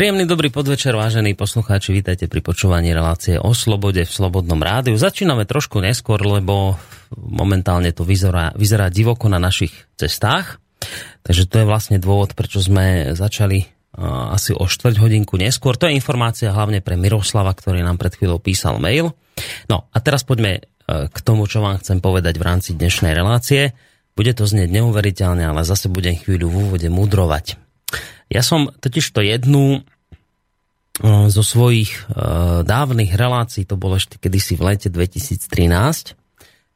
Príjemný dobrý podvečer, vážení poslucháči, vítajte pri počúvaní relácie o slobode v Slobodnom rádiu. Začíname trošku neskôr, lebo momentálne to vyzerá, vyzerá divoko na našich cestách. Takže to je vlastne dôvod, prečo sme začali asi o štvrť hodinku neskôr. To je informácia hlavne pre Miroslava, ktorý nám pred chvíľou písal mail. No a teraz poďme uh, k tomu, čo vám chcem povedať v rámci dnešnej relácie. Bude to znieť neuveriteľne, ale zase budem chvíľu v úvode mudrovať. Ja som totiž to jednu zo svojich dávnych relácií, to bolo ešte kedysi v lete 2013,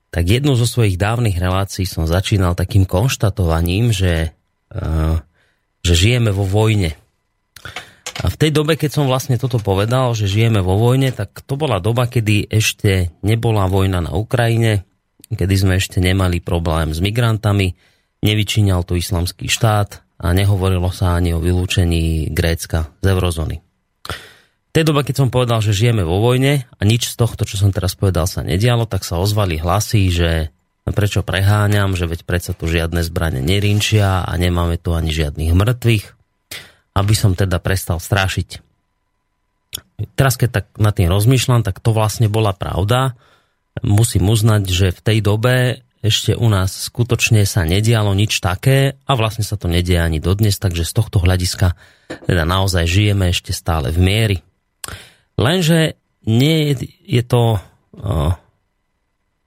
tak jednu zo svojich dávnych relácií som začínal takým konštatovaním, že, že žijeme vo vojne. A v tej dobe, keď som vlastne toto povedal, že žijeme vo vojne, tak to bola doba, kedy ešte nebola vojna na Ukrajine, kedy sme ešte nemali problém s migrantami, nevyčíňal to islamský štát, a nehovorilo sa ani o vylúčení Grécka z eurozóny. Tej dobe, keď som povedal, že žijeme vo vojne a nič z tohto, čo som teraz povedal, sa nedialo, tak sa ozvali hlasy, že prečo preháňam, že veď predsa tu žiadne zbrane nerinčia a nemáme tu ani žiadnych mŕtvych, aby som teda prestal strašiť. Teraz, keď tak nad tým rozmýšľam, tak to vlastne bola pravda. Musím uznať, že v tej dobe ešte u nás skutočne sa nedialo nič také a vlastne sa to nedie ani dodnes, takže z tohto hľadiska teda naozaj žijeme ešte stále v miery. Lenže nie je to uh,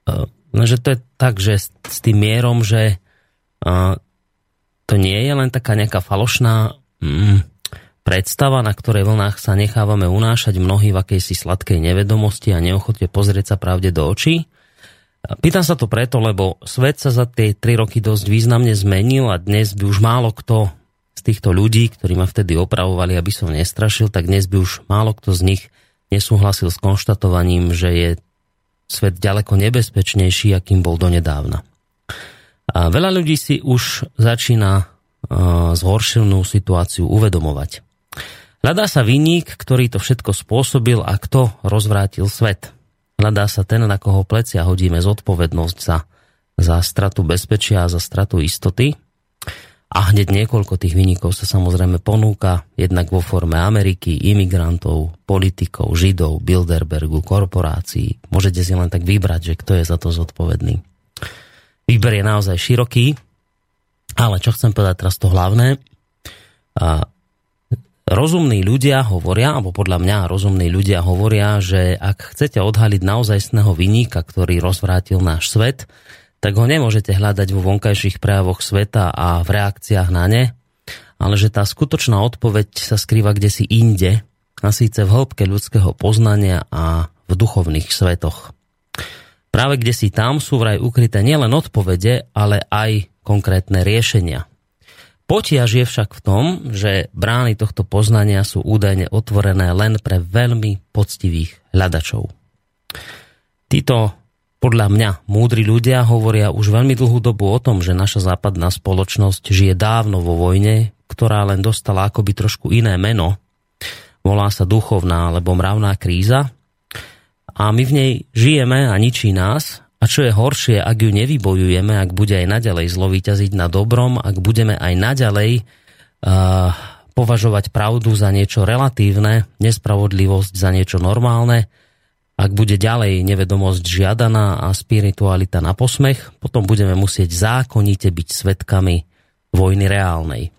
uh, lenže to je tak, že s, tým mierom, že uh, to nie je len taká nejaká falošná mm, predstava, na ktorej vlnách sa nechávame unášať mnohí v akejsi sladkej nevedomosti a neochote pozrieť sa pravde do očí, Pýtam sa to preto, lebo svet sa za tie tri roky dosť významne zmenil a dnes by už málo kto z týchto ľudí, ktorí ma vtedy opravovali, aby som nestrašil, tak dnes by už málo kto z nich nesúhlasil s konštatovaním, že je svet ďaleko nebezpečnejší, akým bol donedávna. A veľa ľudí si už začína uh, zhoršenú situáciu uvedomovať. Hľadá sa vinník, ktorý to všetko spôsobil a kto rozvrátil svet – Hľadá sa ten, na koho plecia hodíme zodpovednosť za, za stratu bezpečia a za stratu istoty. A hneď niekoľko tých vynikov sa samozrejme ponúka, jednak vo forme Ameriky, imigrantov, politikov, židov, Bilderbergu, korporácií. Môžete si len tak vybrať, že kto je za to zodpovedný. Výber je naozaj široký, ale čo chcem povedať teraz to hlavné, a rozumní ľudia hovoria, alebo podľa mňa rozumní ľudia hovoria, že ak chcete odhaliť naozajstného vyníka, ktorý rozvrátil náš svet, tak ho nemôžete hľadať vo vonkajších prejavoch sveta a v reakciách na ne, ale že tá skutočná odpoveď sa skrýva kde si inde, a síce v hĺbke ľudského poznania a v duchovných svetoch. Práve kde si tam sú vraj ukryté nielen odpovede, ale aj konkrétne riešenia. Potiaž je však v tom, že brány tohto poznania sú údajne otvorené len pre veľmi poctivých hľadačov. Títo podľa mňa múdri ľudia hovoria už veľmi dlhú dobu o tom, že naša západná spoločnosť žije dávno vo vojne, ktorá len dostala akoby trošku iné meno. Volá sa duchovná alebo mravná kríza. A my v nej žijeme a ničí nás a čo je horšie, ak ju nevybojujeme, ak bude aj naďalej zlo vyťaziť na dobrom, ak budeme aj naďalej uh, považovať pravdu za niečo relatívne, nespravodlivosť za niečo normálne, ak bude ďalej nevedomosť žiadaná a spiritualita na posmech, potom budeme musieť zákonite byť svetkami vojny reálnej.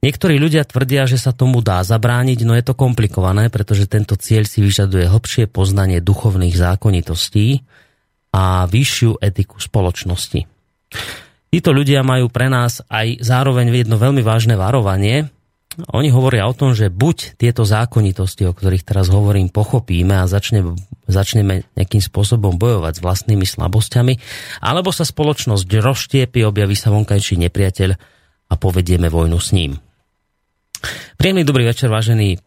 Niektorí ľudia tvrdia, že sa tomu dá zabrániť, no je to komplikované, pretože tento cieľ si vyžaduje hlbšie poznanie duchovných zákonitostí, a vyššiu etiku spoločnosti. Títo ľudia majú pre nás aj zároveň jedno veľmi vážne varovanie. Oni hovoria o tom, že buď tieto zákonitosti, o ktorých teraz hovorím, pochopíme a začne, začneme nejakým spôsobom bojovať s vlastnými slabosťami, alebo sa spoločnosť rozštiepi, objaví sa vonkajší nepriateľ a povedieme vojnu s ním. Príjemný dobrý večer, vážení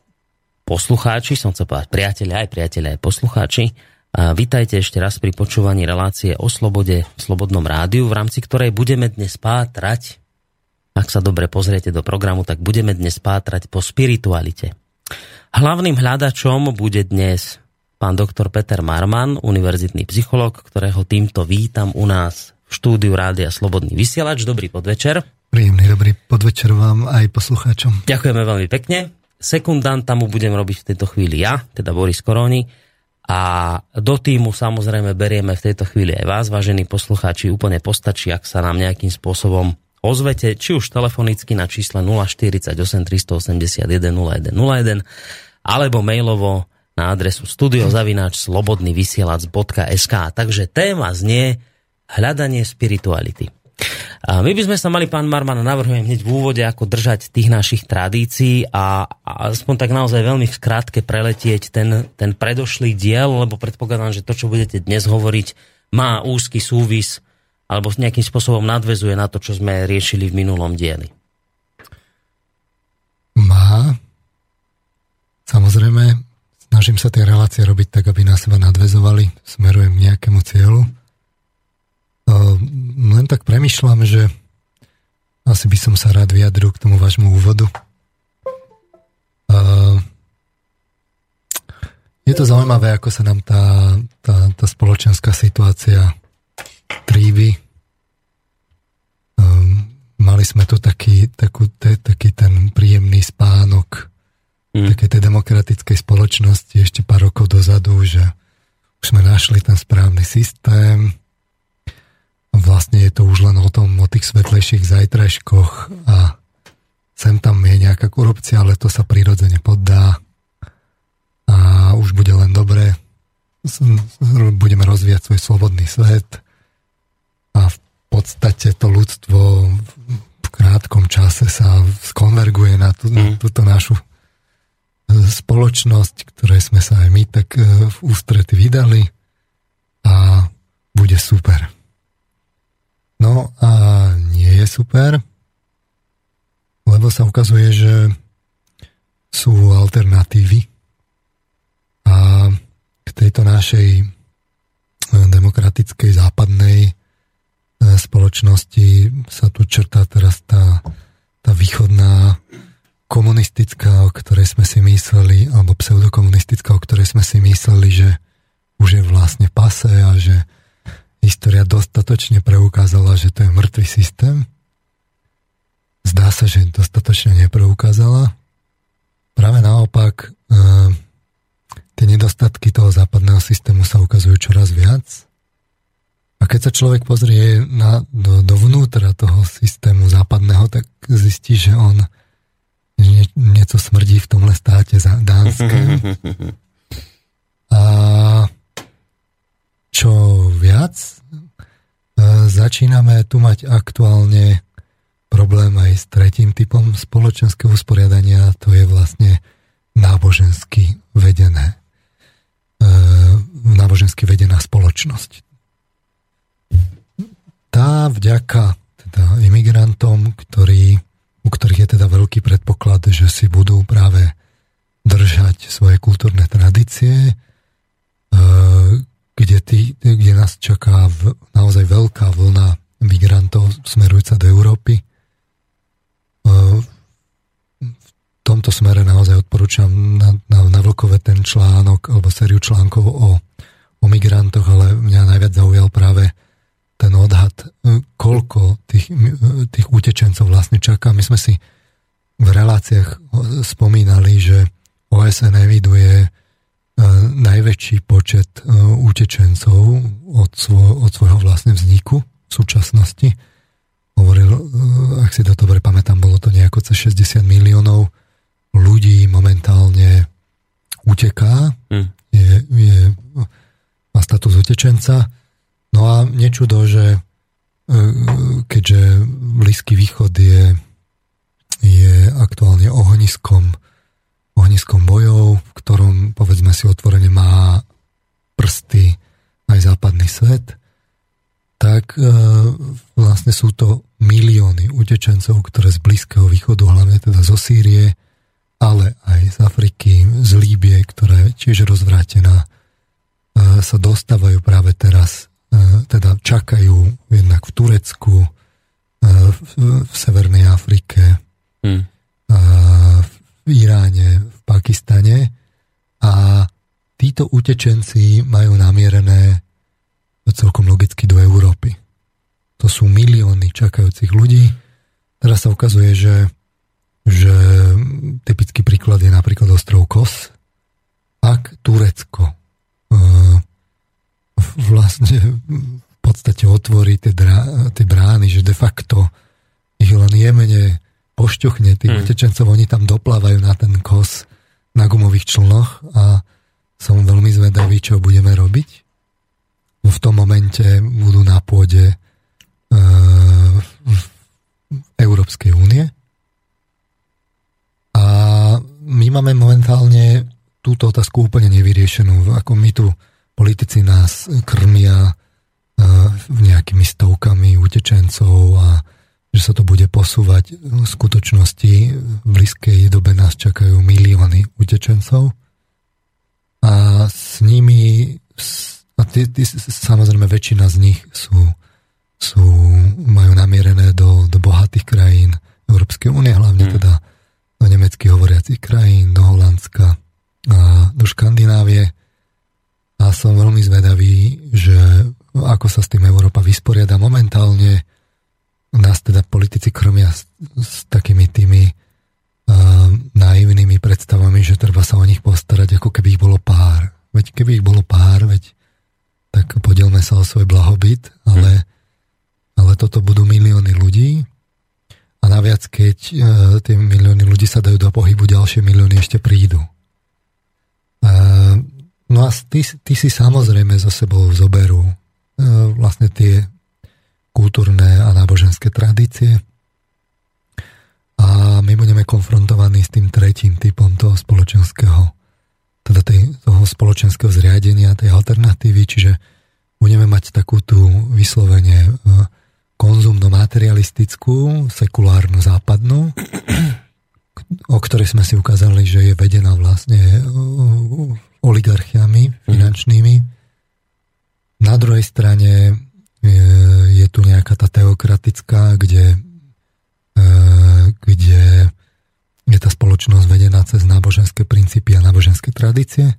poslucháči, som chcel povedať priatelia, aj priatelia, aj poslucháči. A vítajte ešte raz pri počúvaní relácie o slobode v Slobodnom rádiu, v rámci ktorej budeme dnes pátrať, ak sa dobre pozriete do programu, tak budeme dnes pátrať po spiritualite. Hlavným hľadačom bude dnes pán doktor Peter Marman, univerzitný psycholog, ktorého týmto vítam u nás v štúdiu Rádia Slobodný vysielač. Dobrý podvečer. Príjemný dobrý podvečer vám aj poslucháčom. Ďakujeme veľmi pekne. sekundanta mu budem robiť v tejto chvíli ja, teda Boris Koroni. A do týmu samozrejme berieme v tejto chvíli aj vás, vážení poslucháči. Úplne postačí, ak sa nám nejakým spôsobom ozvete, či už telefonicky na čísle 048 381 0101, alebo mailovo na adresu studiozavináč slobodnyvysielac.sk. Takže téma znie hľadanie spirituality. A my by sme sa mali, pán Marman, navrhujem hneď v úvode, ako držať tých našich tradícií a, aspoň tak naozaj veľmi skrátke preletieť ten, ten predošlý diel, lebo predpokladám, že to, čo budete dnes hovoriť, má úzky súvis alebo nejakým spôsobom nadvezuje na to, čo sme riešili v minulom dieli. Má. Samozrejme, snažím sa tie relácie robiť tak, aby na seba nadvezovali, smerujem k nejakému cieľu. Len tak premyšľam, že asi by som sa rád vyjadril k tomu vášmu úvodu. Je to zaujímavé, ako sa nám tá, tá, tá spoločenská situácia tríby. Mali sme tu taký, takú, te, taký ten príjemný spánok mm. takej tej demokratickej spoločnosti ešte pár rokov dozadu, že už sme našli ten správny systém, vlastne je to už len o tom, o tých svetlejších zajtrajškoch a sem tam je nejaká korupcia, ale to sa prirodzene poddá a už bude len dobre. Budeme rozvíjať svoj slobodný svet a v podstate to ľudstvo v krátkom čase sa skonverguje na, tú, na mm. túto našu spoločnosť, ktorej sme sa aj my tak e, v ústrety vydali a bude super. No a nie je super, lebo sa ukazuje, že sú alternatívy a k tejto našej e, demokratickej západnej spoločnosti sa tu črtá teraz tá, tá východná komunistická, o ktorej sme si mysleli, alebo pseudokomunistická, o ktorej sme si mysleli, že už je vlastne pase a že História dostatočne preukázala, že to je mŕtvý systém. Zdá sa, že dostatočne nepreukázala. Práve naopak, e, tie nedostatky toho západného systému sa ukazujú čoraz viac. A keď sa človek pozrie na, do, dovnútra toho systému západného, tak zistí, že on nie, niečo smrdí v tomhle státe za Dánske. A čo viac, e, začíname tu mať aktuálne problém aj s tretím typom spoločenského usporiadania, to je vlastne nábožensky vedené e, nábožensky vedená spoločnosť. Tá vďaka teda imigrantom, ktorí, u ktorých je teda veľký predpoklad, že si budú práve držať svoje kultúrne tradície, e, kde, tý, kde nás čaká v, naozaj veľká vlna migrantov smerujúca do Európy. E, v tomto smere naozaj odporúčam na, na, na Vlkové ten článok alebo sériu článkov o, o migrantoch, ale mňa najviac zaujal práve ten odhad, e, koľko tých, e, tých utečencov vlastne čaká. My sme si v reláciách spomínali, že OSN eviduje E, najväčší počet e, utečencov od, svoj, od svojho vlastne vzniku v súčasnosti. Hovoril, e, ak si to dobre pamätám, bolo to nejako cez 60 miliónov ľudí momentálne uteká, hmm. je, je, má status utečenca. No a nečudo, že keďže Blízky východ je, je aktuálne ohniskom ohniskom bojov, v ktorom, povedzme si otvorene, má prsty aj západný svet, tak e, vlastne sú to milióny utečencov, ktoré z Blízkeho východu, hlavne teda zo Sýrie, ale aj z Afriky, z Líbie, ktorá je tiež rozvrátená, e, sa dostávajú práve teraz, e, teda čakajú jednak v Turecku, e, v, Severnej Afrike, hmm. v Iráne, v Pakistane a títo utečenci majú namierené celkom logicky do Európy. To sú milióny čakajúcich ľudí. Teraz sa ukazuje, že že typický príklad je napríklad ostrov Kos. Ak Turecko e, vlastne v podstate otvorí tie, drá, tie brány, že de facto ich len jemene pošťuchne tých hmm. utečencov, oni tam doplávajú na ten kos na gumových člnoch a som veľmi zvedavý, čo budeme robiť. V tom momente budú na pôde e, Európskej únie. A my máme momentálne túto otázku úplne nevyriešenú. Ako my tu politici nás krmia e, nejakými stovkami utečencov a že sa to bude posúvať. V skutočnosti v blízkej dobe nás čakajú milióny utečencov a s nimi a tí, tí, samozrejme väčšina z nich sú, sú majú namierené do, do bohatých krajín Európskej únie, hlavne hmm. teda do nemeckých hovoriacich krajín, do Holandska a do Škandinávie. A som veľmi zvedavý, že ako sa s tým Európa vysporiada momentálne nás teda politici krmia s, s takými tými uh, naivnými predstavami, že treba sa o nich postarať, ako keby ich bolo pár. Veď keby ich bolo pár, veď tak podielme sa o svoj blahobyt, ale, hm. ale toto budú milióny ľudí a naviac, keď uh, tie milióny ľudí sa dajú do pohybu, ďalšie milióny ešte prídu. Uh, no a ty, ty si samozrejme za sebou zoberú uh, vlastne tie kultúrne a náboženské tradície. A my budeme konfrontovaní s tým tretím typom toho spoločenského, teda tej, toho spoločenského zriadenia, tej alternatívy, čiže budeme mať takú tú vyslovene e, konzumno-materialistickú, sekulárnu západnú, o ktorej sme si ukázali, že je vedená vlastne e, oligarchiami finančnými. Na druhej strane je tu nejaká tá teokratická, kde, e, kde je tá spoločnosť vedená cez náboženské princípy a náboženské tradície.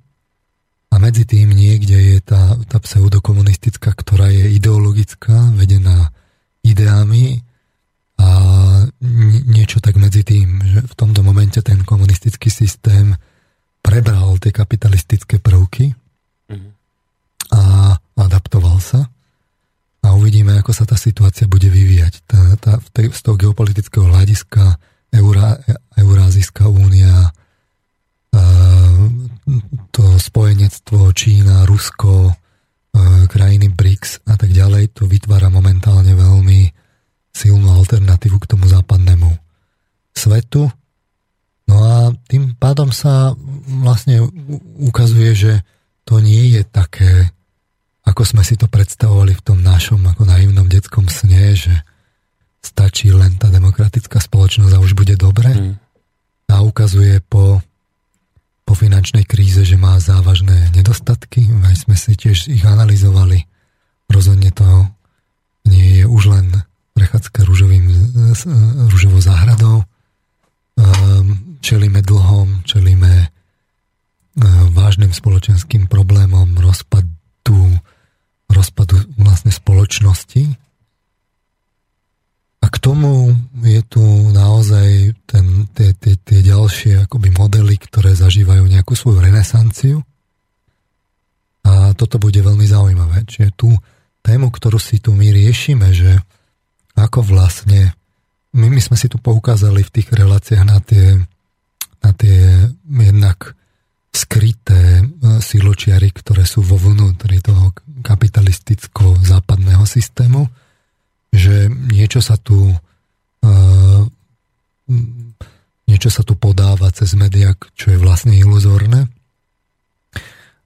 A medzi tým niekde je tá, tá pseudokomunistická, ktorá je ideologická, vedená ideami a niečo tak medzi tým, že v tomto momente ten komunistický systém prebral tie kapitalistické prvky a adaptoval sa a uvidíme, ako sa tá situácia bude vyvíjať. Tá, tá, z toho geopolitického hľadiska Eurá, Eurázijská únia, to spojenectvo Čína, Rusko, krajiny BRICS a tak ďalej, to vytvára momentálne veľmi silnú alternatívu k tomu západnému svetu. No a tým pádom sa vlastne ukazuje, že to nie je také ako sme si to predstavovali v tom našom ako naivnom detskom sne, že stačí len tá demokratická spoločnosť a už bude dobre. Mm. A ukazuje po, po finančnej kríze, že má závažné nedostatky. Aj sme si tiež ich analyzovali. Rozhodne to nie je už len prechádzka rúžovým, rúžovou záhradou. Ehm, čelíme dlhom, čelíme e, vážnym spoločenským problémom, rozpadu rozpadu vlastne spoločnosti. A k tomu je tu naozaj ten, tie, tie, tie ďalšie akoby modely, ktoré zažívajú nejakú svoju renesanciu. A toto bude veľmi zaujímavé. Čiže tú tému, ktorú si tu my riešime, že ako vlastne my, my sme si tu poukázali v tých reláciách na tie, na tie jednak skryté e, siločiary, ktoré sú vo vnútri toho kapitalisticko-západného systému, že niečo sa tu e, niečo sa tu podáva cez médiá, čo je vlastne iluzórne.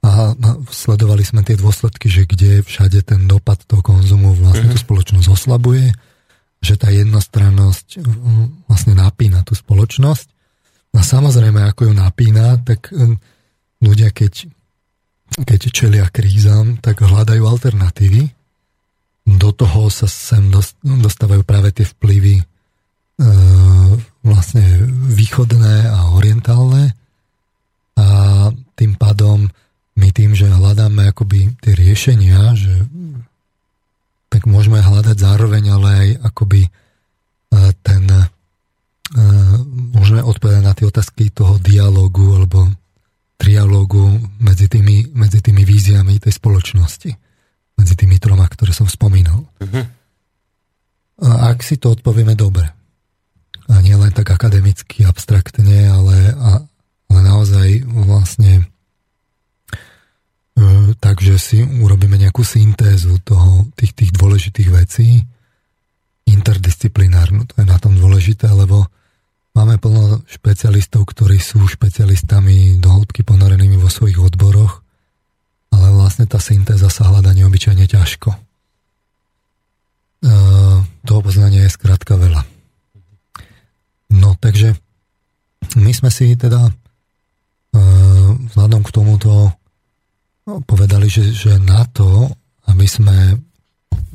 A sledovali sme tie dôsledky, že kde všade ten dopad toho konzumu vlastne tú mhm. spoločnosť oslabuje, že tá jednostrannosť vlastne napína tú spoločnosť. A samozrejme, ako ju napína, tak ľudia, keď, keď čelia krízam, tak hľadajú alternatívy. Do toho sa sem dostávajú práve tie vplyvy e, vlastne východné a orientálne a tým pádom my tým, že hľadáme akoby tie riešenia, že tak môžeme hľadať zároveň ale aj akoby e, ten e, môžeme odpovedať na tie otázky toho dialogu alebo trialógu medzi tými, medzi tými víziami tej spoločnosti. Medzi tými troma, ktoré som spomínal. Uh-huh. A ak si to odpovieme dobre, a nie len tak akademicky, abstraktne, ale, a, ale naozaj vlastne takže si urobíme nejakú syntézu toho, tých, tých dôležitých vecí, interdisciplinárnu. To je na tom dôležité, lebo Máme plno špecialistov, ktorí sú špecialistami do hĺbky ponorenými vo svojich odboroch, ale vlastne tá syntéza sa hľada neobyčajne ťažko. E, toho poznania je skrátka veľa. No, takže my sme si teda e, vzhľadom k tomuto povedali, že, že na to, aby sme,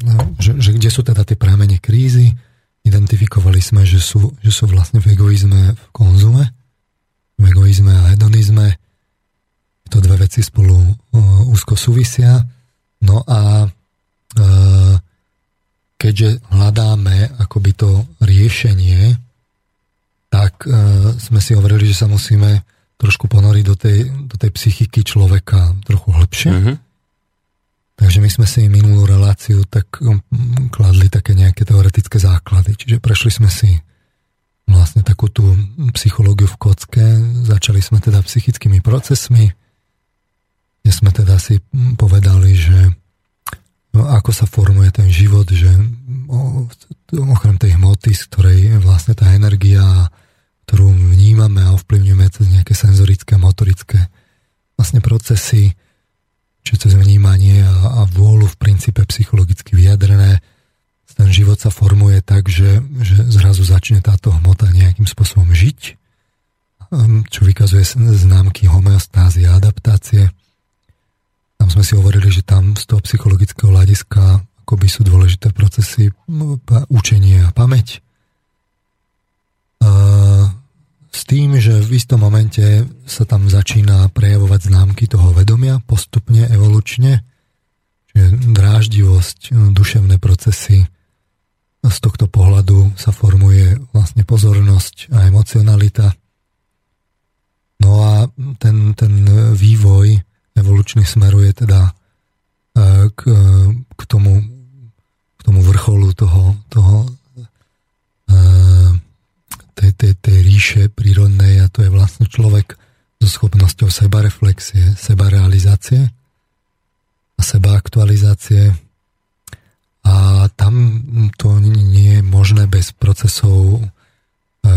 no, že, že kde sú teda tie prámene krízy, Identifikovali sme, že sú, že sú vlastne v egoizme v konzume, v egoizme a hedonizme. To dve veci spolu úzko súvisia. No a uh, keďže hľadáme akoby to riešenie, tak uh, sme si hovorili, že sa musíme trošku ponoriť do tej, do tej psychiky človeka trochu hlbšie. Mm-hmm. Takže my sme si minulú reláciu tak um, kladli také nejaké teoretické základy. Čiže prešli sme si vlastne takú tú psychológiu v kocke, začali sme teda psychickými procesmi, kde sme teda si povedali, že no, ako sa formuje ten život, že okrem tej hmoty, z ktorej je vlastne tá energia, ktorú vnímame a ovplyvňujeme cez nejaké senzorické, motorické vlastne procesy, čiže cez vnímanie a, a vôľu v princípe psychologicky vyjadrené, ten život sa formuje tak, že, že zrazu začne táto hmota nejakým spôsobom žiť, um, čo vykazuje známky homeostázy a adaptácie. Tam sme si hovorili, že tam z toho psychologického hľadiska akoby sú dôležité procesy učenie a pamäť. S tým, že v istom momente sa tam začína prejavovať známky toho vedomia postupne, evolučne, čiže dráždivosť, duševné procesy. Z tohto pohľadu sa formuje vlastne pozornosť a emocionalita. No a ten, ten vývoj evolučný smeruje teda e, k, k, tomu, k tomu vrcholu toho, toho tej, tej, tej ríše prírodnej a to je vlastne človek so schopnosťou sebareflexie, sebarealizácie a sebaaktualizácie a tam to nie je možné bez procesov, e,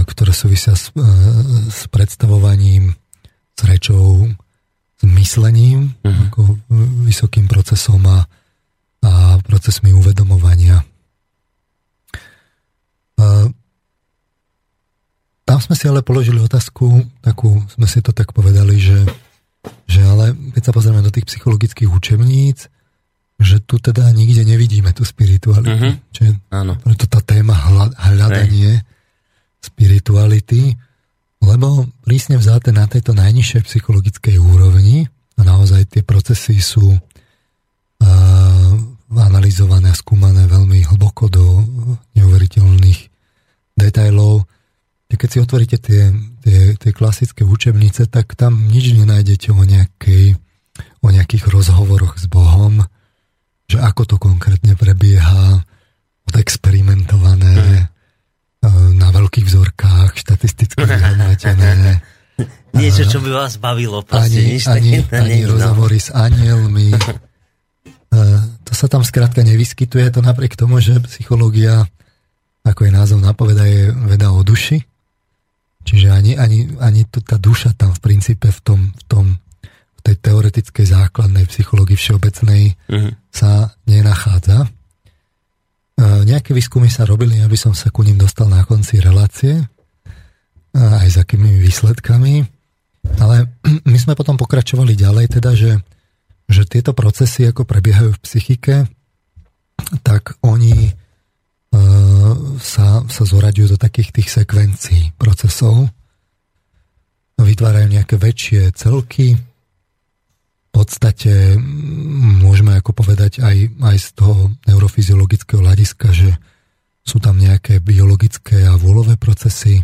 ktoré súvisia s, e, s predstavovaním, s rečou, s myslením, uh-huh. ako vysokým procesom a, a procesmi uvedomovania. Tam sme si ale položili otázku, takú sme si to tak povedali, že, že ale keď sa pozrieme do tých psychologických učebníc, že tu teda nikde nevidíme tú spiritualitu. Uh-huh. Čiže Áno. Preto tá téma hľadanie spirituality, lebo prísne vzáte na tejto najnižšej psychologickej úrovni a naozaj tie procesy sú uh, analyzované a skúmané veľmi hlboko do neuveriteľných detailov keď si otvoríte tie, tie, tie klasické učebnice, tak tam nič nenájdete o, nejakej, o nejakých rozhovoroch s Bohom, že ako to konkrétne prebieha, odexperimentované, mm. na veľkých vzorkách, štatisticky vyhodnotené. Niečo, čo by vás bavilo. Proste, ani, nič ani, ani no. rozhovory s anielmi. to sa tam skrátka nevyskytuje, to napriek tomu, že psychológia, ako je názov napoveda, je veda o duši. Čiže ani, ani, ani to, tá duša tam v princípe v tom, v tom v tej teoretickej základnej psychológii všeobecnej uh-huh. sa nenachádza. E, nejaké výskumy sa robili, aby som sa ku ním dostal na konci relácie, e, aj s akými výsledkami, ale my sme potom pokračovali ďalej, teda, že, že tieto procesy, ako prebiehajú v psychike, tak oni sa, sa zoraďujú do takých tých sekvencií procesov. Vytvárajú nejaké väčšie celky. V podstate môžeme ako povedať aj, aj z toho neurofyziologického hľadiska, že sú tam nejaké biologické a vôľové procesy.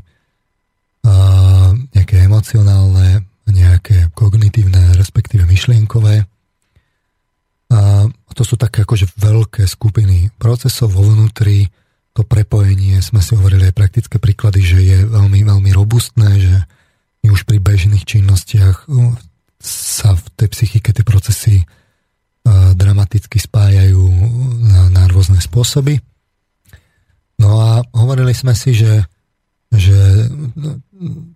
nejaké emocionálne, nejaké kognitívne, respektíve myšlienkové. A to sú také akože veľké skupiny procesov vo vnútri, to prepojenie, sme si hovorili aj praktické príklady, že je veľmi, veľmi robustné, že my už pri bežných činnostiach sa v tej psychike tie procesy dramaticky spájajú na, na rôzne spôsoby. No a hovorili sme si, že, že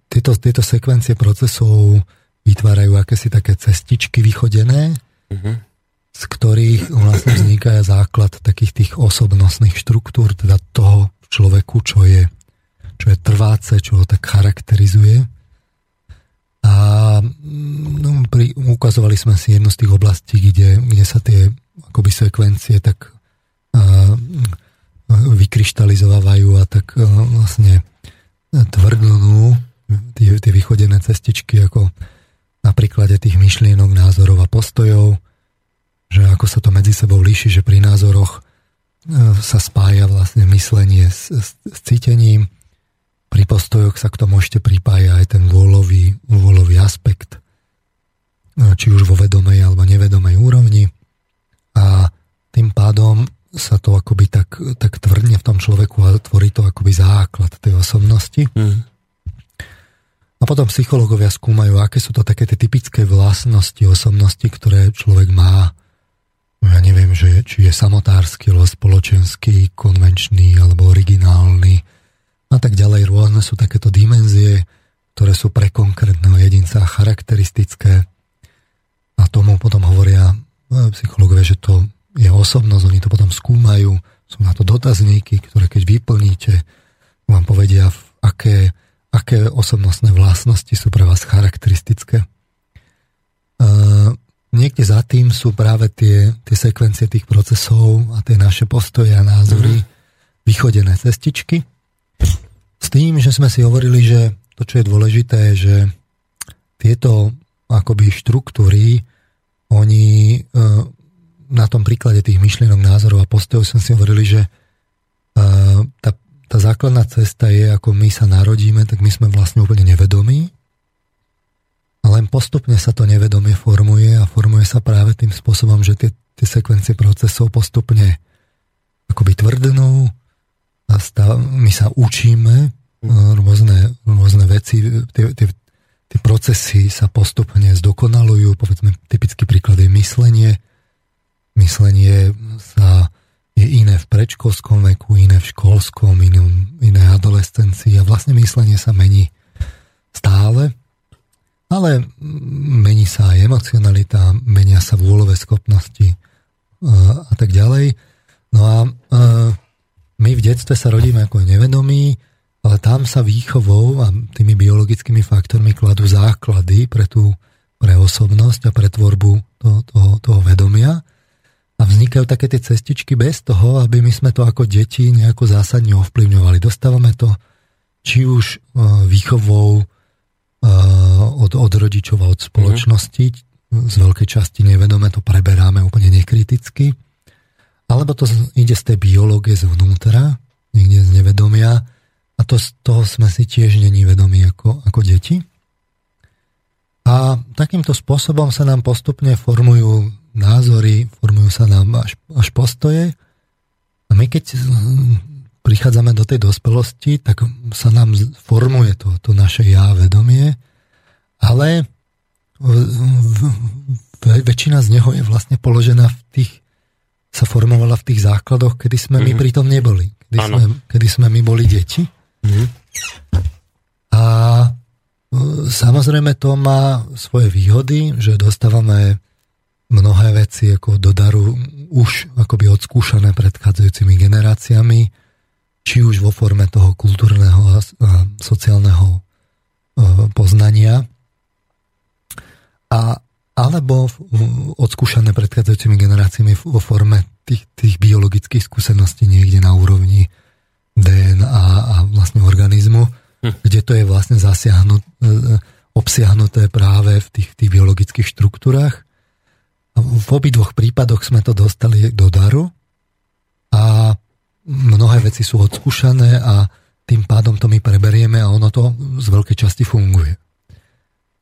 tieto, tieto sekvencie procesov vytvárajú akési také cestičky vychodené, uh-huh. Z ktorých vlastne vzniká základ takých tých osobnostných štruktúr, teda toho človeku, čo je, čo je trváce, čo ho tak charakterizuje. A no, pri, ukazovali sme si jednu z tých oblastí, kde, kde sa tie akoby sekvencie tak uh, vykryštalizovávajú a tak uh, vlastne tvrdnú tie, tie vychodené cestičky ako na príklade tých myšlienok, názorov a postojov, že ako sa to medzi sebou líši, že pri názoroch sa spája vlastne myslenie s, s, s cítením, pri postojoch sa k tomu ešte pripája aj ten vôľový, vôľový aspekt, či už vo vedomej alebo nevedomej úrovni. A tým pádom sa to akoby tak, tak tvrdne v tom človeku a tvorí to akoby základ tej osobnosti. Mm. A potom psychológovia skúmajú, aké sú to také tie typické vlastnosti osobnosti, ktoré človek má. Ja neviem, že, či je samotársky, alebo spoločenský, konvenčný, alebo originálny a tak ďalej. Rôzne sú takéto dimenzie, ktoré sú pre konkrétneho jedinca charakteristické. A tomu potom hovoria no, psychológovia, že to je osobnosť, oni to potom skúmajú, sú na to dotazníky, ktoré keď vyplníte, vám povedia, aké, aké osobnostné vlastnosti sú pre vás charakteristické. Uh, niekde za tým sú práve tie, tie sekvencie tých procesov a tie naše postoje a názory mm-hmm. vychodené cestičky, s tým, že sme si hovorili, že to, čo je dôležité, že tieto akoby štruktúry, oni e, na tom príklade tých myšlienok, názorov a postojov sme si hovorili, že e, tá, tá základná cesta je, ako my sa narodíme, tak my sme vlastne úplne nevedomí a len postupne sa to nevedomie formuje a formuje sa práve tým spôsobom, že tie, tie sekvencie procesov postupne akoby tvrdnú, stav, my sa učíme e, rôzne, rôzne veci, tie, tie, tie procesy sa postupne zdokonalujú, povedzme typický príklad je myslenie. Myslenie sa je iné v predškolskom veku, iné v školskom, iné, iné adolescencii a vlastne myslenie sa mení stále, ale mení sa aj emocionalita, menia sa vôľové schopnosti e, a tak ďalej. No a uh, my v detstve sa rodíme ako nevedomí, ale tam sa výchovou a tými biologickými faktormi kladú základy pre tú pre osobnosť a pre tvorbu toho, toho, toho vedomia. A vznikajú také tie cestičky bez toho, aby my sme to ako deti nejako zásadne ovplyvňovali. Dostávame to či už e, výchovou e, od, od rodičov a od spoločnosti, mm. z veľkej časti nevedome to preberáme úplne nekriticky, alebo to ide z tej biológie zvnútra, niekde z nevedomia a to z toho sme si tiež není vedomí ako, ako deti. A takýmto spôsobom sa nám postupne formujú názory, formujú sa nám až, až postoje a my keď prichádzame do tej dospelosti, tak sa nám formuje to, to naše ja vedomie, ale väčšina z neho je vlastne položená v tých sa formovala v tých základoch, kedy sme mm-hmm. my mhm. pritom neboli. Kedy, sme, kedy sme my boli deti. Mm-hmm. A e, samozrejme to má svoje výhody, že dostávame mnohé veci ako do daru už akoby odskúšané predchádzajúcimi generáciami, či už vo forme toho kultúrneho a sociálneho e, poznania. A alebo odskúšané predchádzajúcimi generáciami vo forme tých, tých biologických skúseností niekde na úrovni DNA a vlastne organizmu, hm. kde to je vlastne zasiahnut, e, obsiahnuté práve v tých, tých biologických štruktúrach. V obidvoch prípadoch sme to dostali do daru a mnohé veci sú odskúšané a tým pádom to my preberieme a ono to z veľkej časti funguje.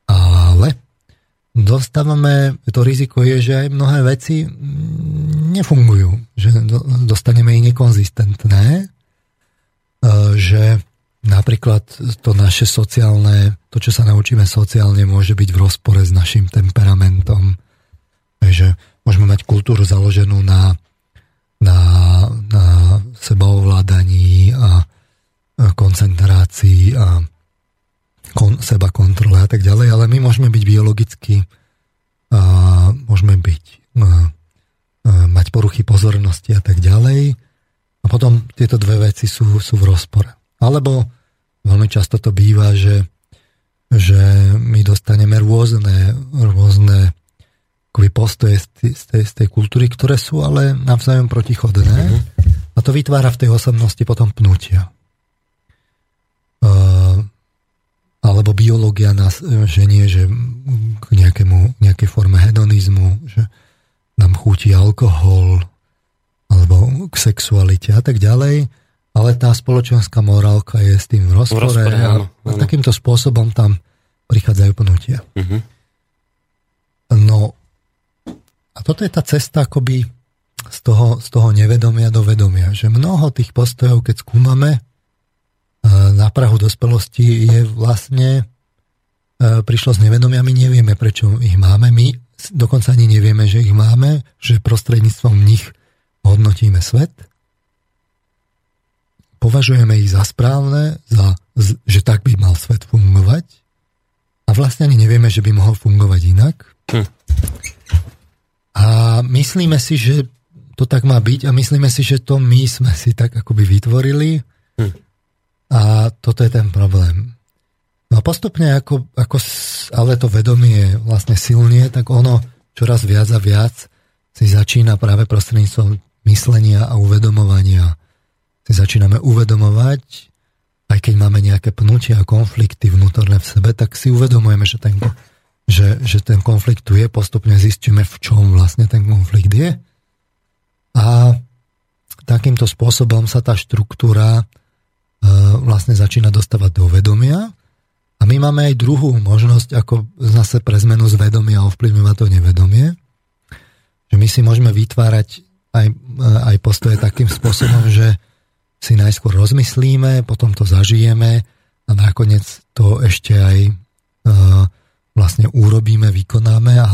Ale dostávame, to riziko je, že aj mnohé veci nefungujú, že dostaneme i nekonzistentné, e, že napríklad to naše sociálne, to, čo sa naučíme sociálne, môže byť v rozpore s našim temperamentom. Že môžeme mať kultúru založenú na, na, na sebaovládaní a koncentrácii a kon, seba kontrole a tak ďalej, ale my môžeme byť biologicky a môžeme byť a, a, mať poruchy pozornosti a tak ďalej a potom tieto dve veci sú, sú v rozpore. Alebo veľmi často to býva, že, že my dostaneme rôzne, rôzne akoby postoje z tej, z, tej, z tej kultúry, ktoré sú ale navzájom protichodné mm-hmm. a to vytvára v tej osobnosti potom pnutia. Uh, biológia nás ženie, že k nejakému, nejakej forme hedonizmu, že nám chutí alkohol, alebo k sexualite a tak ďalej, ale tá spoločenská morálka je s tým v rozpore, v rozpore a, áno, áno. a takýmto spôsobom tam prichádzajú pnutia. Uh-huh. No a toto je tá cesta akoby z toho, z toho nevedomia do vedomia, že mnoho tých postojov, keď skúmame, na Prahu dospelosti je vlastne e, prišlo z nevedomia, my nevieme, prečo ich máme, my dokonca ani nevieme, že ich máme, že prostredníctvom nich hodnotíme svet, považujeme ich za správne, za, že tak by mal svet fungovať a vlastne ani nevieme, že by mohol fungovať inak. Hm. A myslíme si, že to tak má byť a myslíme si, že to my sme si tak akoby vytvorili. A toto je ten problém. No a postupne, ako, ako ale to vedomie vlastne silnie, tak ono čoraz viac a viac si začína práve prostredníctvom myslenia a uvedomovania. Si začíname uvedomovať, aj keď máme nejaké pnutia a konflikty vnútorné v sebe, tak si uvedomujeme, že ten, že, že ten konflikt tu je, postupne zistíme, v čom vlastne ten konflikt je. A takýmto spôsobom sa tá štruktúra vlastne začína dostávať do vedomia. A my máme aj druhú možnosť, ako zase pre zmenu z vedomia ovplyvňovať to nevedomie. Že my si môžeme vytvárať aj, e, aj postoje takým spôsobom, že si najskôr rozmyslíme, potom to zažijeme a nakoniec to ešte aj uh, vlastne urobíme, vykonáme a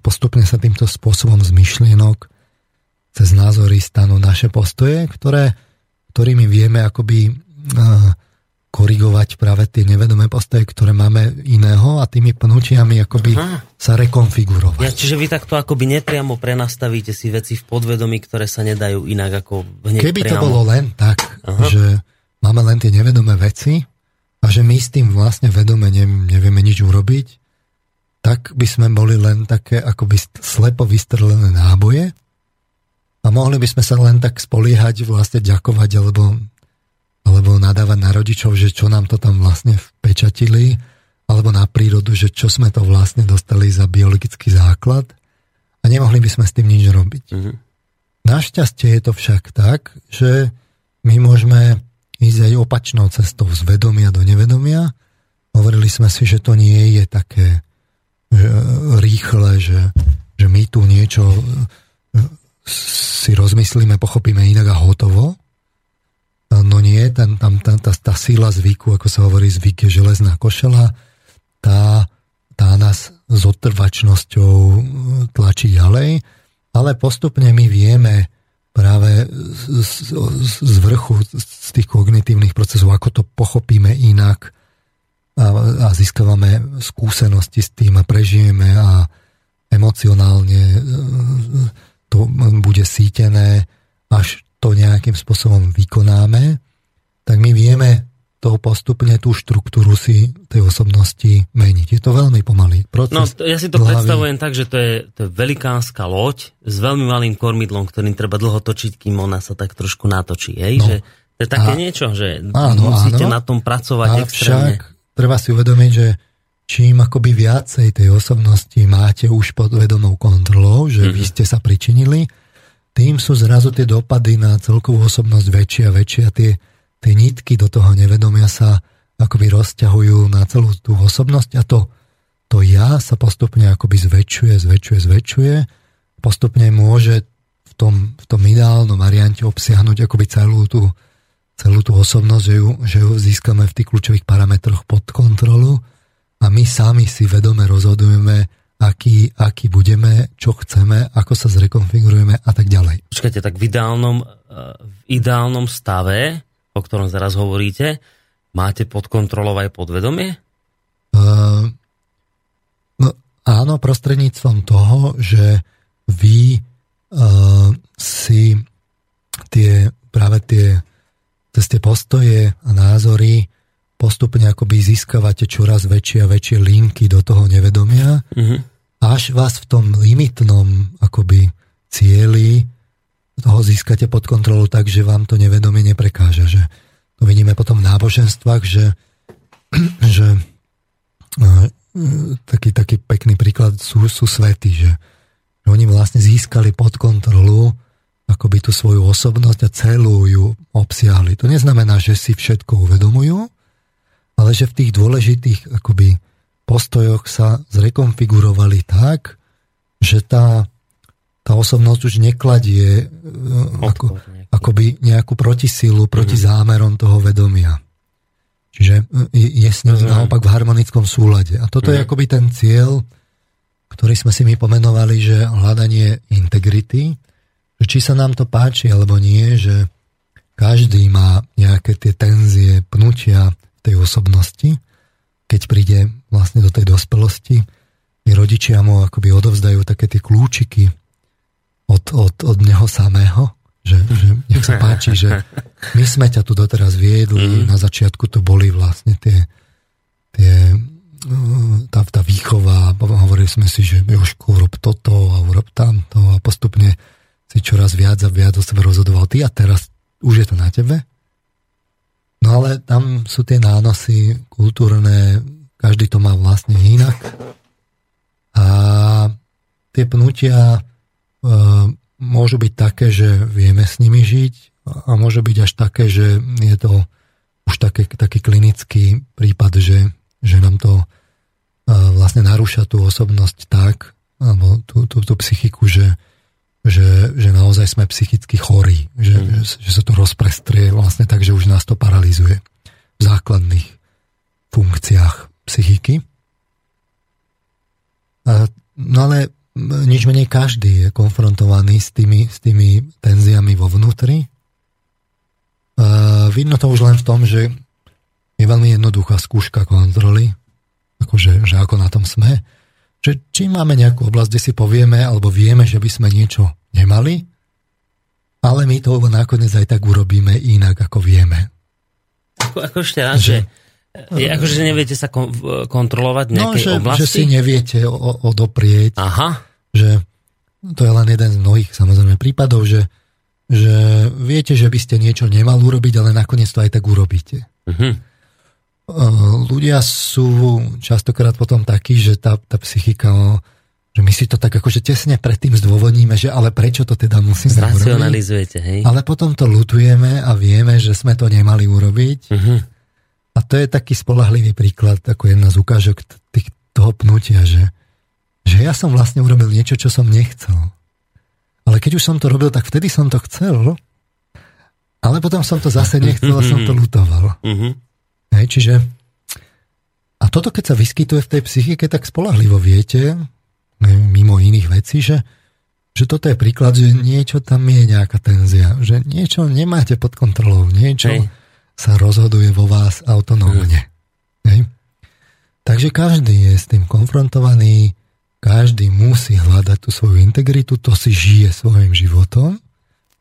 postupne sa týmto spôsobom z myšlienok cez názory stanú naše postoje, ktoré, ktorými vieme akoby korigovať práve tie nevedomé postoje, ktoré máme iného a tými pnutiami akoby Aha. sa rekonfigurovať. Ja, čiže vy takto akoby nepriamo prenastavíte si veci v podvedomí, ktoré sa nedajú inak ako hneď Keby priamo. to bolo len tak, Aha. že máme len tie nevedomé veci a že my s tým vlastne vedome ne, nevieme nič urobiť, tak by sme boli len také akoby slepo vystrelené náboje a mohli by sme sa len tak spoliehať, vlastne ďakovať alebo alebo nadávať na rodičov, že čo nám to tam vlastne vpečatili, alebo na prírodu, že čo sme to vlastne dostali za biologický základ a nemohli by sme s tým nič robiť. Mm-hmm. Našťastie je to však tak, že my môžeme ísť aj opačnou cestou z vedomia do nevedomia. Hovorili sme si, že to nie je také že, rýchle, že, že my tu niečo si rozmyslíme, pochopíme inak a hotovo, No nie, ten, tam, tá, tá, tá síla zvyku, ako sa hovorí, zvyk je železná košela, tá, tá nás s otrvačnosťou e, tlačí ďalej, ale postupne my vieme práve z, z, z vrchu, z tých kognitívnych procesov, ako to pochopíme inak a, a získavame skúsenosti s tým a prežijeme a emocionálne e, to bude sítené až to nejakým spôsobom vykonáme, tak my vieme toho postupne tú štruktúru si tej osobnosti meniť. Je to veľmi pomalý proces. No, ja si to hlavy. predstavujem tak, že to je, to je velikánska loď s veľmi malým kormidlom, ktorým treba dlho točiť, kým ona sa tak trošku natočí. Hej? No. Že to je také a, niečo, že áno, musíte áno, na tom pracovať extrémne. Treba si uvedomiť, že čím akoby viacej tej osobnosti máte už pod vedomou kontrolou, že mm-hmm. vy ste sa pričinili, tým sú zrazu tie dopady na celkovú osobnosť väčšie a väčšie a tie tie nitky do toho nevedomia sa akoby rozťahujú na celú tú osobnosť a to, to ja sa postupne akoby zväčšuje, zväčšuje, zväčšuje. Postupne môže v tom, v tom ideálnom variante obsiahnuť akoby celú tú, celú tú osobnosť, že ju, že ju získame v tých kľúčových parametroch pod kontrolu a my sami si vedome rozhodujeme, aký, aký budeme, čo chceme, ako sa zrekonfigurujeme a tak ďalej. Počkajte, tak v ideálnom, eh, v ideálnom stave, o ktorom zaraz hovoríte, máte pod kontrolou aj podvedomie? Uh, no, áno, prostredníctvom toho, že vy uh, si tie, práve tie, cez tie postoje a názory postupne akoby získavate čoraz väčšie a väčšie linky do toho nevedomia, uh-huh. až vás v tom limitnom akoby cieli toho získate pod kontrolu tak, že vám to nevedomie neprekáža. Že to vidíme potom v náboženstvách, že, že taký, taký pekný príklad sú, sú svety, že, že oni vlastne získali pod kontrolu akoby tú svoju osobnosť a celú ju obsiahli. To neznamená, že si všetko uvedomujú, ale že v tých dôležitých akoby postojoch sa zrekonfigurovali tak, že tá, tá osobnosť už nekladie e, ako, akoby nejakú protisilu proti mm-hmm. zámerom toho vedomia. Čiže je, je s ním mm-hmm. naopak v harmonickom súlade. A toto mm-hmm. je mhm. akoby ten cieľ, ktorý sme si my pomenovali, že hľadanie integrity, že či sa nám to páči alebo nie, že každý má nejaké tie tenzie, pnutia, tej osobnosti, keď príde vlastne do tej dospelosti, tí rodičia mu akoby odovzdajú také tie kľúčiky od, od, od neho samého, že, že nech sa páči, že my sme ťa tu doteraz viedli, mm. na začiatku to boli vlastne tie, tie tá, tá výchova, hovorili sme si, že Jožko, urob toto a urob tamto a postupne si čoraz viac a viac o sebe rozhodoval ty a teraz už je to na tebe No ale tam sú tie nánosy kultúrne, každý to má vlastne inak. A tie pnutia e, môžu byť také, že vieme s nimi žiť a môže byť až také, že je to už také, taký klinický prípad, že, že nám to e, vlastne narúša tú osobnosť tak, alebo tú, tú, tú psychiku, že, že, že naozaj sme psychicky chorí, že, mm. že, že sa to rozprestrie vlastne tak, že už nás to paralizuje v základných funkciách psychiky. A, no ale nič menej každý je konfrontovaný s tými, s tými tenziami vo vnútri. A vidno to už len v tom, že je veľmi jednoduchá skúška kontroly, akože, že ako na tom sme že či máme nejakú oblasť, kde si povieme, alebo vieme, že by sme niečo nemali, ale my to nakoniec aj tak urobíme inak, ako vieme. Ako, ako ešte raz, že, že akože, že neviete sa kon, kontrolovať v nejakej no, že, oblasti? že si neviete o, odoprieť. Aha. Že to je len jeden z mnohých samozrejme prípadov, že, že viete, že by ste niečo nemali urobiť, ale nakoniec to aj tak urobíte. Uh-huh ľudia sú častokrát potom takí, že tá, tá psychika, že my si to tak akože tesne predtým zdôvodníme, že ale prečo to teda musíme Zracionalizujete, hej? Ale potom to lutujeme a vieme, že sme to nemali urobiť. Uh-huh. A to je taký spolahlivý príklad, ako jedna z ukážok tých, toho pnutia, že, že ja som vlastne urobil niečo, čo som nechcel. Ale keď už som to robil, tak vtedy som to chcel, ale potom som to zase nechcel a som to lutoval. Uh-huh. Hej, čiže a toto, keď sa vyskytuje v tej psychike, tak spolahlivo viete, mimo iných vecí, že, že toto je príklad, že niečo tam je nejaká tenzia, že niečo nemáte pod kontrolou, niečo Hej. sa rozhoduje vo vás autonómne. Hej. Takže každý je s tým konfrontovaný, každý musí hľadať tú svoju integritu, to si žije svojim životom.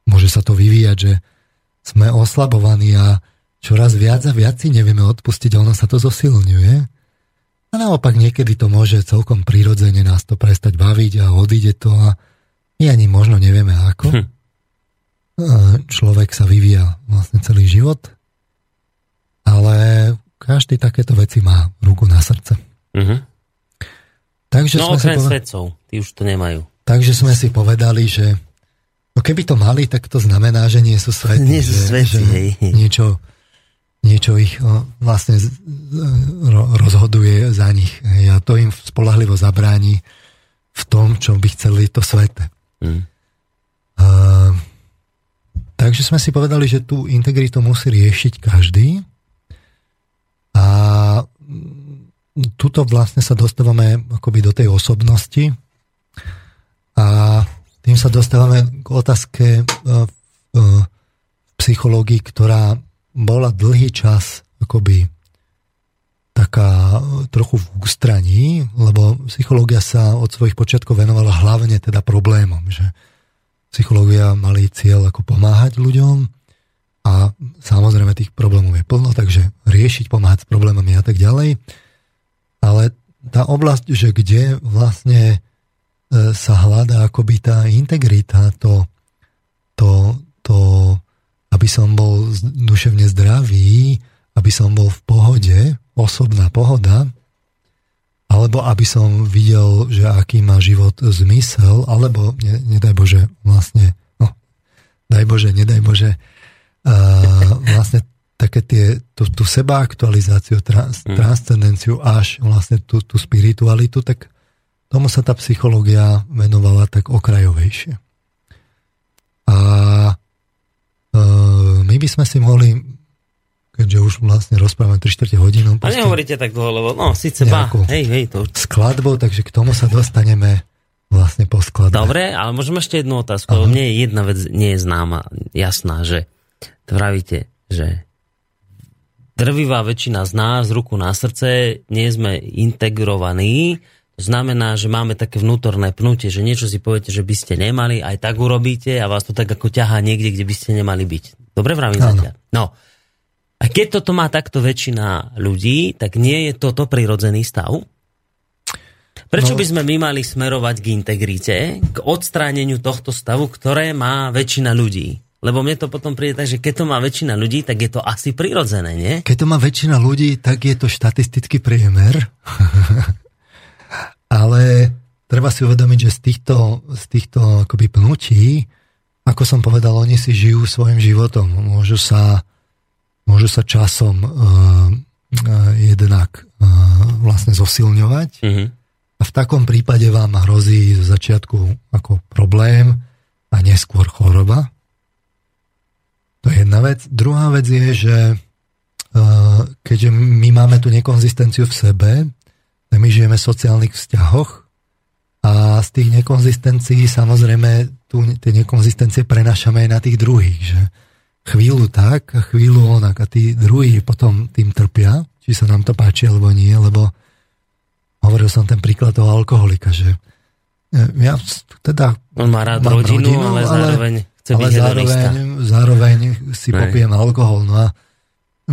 Môže sa to vyvíjať, že sme oslabovaní a čoraz viac a viac si nevieme odpustiť ono sa to zosilňuje. A naopak niekedy to môže celkom prirodzene nás to prestať baviť a odíde to a my ani možno nevieme ako. Hm. Človek sa vyvíja vlastne celý život, ale každý takéto veci má ruku na srdce. Uh-huh. Takže no sme okrem poved... svedcov, tí už to nemajú. Takže sme si povedali, že no keby to mali, tak to znamená, že nie sú svety. Nie sú svety, že, že niečo niečo ich vlastne rozhoduje za nich. A to im spolahlivo zabráni v tom, čo by chceli to svete. Mm. Uh, takže sme si povedali, že tú integritu musí riešiť každý. A tuto vlastne sa dostávame akoby do tej osobnosti. A tým sa dostávame k otázke v psychológii, ktorá bola dlhý čas akoby taká trochu v ústraní, lebo psychológia sa od svojich počiatkov venovala hlavne teda problémom, že psychológia mali cieľ ako pomáhať ľuďom a samozrejme tých problémov je plno, takže riešiť, pomáhať s problémami a tak ďalej. Ale tá oblasť, že kde vlastne e, sa hľadá akoby tá integrita, to, to, to aby som bol duševne zdravý, aby som bol v pohode, osobná pohoda, alebo aby som videl, že aký má život zmysel, alebo ne, nedaj Bože, vlastne, no, daj Bože, nedaj Bože, uh, vlastne také tie, tú, tú sebaaktualizáciu, trans, mm. transcendenciu až vlastne tú, tú spiritualitu, tak tomu sa tá psychológia venovala tak okrajovejšie. A my by sme si mohli keďže už vlastne rozprávame 3 čtvrte hodinu. A nehovoríte tak dlho, lebo no, síce ba, hej, hej, to... Skladbou, takže k tomu sa dostaneme vlastne po skladbe. Dobre, ale môžem ešte jednu otázku, lebo mne jedna vec nie je známa, jasná, že pravíte, že drvivá väčšina z nás, ruku na srdce, nie sme integrovaní, to znamená, že máme také vnútorné pnutie, že niečo si poviete, že by ste nemali, aj tak urobíte a vás to tak ako ťahá niekde, kde by ste nemali byť. Dobre vravím zatiaľ. No, a keď toto má takto väčšina ľudí, tak nie je toto prirodzený stav? Prečo no. by sme my mali smerovať k integrite, k odstráneniu tohto stavu, ktoré má väčšina ľudí? Lebo mne to potom príde tak, že keď to má väčšina ľudí, tak je to asi prirodzené, nie? Keď to má väčšina ľudí, tak je to štatistický priemer. Ale treba si uvedomiť, že z týchto, z týchto akoby pnutí, ako som povedal, oni si žijú svojim životom. Môžu sa môže sa časom uh, uh, jednak uh, vlastne zosilňovať. Mm-hmm. A v takom prípade vám hrozí zo začiatku ako problém a neskôr choroba. To je jedna vec. Druhá vec je, že uh, keďže my máme tú nekonzistenciu v sebe, tak my žijeme v sociálnych vzťahoch a z tých nekonzistencií samozrejme tu, tie nekonzistencie prenašame aj na tých druhých. Že? chvíľu tak a chvíľu onak a tí druhí potom tým trpia, či sa nám to páči alebo nie, lebo hovoril som ten príklad toho alkoholika, že e, ja teda On má rád rodinu, rodinu, ale, zároveň chce ale byť zároveň, zároveň si Nej. popiem alkohol. No a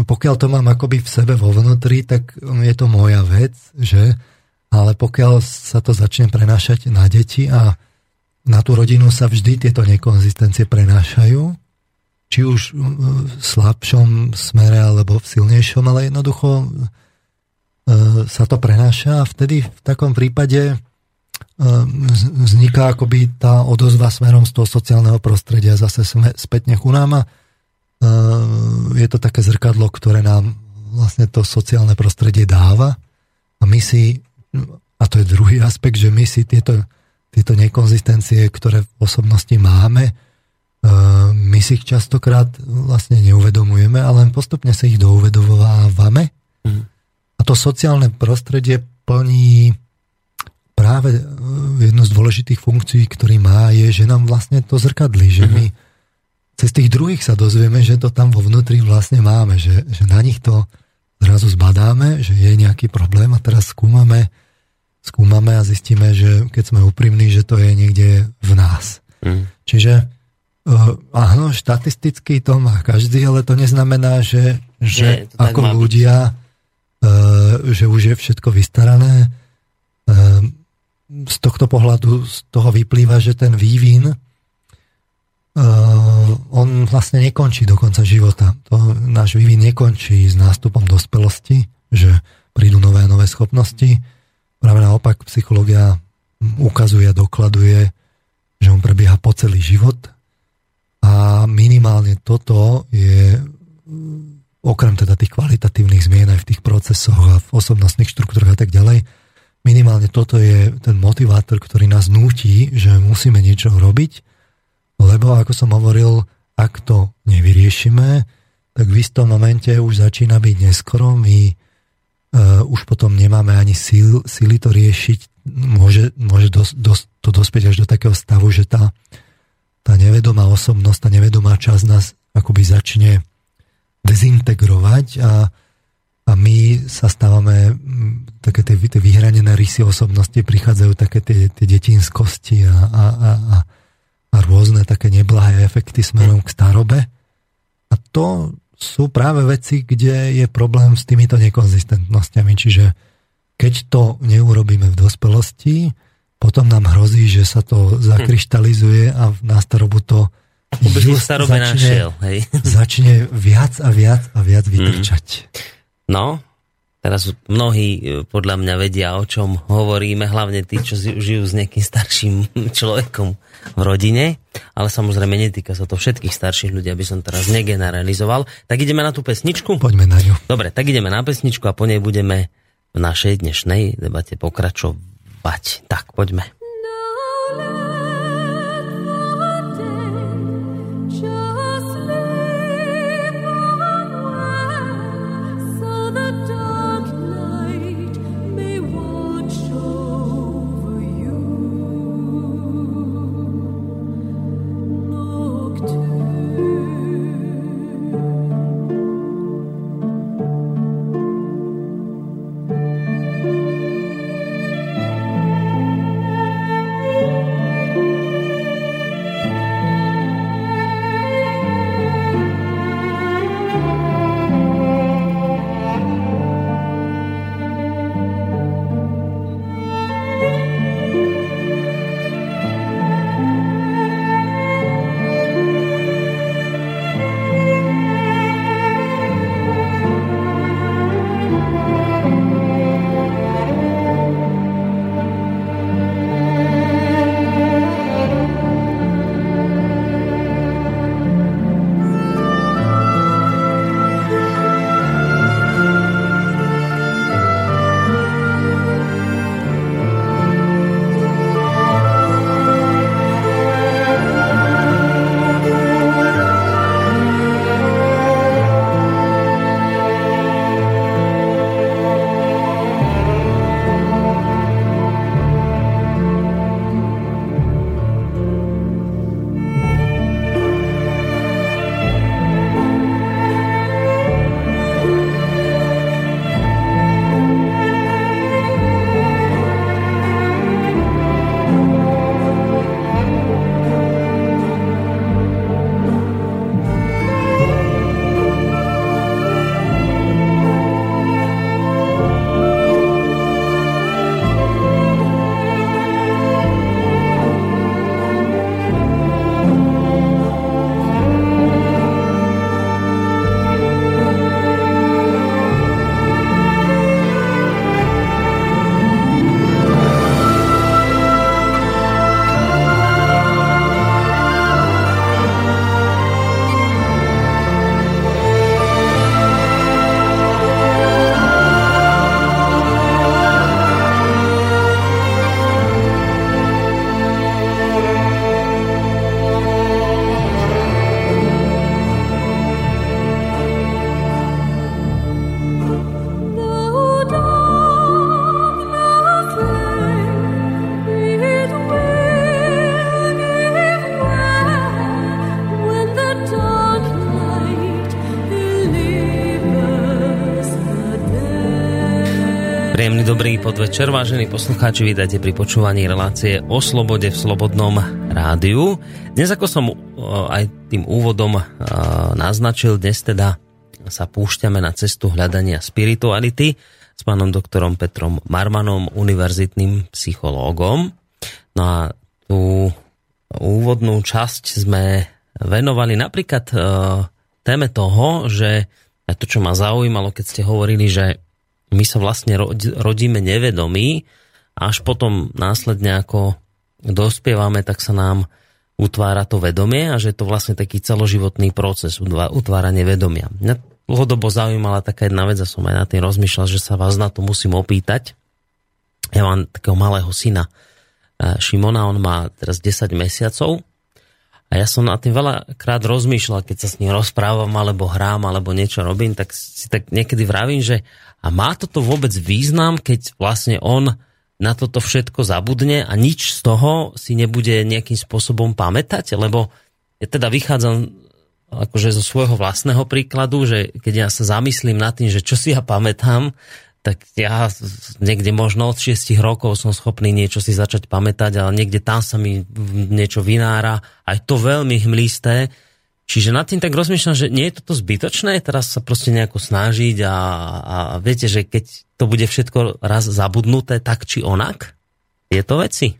pokiaľ to mám akoby v sebe vo vnútri, tak je to moja vec, že? Ale pokiaľ sa to začne prenášať na deti a na tú rodinu sa vždy tieto nekonzistencie prenášajú, či už v slabšom smere alebo v silnejšom, ale jednoducho e, sa to prenáša a vtedy v takom prípade e, vzniká akoby tá odozva smerom z toho sociálneho prostredia zase spätne ku nám a je to také zrkadlo, ktoré nám vlastne to sociálne prostredie dáva a my si, a to je druhý aspekt, že my si tieto, tieto nekonzistencie, ktoré v osobnosti máme, my si ich častokrát vlastne neuvedomujeme, ale len postupne sa ich douvedovávame. Mm. A to sociálne prostredie plní práve e, jednu z dôležitých funkcií, ktorý má, je, že nám vlastne to zrkadlí, že my mm-hmm. Cez tých druhých sa dozvieme, že to tam vo vnútri vlastne máme, že, že na nich to zrazu zbadáme, že je nejaký problém a teraz skúmame, skúmame a zistíme, že keď sme úprimní, že to je niekde v nás. Mm. Čiže Uh, áno, štatisticky to má každý, ale to neznamená, že, že Nie, ako ľudia, uh, že už je všetko vystarané. Uh, z tohto pohľadu z toho vyplýva, že ten vývin on vlastne nekončí do konca života. To, náš vývin nekončí s nástupom dospelosti, že prídu nové a nové schopnosti. Práve naopak psychológia ukazuje, dokladuje, že on prebieha po celý život – a minimálne toto je okrem teda tých kvalitatívnych zmien aj v tých procesoch a v osobnostných štruktúrach a tak ďalej, minimálne toto je ten motivátor, ktorý nás núti, že musíme niečo robiť, lebo ako som hovoril, ak to nevyriešime, tak v istom momente už začína byť neskoro, my uh, už potom nemáme ani síl, síly to riešiť, môže, môže dos, dos, to dospieť až do takého stavu, že tá, tá nevedomá osobnosť, tá nevedomá časť nás akoby začne dezintegrovať a, a my sa stávame také tie, tie vyhranené rysy osobnosti, prichádzajú také tie, tie detinskosti a, a, a, a, a rôzne také neblahé efekty smerom k starobe. A to sú práve veci, kde je problém s týmito nekonzistentnosťami. Čiže keď to neurobíme v dospelosti, potom nám hrozí, že sa to zakryštalizuje a na starobu to začne, našiel, hej. začne viac a viac a viac vytrčať. No, teraz mnohí e, podľa mňa vedia, o čom hovoríme, hlavne tí, čo žijú s nejakým starším človekom v rodine, ale samozrejme netýka sa to všetkých starších ľudí, aby som teraz negeneralizoval. Tak ideme na tú pesničku? Poďme na ňu. Dobre, tak ideme na pesničku a po nej budeme v našej dnešnej debate pokračovať. Tak, poďme. Dobrý podvečer, vážení poslucháči, vítajte pri počúvaní relácie o slobode v Slobodnom rádiu. Dnes, ako som aj tým úvodom naznačil, dnes teda sa púšťame na cestu hľadania spirituality s pánom doktorom Petrom Marmanom, univerzitným psychológom. No a tú úvodnú časť sme venovali napríklad téme toho, že to, čo ma zaujímalo, keď ste hovorili, že my sa vlastne rodíme nevedomí, až potom následne ako dospievame, tak sa nám utvára to vedomie a že je to vlastne taký celoživotný proces utvárania vedomia. dlhodobo zaujímala taká jedna vec a som aj na tým rozmýšľal, že sa vás na to musím opýtať. Ja mám takého malého syna e, Šimona, on má teraz 10 mesiacov a ja som na tým veľakrát rozmýšľal, keď sa s ním rozprávam, alebo hrám, alebo niečo robím, tak si tak niekedy vravím, že a má toto vôbec význam, keď vlastne on na toto všetko zabudne a nič z toho si nebude nejakým spôsobom pamätať, lebo ja teda vychádzam akože zo svojho vlastného príkladu, že keď ja sa zamyslím nad tým, že čo si ja pamätám, tak ja niekde možno od 6 rokov som schopný niečo si začať pamätať, ale niekde tam sa mi niečo vynára, aj to veľmi hmlisté. Čiže nad tým tak rozmýšľam, že nie je toto zbytočné teraz sa proste nejako snažiť a, a viete, že keď to bude všetko raz zabudnuté tak či onak, je to veci.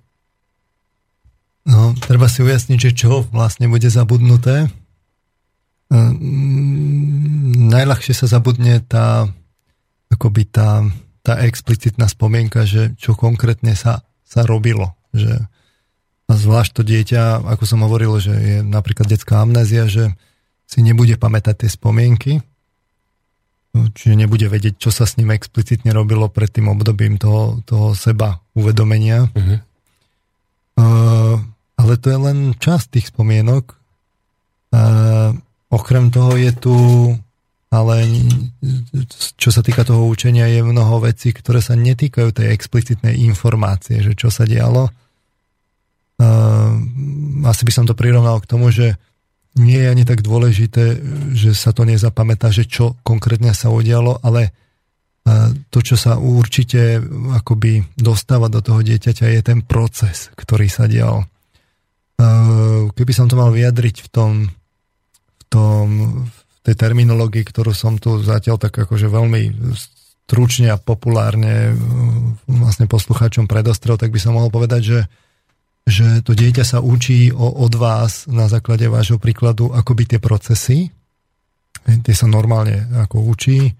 No, treba si ujasniť, že čo vlastne bude zabudnuté. Mm, najľahšie sa zabudne tá, akoby tá, tá explicitná spomienka, že čo konkrétne sa, sa robilo. Že, a zvlášť to dieťa, ako som hovoril, že je napríklad detská amnézia, že si nebude pamätať tie spomienky, čiže nebude vedieť, čo sa s ním explicitne robilo pred tým obdobím toho, toho seba uvedomenia. Uh-huh. Uh, ale to je len časť tých spomienok. Uh, Okrem toho je tu, ale čo sa týka toho učenia, je mnoho vecí, ktoré sa netýkajú tej explicitnej informácie, že čo sa dialo. Uh, asi by som to prirovnal k tomu, že nie je ani tak dôležité, že sa to nezapamätá, že čo konkrétne sa udialo, ale uh, to, čo sa určite akoby dostáva do toho dieťaťa, je ten proces, ktorý sa dial. Uh, keby som to mal vyjadriť v tom tom, v tej terminológii, ktorú som tu zatiaľ tak akože veľmi stručne a populárne mm, vlastne poslucháčom predostrel, tak by som mohol povedať, že, že to dieťa sa učí o, od vás na základe vášho príkladu akoby tie procesy. Tie sa normálne ako učí.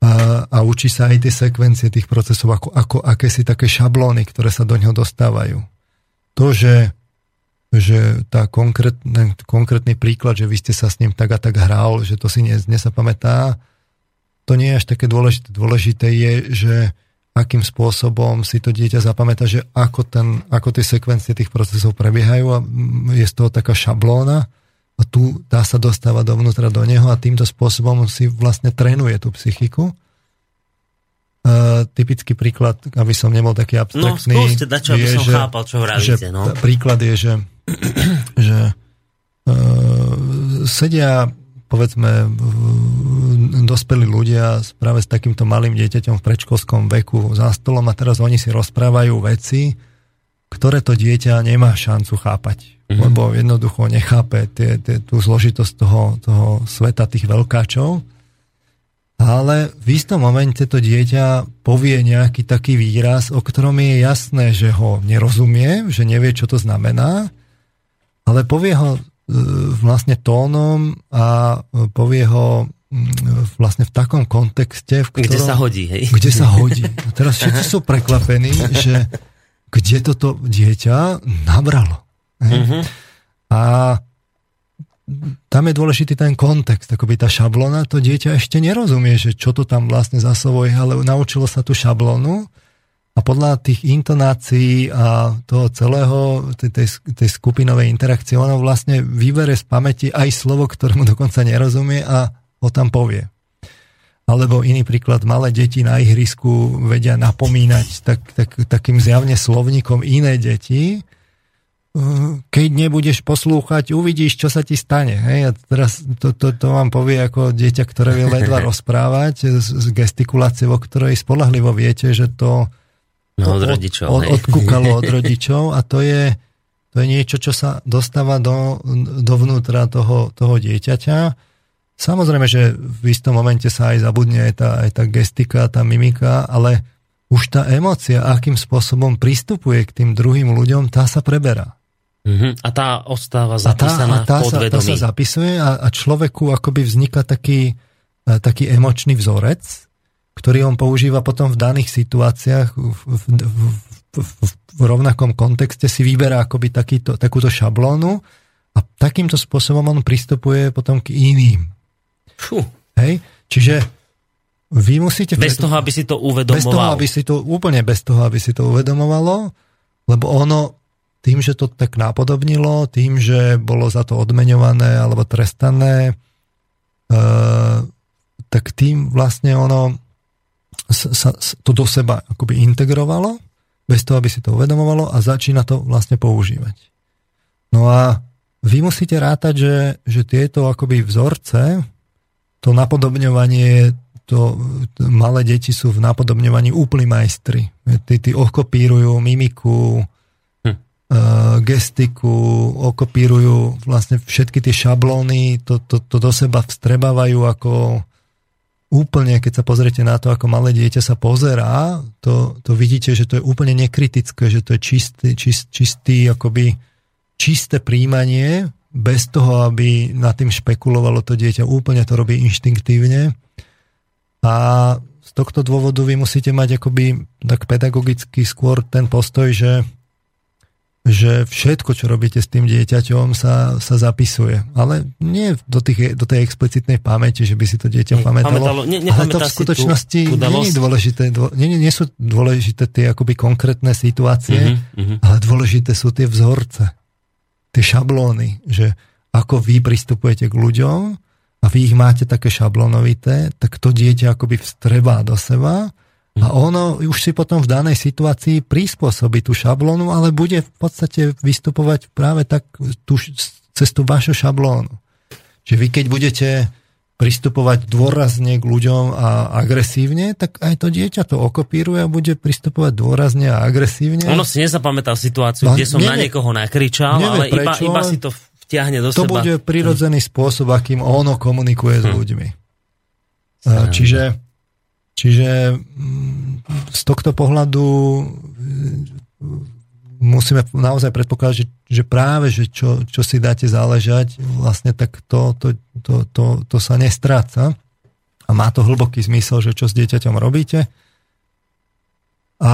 A, a učí sa aj tie sekvencie tých procesov ako, ako akési také šablóny, ktoré sa do neho dostávajú. To, že že tá konkrétne, konkrétny príklad, že vy ste sa s ním tak a tak hral, že to si dnes, dnes sa pamätá, to nie je až také dôležité. Dôležité je, že akým spôsobom si to dieťa zapamätá, že ako, ten, ako tie sekvencie tých procesov prebiehajú a je z toho taká šablóna a tu dá sa dostávať dovnútra do neho a týmto spôsobom si vlastne trénuje tú psychiku. Uh, typický príklad, aby som nebol taký no, abstraktný. No, skúste dať, čo, aby je, som že, chápal, čo vravíte. No. Príklad je, že že uh, sedia povedzme dospelí ľudia práve s takýmto malým dieťaťom v predškolskom veku za stolom a teraz oni si rozprávajú veci, ktoré to dieťa nemá šancu chápať. Mm-hmm. Lebo jednoducho nechápe tie, tie, tú zložitosť toho, toho sveta tých veľkáčov. Ale v istom momente to dieťa povie nejaký taký výraz, o ktorom je jasné, že ho nerozumie, že nevie, čo to znamená ale povie ho e, vlastne tónom a e, povie ho vlastne v takom kontexte, v ktorom, kde sa hodí, hej? Kde sa hodí. A teraz všetci sú prekvapení, že kde toto dieťa nabralo. Hej? Uh-huh. A tam je dôležitý ten kontext, akoby tá šablona, to dieťa ešte nerozumie, že čo to tam vlastne za sebou je, ale naučilo sa tú šablonu a podľa tých intonácií a toho celého, tej, tej, tej skupinovej interakcie, ono vlastne vybere z pamäti aj slovo, ktorému dokonca nerozumie a ho tam povie. Alebo iný príklad, malé deti na ihrisku vedia napomínať tak, tak, takým zjavne slovníkom iné deti, keď nebudeš poslúchať, uvidíš, čo sa ti stane. Hej? A teraz to, to, to vám povie ako dieťa, ktoré vie ledva rozprávať s, s gestikuláciou, o ktorej spolahlivo viete, že to No, od rodičov. Od, odkúkalo od rodičov a to je, to je niečo, čo sa dostáva do, dovnútra toho, toho dieťaťa. Samozrejme, že v istom momente sa aj zabudne aj tá, aj tá gestika, tá mimika, ale už tá emócia, akým spôsobom pristupuje k tým druhým ľuďom, tá sa preberá. Uh-huh. A tá ostáva zapísaná a tá, a tá sa, tá sa zapisuje a, a človeku akoby vzniká taký, e, taký emočný vzorec, ktorý on používa potom v daných situáciách v, v, v, v, v rovnakom kontexte si vyberá akoby takýto, takúto šablónu a takýmto spôsobom on pristupuje potom k iným. Fú. Hej? Čiže vy musíte... Bez toho, aby si to uvedomoval. Bez toho, aby si to, úplne bez toho, aby si to uvedomovalo, lebo ono tým, že to tak napodobnilo, tým, že bolo za to odmeňované alebo trestané, e, tak tým vlastne ono sa, to do seba akoby integrovalo, bez toho, aby si to uvedomovalo a začína to vlastne používať. No a vy musíte rátať, že, že tieto akoby vzorce, to napodobňovanie to malé deti sú v napodobňovaní úplní majstri. Tí, tí okopírujú mimiku, hm. uh, gestiku, okopírujú vlastne všetky tie šablóny, to, to, to do seba vstrebávajú ako úplne, keď sa pozriete na to, ako malé dieťa sa pozerá, to, to vidíte, že to je úplne nekritické, že to je čistý, čist, čistý akoby čisté príjmanie, bez toho, aby nad tým špekulovalo to dieťa, úplne to robí inštinktívne. A z tohto dôvodu vy musíte mať akoby tak pedagogicky skôr ten postoj, že, že všetko, čo robíte s tým dieťaťom, sa, sa zapisuje. Ale nie do, tých, do tej explicitnej pamäti, že by si to dieťa pamätalo. pamätalo ne, ale to v skutočnosti nie, je dôležité, nie, nie sú dôležité tie akoby konkrétne situácie, uh-huh, uh-huh. ale dôležité sú tie vzorce, tie šablóny, že ako vy pristupujete k ľuďom, a vy ich máte také šablonovité, tak to dieťa akoby vstrebá do seba a ono už si potom v danej situácii prispôsobí tú šablónu, ale bude v podstate vystupovať práve tak tú, cez tú vašu šablónu. Čiže vy keď budete pristupovať dôrazne k ľuďom a agresívne, tak aj to dieťa to okopíruje a bude pristupovať dôrazne a agresívne. Ono si nezapamätá situáciu, no, kde som nevie, na niekoho nakričal, ale prečo, iba, iba si to vtiahne do to seba. To bude prirodzený spôsob, akým ono komunikuje hm. s ľuďmi. Sranda. Čiže, čiže mm, z tohto pohľadu mm, musíme naozaj predpokladať, že, že práve, že čo, čo si dáte záležať, vlastne tak to, to, to, to, to sa nestráca. A má to hlboký zmysel, že čo s dieťaťom robíte. A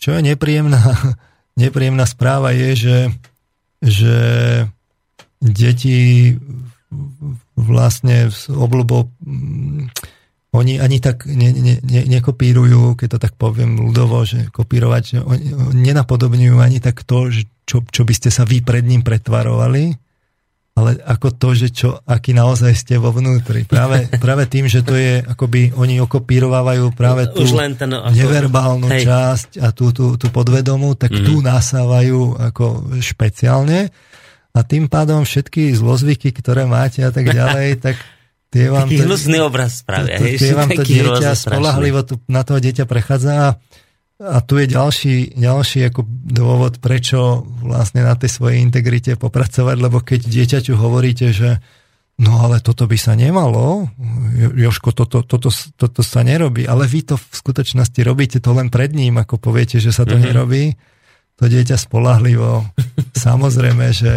čo je nepríjemná, nepríjemná správa je, že že deti vlastne s obľubou mm, oni ani tak ne, ne, ne, nekopírujú, keď to tak poviem ľudovo, že kopírovať, že oni nenapodobňujú ani tak to, že čo, čo by ste sa vy pred ním pretvarovali, ale ako to, že čo, aký naozaj ste vo vnútri. Práve, práve tým, že to je, akoby oni okopírovajú práve tú Už len ten, ako... neverbálnu Hej. časť a tú, tú, tú podvedomú, tak mm. tu nasávajú ako špeciálne a tým pádom všetky zlozvyky, ktoré máte a tak ďalej, tak tie vám Taký to, hnusný obraz spravia. To, tie vám to dieťa spolahlivo tu, na toho dieťa prechádza a a tu je ďalší, ďalší ako dôvod, prečo vlastne na tej svojej integrite popracovať, lebo keď dieťaťu hovoríte, že no ale toto by sa nemalo, Joško, toto, toto, toto sa nerobí, ale vy to v skutočnosti robíte to len pred ním, ako poviete, že sa to mm-hmm. nerobí, to dieťa spolahlivo. Samozrejme, že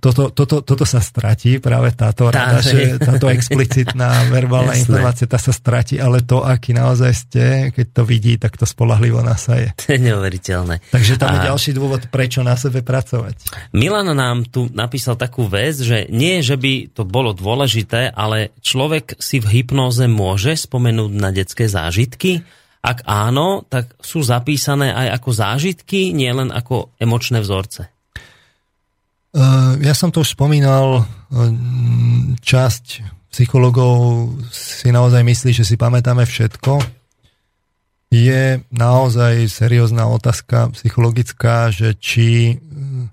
toto, toto, toto sa stratí, práve táto rada, že táto explicitná verbálna Jasné. informácia, tá sa stratí, ale to, aký naozaj ste, keď to vidí, tak to spolahlivo nasaje. To je neuveriteľné. Takže tam je ďalší dôvod, prečo na sebe pracovať. Milan nám tu napísal takú vec, že nie, že by to bolo dôležité, ale človek si v hypnóze môže spomenúť na detské zážitky, ak áno, tak sú zapísané aj ako zážitky, nielen ako emočné vzorce. Uh, ja som to už spomínal, uh, časť psychologov si naozaj myslí, že si pamätáme všetko. Je naozaj seriózna otázka psychologická, že či uh,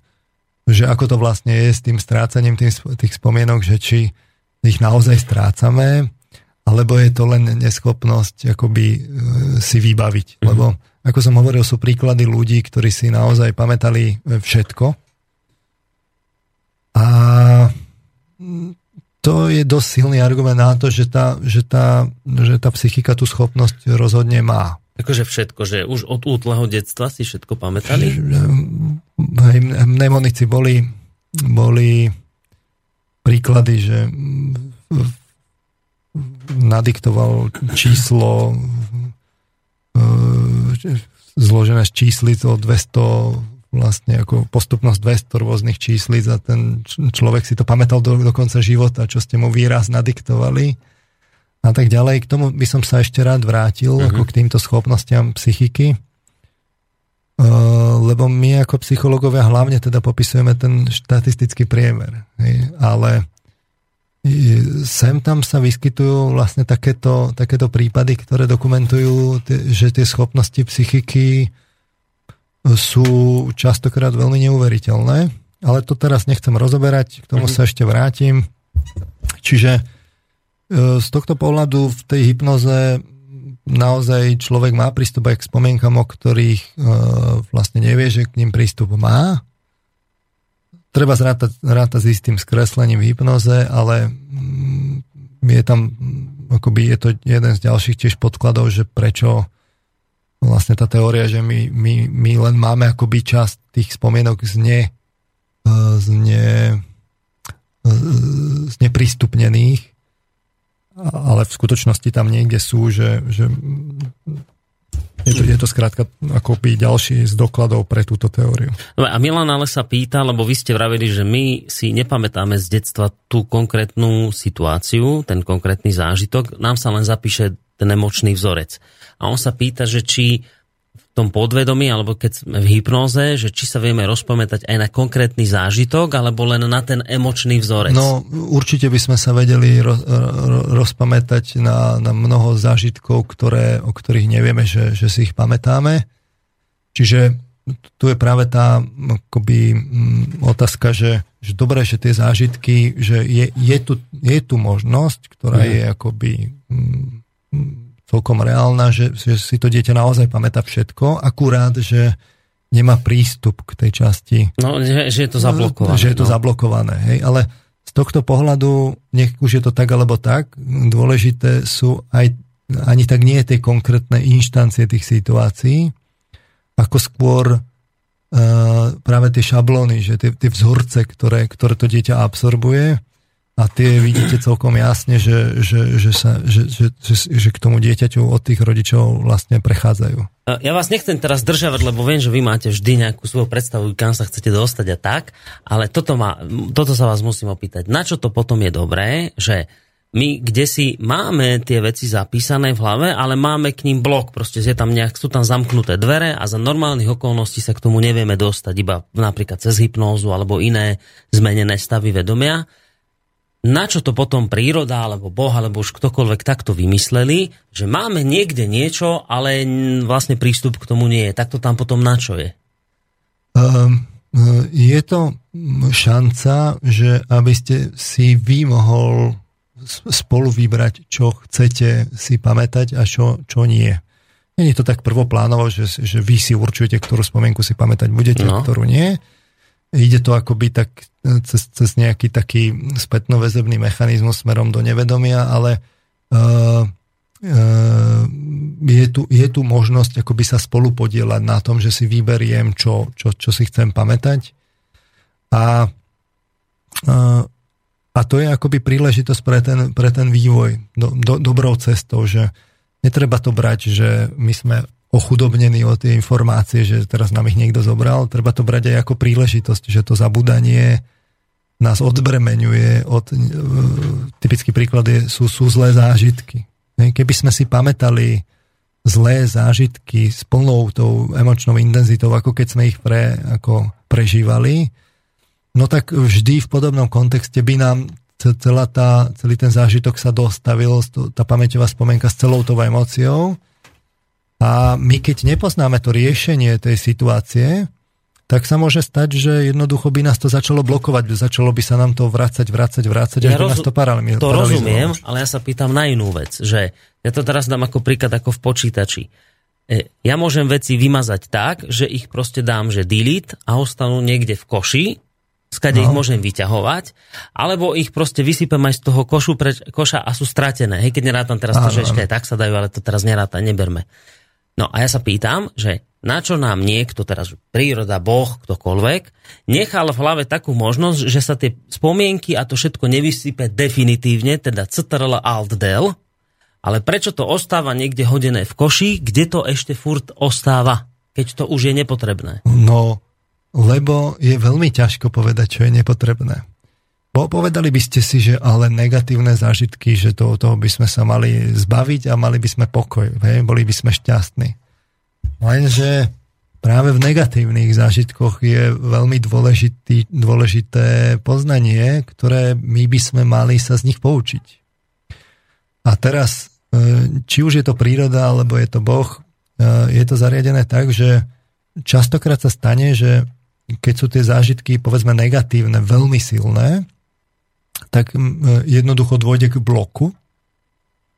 že ako to vlastne je s tým strácaním tých spomienok, že či ich naozaj strácame alebo je to len neschopnosť akoby e, si vybaviť. Mm-hmm. Lebo, ako som hovoril, sú príklady ľudí, ktorí si naozaj pamätali e, všetko. A to je dosť silný argument na to, že tá, že tá, že tá psychika tú schopnosť rozhodne má. Akože všetko, že už od útleho detstva si všetko pamätali? Mnemonici boli, boli príklady, že nadiktoval číslo e, zložené z číslic o 200 vlastne ako postupnosť 200 rôznych číslic a ten človek si to pamätal do, do konca života, čo ste mu výraz nadiktovali a tak ďalej. K tomu by som sa ešte rád vrátil, uh-huh. ako k týmto schopnostiam psychiky. Uh, lebo my ako psychológovia hlavne teda popisujeme ten štatistický priemer. Ale sem tam sa vyskytujú vlastne takéto, takéto prípady, ktoré dokumentujú, že tie schopnosti psychiky sú častokrát veľmi neuveriteľné, ale to teraz nechcem rozoberať, k tomu mm-hmm. sa ešte vrátim. Čiže e, z tohto pohľadu v tej hypnoze naozaj človek má prístup aj k spomienkam, o ktorých e, vlastne nevie, že k ním prístup má treba zrátať, rátať s istým skreslením v hypnoze, ale mm, je tam, mm, akoby je to jeden z ďalších tiež podkladov, že prečo vlastne tá teória, že my, my, my len máme akoby časť tých spomienok z, ne, z, ne, z neprístupnených, ale v skutočnosti tam niekde sú, že, že je to, je to skrátka by ďalší z dokladov pre túto teóriu. No a Milan ale sa pýta, lebo vy ste vravili, že my si nepamätáme z detstva tú konkrétnu situáciu, ten konkrétny zážitok, nám sa len zapíše ten emočný vzorec. A on sa pýta, že či tom podvedomí, alebo keď sme v hypnoze, že či sa vieme rozpamätať aj na konkrétny zážitok, alebo len na ten emočný vzorec? No, určite by sme sa vedeli ro, ro, rozpamätať na, na mnoho zážitkov, ktoré, o ktorých nevieme, že, že si ich pamätáme. Čiže tu je práve tá akoby, m, otázka, že, že dobre, že tie zážitky, že je, je, tu, je tu možnosť, ktorá mm. je akoby m, celkom reálna, že, že si to dieťa naozaj pamätá všetko, akurát, že nemá prístup k tej časti. No, že, je to zablokované. Že je to no. zablokované, hej, ale z tohto pohľadu, nech už je to tak alebo tak, dôležité sú aj, ani tak nie tie konkrétne inštancie tých situácií, ako skôr uh, práve tie šablóny, že tie, tie vzorce, ktoré, ktoré to dieťa absorbuje, a tie vidíte celkom jasne, že, že, že, sa, že, že, že, že k tomu dieťaťu od tých rodičov vlastne prechádzajú. Ja vás nechcem teraz državať, lebo viem, že vy máte vždy nejakú svoju predstavu, kam sa chcete dostať a tak, ale toto, má, toto sa vás musím opýtať. Na čo to potom je dobré, že my kde si máme tie veci zapísané v hlave, ale máme k ním blok, proste je tam nejak, sú tam zamknuté dvere a za normálnych okolností sa k tomu nevieme dostať, iba napríklad cez hypnózu alebo iné zmenené stavy vedomia na čo to potom príroda, alebo Boh, alebo už ktokoľvek takto vymysleli, že máme niekde niečo, ale vlastne prístup k tomu nie je. Tak to tam potom na čo je? Um, je to šanca, že aby ste si vy mohol spolu vybrať, čo chcete si pamätať a čo, čo nie. Je to tak prvoplánovo, že, že vy si určujete, ktorú spomienku si pamätať budete, no. ktorú nie ide to akoby tak cez, cez nejaký taký spätnoväzebný mechanizmus smerom do nevedomia, ale uh, uh, je, tu, je tu možnosť akoby sa spolu podielať na tom, že si vyberiem, čo, čo, čo si chcem pamätať. A, uh, a to je akoby príležitosť pre ten, pre ten vývoj do, do, dobrou cestou, že netreba to brať, že my sme ochudobnení o tie informácie, že teraz nám ich niekto zobral. Treba to brať aj ako príležitosť, že to zabudanie nás odbremenuje od... E, typický príklad je, sú, sú zlé zážitky. Keby sme si pamätali zlé zážitky s plnou tou emočnou intenzitou, ako keď sme ich pre, ako prežívali, no tak vždy v podobnom kontexte by nám celá tá, celý ten zážitok sa dostavil, tá pamäťová spomienka s celou tou emóciou a my keď nepoznáme to riešenie tej situácie, tak sa môže stať, že jednoducho by nás to začalo blokovať, začalo by sa nám to vrácať, vrácať, vrácať, ja roz... nás to paralizovalo. To rozumiem, ale ja sa pýtam na inú vec, že ja to teraz dám ako príklad ako v počítači. E, ja môžem veci vymazať tak, že ich proste dám, že delete a ostanú niekde v koši, skade no. ich môžem vyťahovať, alebo ich proste vysypem aj z toho košu preč, koša a sú stratené. Hej, keď nerátam teraz to, že ešte aj tak sa dajú, ale to teraz neráta, neberme. No a ja sa pýtam, že na čo nám niekto, teraz príroda, Boh, ktokoľvek, nechal v hlave takú možnosť, že sa tie spomienky a to všetko nevysype definitívne, teda CTRL Alt Del, ale prečo to ostáva niekde hodené v koši, kde to ešte furt ostáva, keď to už je nepotrebné? No, lebo je veľmi ťažko povedať, čo je nepotrebné. Po, povedali by ste si, že ale negatívne zážitky, že to, toho by sme sa mali zbaviť a mali by sme pokoj, hej? boli by sme šťastní. Lenže práve v negatívnych zážitkoch je veľmi dôležitý, dôležité poznanie, ktoré my by sme mali sa z nich poučiť. A teraz, e, či už je to príroda, alebo je to Boh, e, je to zariadené tak, že častokrát sa stane, že keď sú tie zážitky, povedzme, negatívne, veľmi silné, tak jednoducho dôjde k bloku,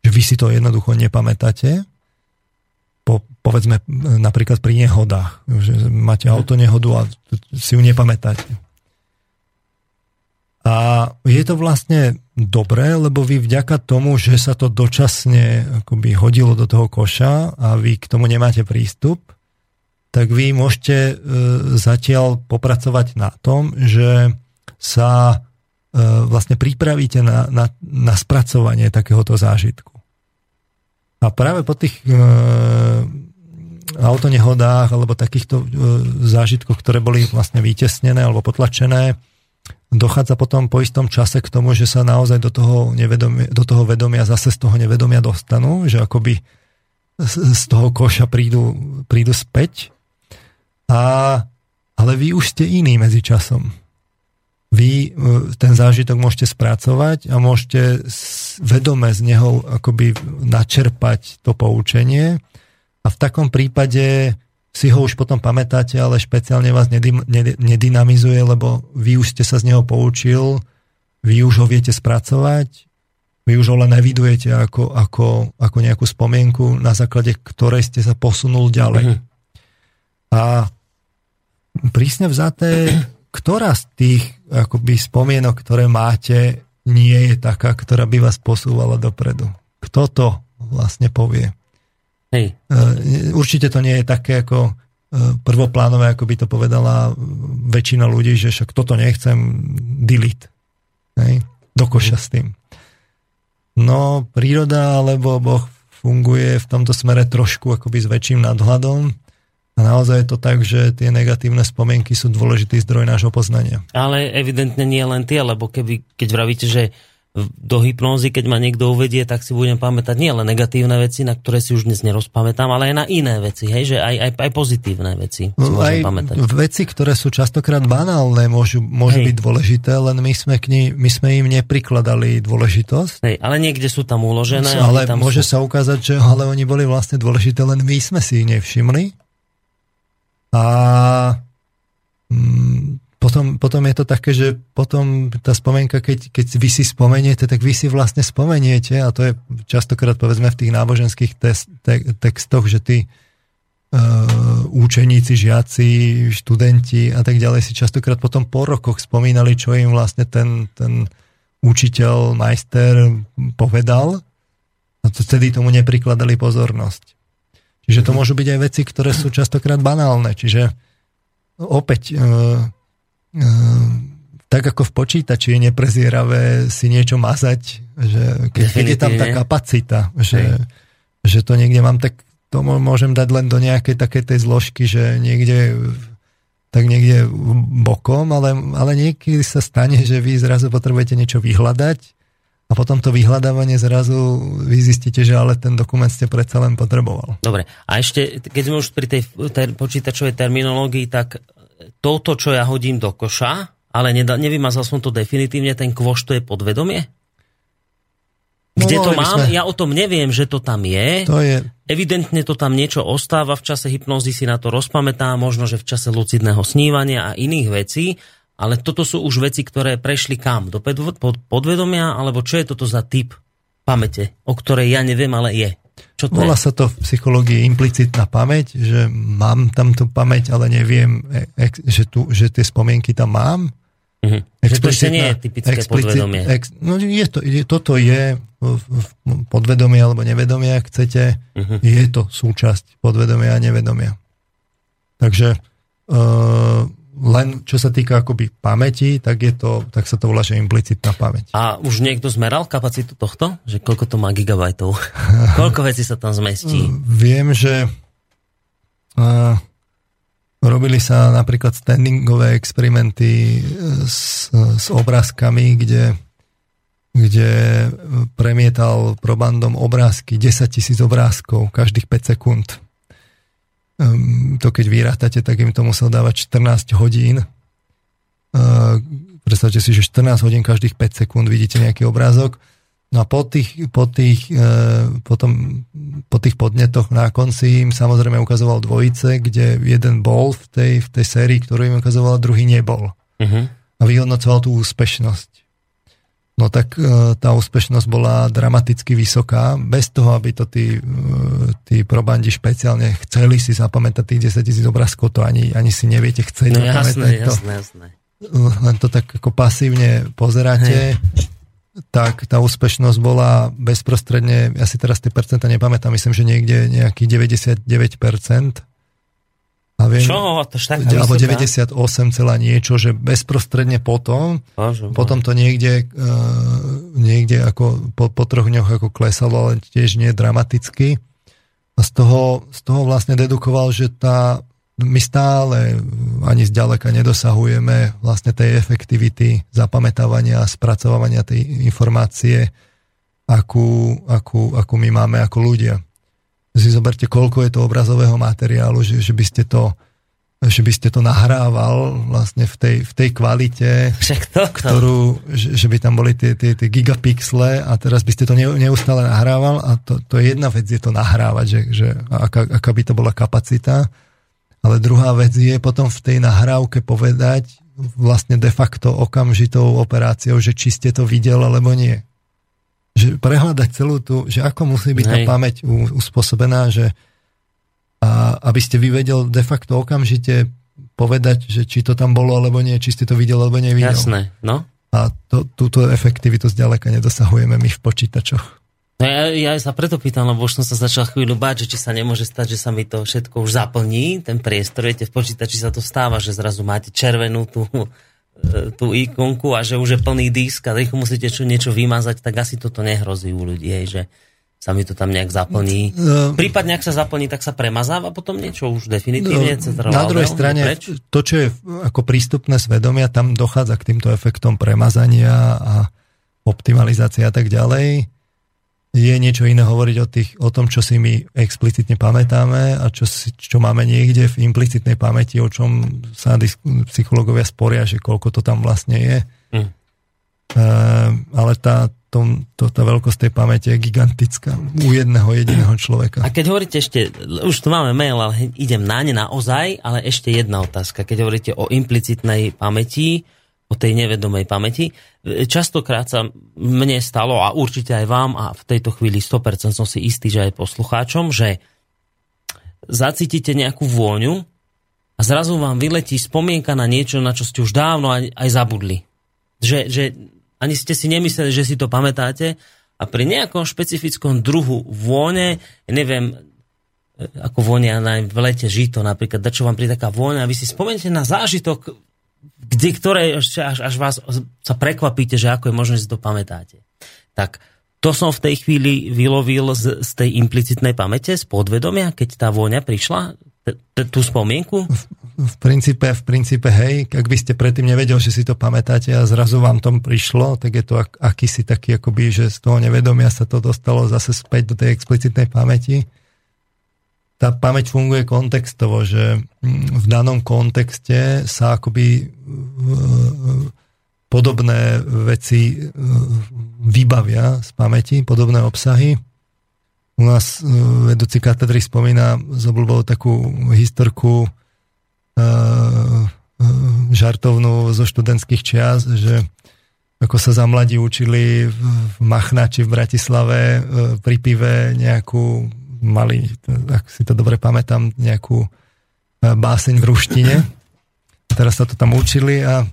že vy si to jednoducho nepamätáte, po, povedzme napríklad pri nehodách, že máte mhm. auto nehodu a si ju nepamätáte. A je to vlastne dobré, lebo vy vďaka tomu, že sa to dočasne akoby hodilo do toho koša a vy k tomu nemáte prístup, tak vy môžete e, zatiaľ popracovať na tom, že sa E, vlastne pripravíte na, na, na spracovanie takéhoto zážitku. A práve po tých e, autonehodách alebo takýchto e, zážitkoch, ktoré boli vlastne vytesnené alebo potlačené, dochádza potom po istom čase k tomu, že sa naozaj do toho, nevedomia, do toho vedomia, zase z toho nevedomia dostanú, že akoby z, z toho koša prídu, prídu späť. A, ale vy už ste iní medzi časom vy e, ten zážitok môžete spracovať a môžete vedome z neho akoby načerpať to poučenie a v takom prípade si ho už potom pamätáte, ale špeciálne vás nedynamizuje, lebo vy už ste sa z neho poučil, vy už ho viete spracovať, vy už ho len nevidujete ako, ako, ako nejakú spomienku, na základe ktorej ste sa posunul ďalej. Mm-hmm. A prísne vzaté ktorá z tých akoby spomienok, ktoré máte, nie je taká, ktorá by vás posúvala dopredu? Kto to vlastne povie? Hej. E, určite to nie je také ako e, prvoplánové, ako by to povedala väčšina ľudí, že však toto nechcem, delete. Hej? Do koša s tým. No, príroda alebo Boh funguje v tomto smere trošku akoby s väčším nadhľadom a naozaj je to tak, že tie negatívne spomienky sú dôležitý zdroj nášho poznania. Ale evidentne nie len tie, lebo keby, keď vravíte, že do hypnózy, keď ma niekto uvedie, tak si budem pamätať nie len negatívne veci, na ktoré si už dnes nerozpamätám, ale aj na iné veci, hej, že aj, aj, aj pozitívne veci si no, aj pamätať. Veci, ktoré sú častokrát banálne, môžu, môžu byť dôležité, len my sme, k ní, my sme im neprikladali dôležitosť. Hej, ale niekde sú tam uložené. Ale tam môže sú... sa ukázať, že ale oni boli vlastne dôležité, len my sme si ich nevšimli a mm, potom, potom je to také, že potom tá spomienka, keď, keď vy si spomeniete, tak vy si vlastne spomeniete a to je častokrát povedzme v tých náboženských test, te, textoch, že tí uh, účeníci, žiaci, študenti a tak ďalej si častokrát potom po rokoch spomínali, čo im vlastne ten, ten učiteľ, majster povedal a to vtedy tomu neprikladali pozornosť. Čiže to môžu byť aj veci, ktoré sú častokrát banálne. Čiže opäť, e, e, tak ako v počítači je neprezieravé si niečo mazať, že keď, keď je tam tá kapacita, že, že to niekde mám, tak to môžem dať len do nejakej takej tej zložky, že niekde tak niekde bokom, ale, ale niekedy sa stane, že vy zrazu potrebujete niečo vyhľadať a potom to vyhľadávanie zrazu vy zistíte, že ale ten dokument ste predsa len potreboval. Dobre, a ešte, keď sme už pri tej ter- počítačovej terminológii, tak toto, čo ja hodím do koša, ale nedá, nevymazal som to definitívne, ten kvoš to je podvedomie? Kde no, to mám? Sme... Ja o tom neviem, že to tam je. To je. Evidentne to tam niečo ostáva, v čase hypnózy si na to rozpamätá, možno, že v čase lucidného snívania a iných vecí, ale toto sú už veci, ktoré prešli kam? Do podvedomia? Alebo čo je toto za typ pamäte, o ktorej ja neviem, ale je? Čo to Volá je? sa to v psychológii implicitná pamäť, že mám tam tú pamäť, ale neviem, e, že, tu, že tie spomienky tam mám. Uh-huh. Že to ešte nie je typické explicit, podvedomie. Ex, no je to, je, toto je v podvedomie alebo nevedomie, ak chcete, uh-huh. je to súčasť podvedomia a nevedomia. Takže uh, len čo sa týka akoby pamäti, tak, je to, tak sa to volá, že implicitná pamäť. A už niekto zmeral kapacitu tohto? Že koľko to má gigabajtov? koľko vecí sa tam zmestí? Viem, že uh, Robili sa napríklad standingové experimenty s, s obrázkami, kde, kde premietal probandom obrázky, 10 tisíc obrázkov každých 5 sekúnd. Um, to keď vyrátate, tak im to musel dávať 14 hodín. Uh, predstavte si, že 14 hodín každých 5 sekúnd vidíte nejaký obrázok No a po tých, po tých, e, potom, po tých podnetoch na konci im samozrejme ukazoval dvojice, kde jeden bol v tej, v tej sérii, ktorú im ukazoval, a druhý nebol. Uh-huh. A vyhodnocoval tú úspešnosť. No tak e, tá úspešnosť bola dramaticky vysoká, bez toho, aby to tí, e, tí probandi špeciálne chceli si zapamätať tých 10 tisíc obrázkov, to ani, ani si neviete chcieť no, jasné, to. jasné, jasné. Len to tak ako pasívne pozeráte. Hej tak tá úspešnosť bola bezprostredne, ja si teraz tie percenta nepamätám, myslím, že niekde nejaký 99%. A viem, Čo? To alebo 98 celá niečo, že bezprostredne potom, Bože, potom to niekde, uh, niekde ako po, po troch dňoch ako klesalo, ale tiež nie dramaticky. A z toho, z toho vlastne dedukoval, že tá my stále ani zďaleka nedosahujeme vlastne tej efektivity zapamätávania a spracovania tej informácie, akú, akú, akú my máme ako ľudia. Si zoberte, koľko je to obrazového materiálu, že, že by ste to že by ste to nahrával vlastne v tej, v tej kvalite, to, ktorú, že, že by tam boli tie, tie, tie gigapixle a teraz by ste to neustále nahrával a to, to je jedna vec, je to nahrávať, že, že aká, aká by to bola kapacita ale druhá vec je potom v tej nahrávke povedať vlastne de facto okamžitou operáciou, že či ste to videl alebo nie. Že prehľadať celú tú, že ako musí byť Hej. tá pamäť uspôsobená, že a aby ste vyvedel de facto okamžite povedať, že či to tam bolo alebo nie, či ste to videl alebo nevidel. Jasné, no. A to, túto efektivitu zďaleka nedosahujeme my v počítačoch. No ja, ja sa preto pýtam, lebo už som sa začal chvíľu báť, že či sa nemôže stať, že sa mi to všetko už zaplní, ten priestor, viete, v počítači sa to stáva, že zrazu máte červenú tú, tú ikonku a že už je plný disk a rýchlo musíte čo, niečo vymazať, tak asi toto nehrozí u ľudí, hej, že sa mi to tam nejak zaplní. No, Prípadne, ak sa zaplní, tak sa premazáva potom niečo už definitívne. No, na druhej strane, preč? to, čo je ako prístupné svedomia, tam dochádza k týmto efektom premazania a optimalizácia a tak ďalej je niečo iné hovoriť o, tých, o tom, čo si my explicitne pamätáme a čo, si, čo máme niekde v implicitnej pamäti, o čom sa psychológovia sporia, že koľko to tam vlastne je. Mm. Uh, ale tá, to, to, tá veľkosť tej pamäte je gigantická u jedného jediného človeka. A keď hovoríte ešte, už tu máme mail, ale idem na ne naozaj, ale ešte jedna otázka. Keď hovoríte o implicitnej pamäti, o tej nevedomej pamäti. Častokrát sa mne stalo, a určite aj vám, a v tejto chvíli 100% som si istý, že aj poslucháčom, že zacítite nejakú vôňu a zrazu vám vyletí spomienka na niečo, na čo ste už dávno aj, aj zabudli. Že, že ani ste si nemysleli, že si to pamätáte a pri nejakom špecifickom druhu vône, neviem, ako vonia v lete žito napríklad, čo vám pri taká vôňa a vy si spomente na zážitok kde, ktoré až, až vás sa prekvapíte, že ako je možné, že si to pamätáte. Tak to som v tej chvíli vylovil z, z tej implicitnej pamäte, z podvedomia, keď tá vôňa prišla, tú spomienku? V, v, princípe, v princípe, hej, ak by ste predtým nevedel, že si to pamätáte a zrazu vám tom prišlo, tak je to ak, akýsi taký, akoby, že z toho nevedomia sa to dostalo zase späť do tej explicitnej pamäti tá pamäť funguje kontextovo, že mm, v danom kontexte sa akoby e, podobné veci e, vybavia z pamäti, podobné obsahy. U nás e, vedúci katedry spomína z obľubou takú historku žartovnú zo študentských čias, že ako sa za mladí učili v Machnači v Bratislave pri pive nejakú mali, ak si to dobre pamätám, nejakú e, báseň v ruštine. Teraz sa to tam učili a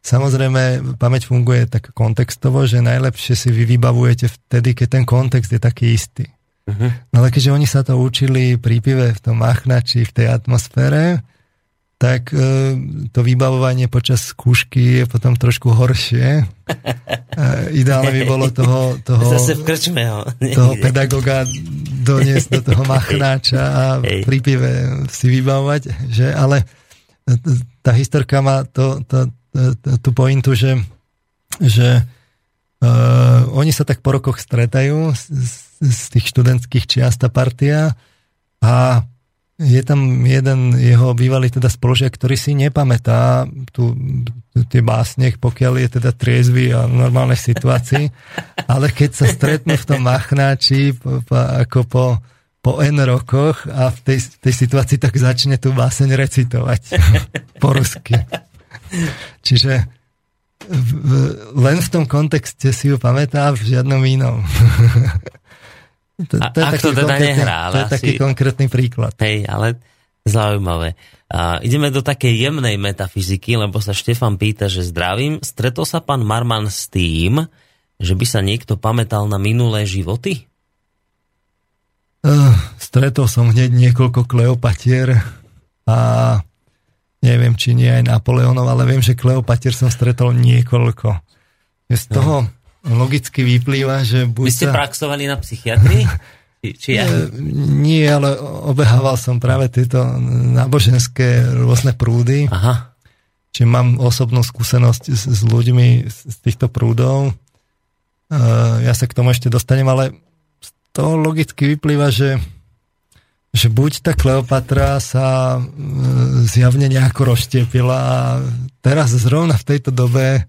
samozrejme pamäť funguje tak kontextovo, že najlepšie si vy vybavujete vtedy, keď ten kontext je taký istý. Uh-huh. No ale keďže oni sa to učili pri pive v tom machnači, v tej atmosfére, tak e, to vybavovanie počas skúšky je potom trošku horšie. E, ideálne by bolo toho, toho, Zase v krčme, ho. toho pedagoga doniesť do toho machnáča a pri pive si vybavovať, že? Ale tá historka má to, to, to, to, tú pointu, že, že uh, oni sa tak po rokoch stretajú z, z tých študentských čiast tá partia a je tam jeden jeho bývalý teda spoložiak, ktorý si nepamätá tu, tie básne, pokiaľ je teda triezvy a v normálnej situácii, ale keď sa stretnú v tom machnáči po, po, ako po, po N rokoch a v tej, tej situácii tak začne tú báseň recitovať po rusky. Čiže v, len v tom kontexte si ju pamätá, v žiadnom inom. To, to je ak to teda nehrá, To je taký konkrétny príklad. Hej, ale zaujímavé. A ideme do takej jemnej metafyziky, lebo sa Štefan pýta, že zdravím. Stretol sa pán Marman s tým, že by sa niekto pamätal na minulé životy? Uh, stretol som hneď niekoľko Kleopatier a neviem, či nie aj Napoleonov, ale viem, že Kleopatier som stretol niekoľko. Z toho... No logicky vyplýva, že buď Vy ste sa... praxovali na psychiatrii? Či, či ja? Nie, ale obehával som práve tieto náboženské rôzne prúdy. Aha. Čiže mám osobnú skúsenosť s, s ľuďmi z týchto prúdov. Uh, ja sa k tomu ešte dostanem, ale z toho logicky vyplýva, že, že buď tá Kleopatra sa uh, zjavne nejako rozštiepila a teraz zrovna v tejto dobe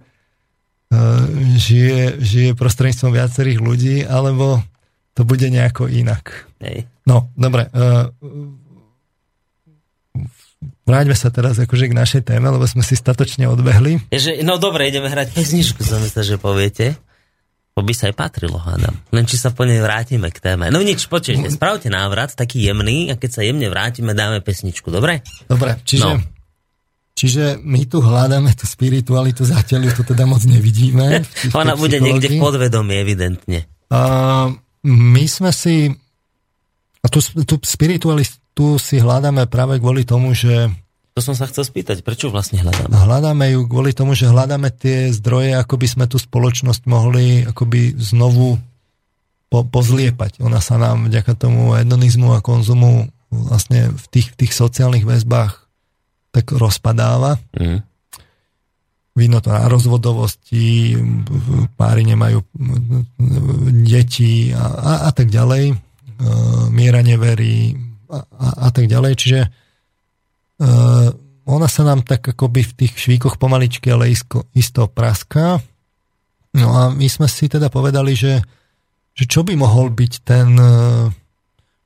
žije, žije prostredníctvom viacerých ľudí, alebo to bude nejako inak. Hej. No, dobre. Uh, vráťme sa teraz akože k našej téme, lebo sme si statočne odbehli. Ježe, no dobre, ideme hrať pesničku, som myslel, že poviete. To by sa aj patrilo, hádam. Len či sa po nej vrátime k téme. No nič, počujte, spravte návrat, taký jemný, a keď sa jemne vrátime, dáme pesničku, dobre? Dobre, čiže... No Čiže my tu hľadáme tú spiritualitu, zatiaľ ju tu teda moc nevidíme. Ona bude niekde v podvedomí, evidentne. A my sme si, a tú, tú spiritualitu si hľadáme práve kvôli tomu, že to som sa chcel spýtať, prečo vlastne hľadáme? Hľadáme ju kvôli tomu, že hľadáme tie zdroje, ako by sme tú spoločnosť mohli akoby znovu po, pozliepať. Ona sa nám vďaka tomu hedonizmu a konzumu vlastne v tých, v tých sociálnych väzbách tak rozpadáva. Mm. Vidno to na rozvodovosti, páry nemajú deti a, a, a tak ďalej. E, miera neverí a, a, a tak ďalej. Čiže e, ona sa nám tak akoby v tých švíkoch pomaličky, ale isto, isto praská. No a my sme si teda povedali, že, že čo by mohol byť ten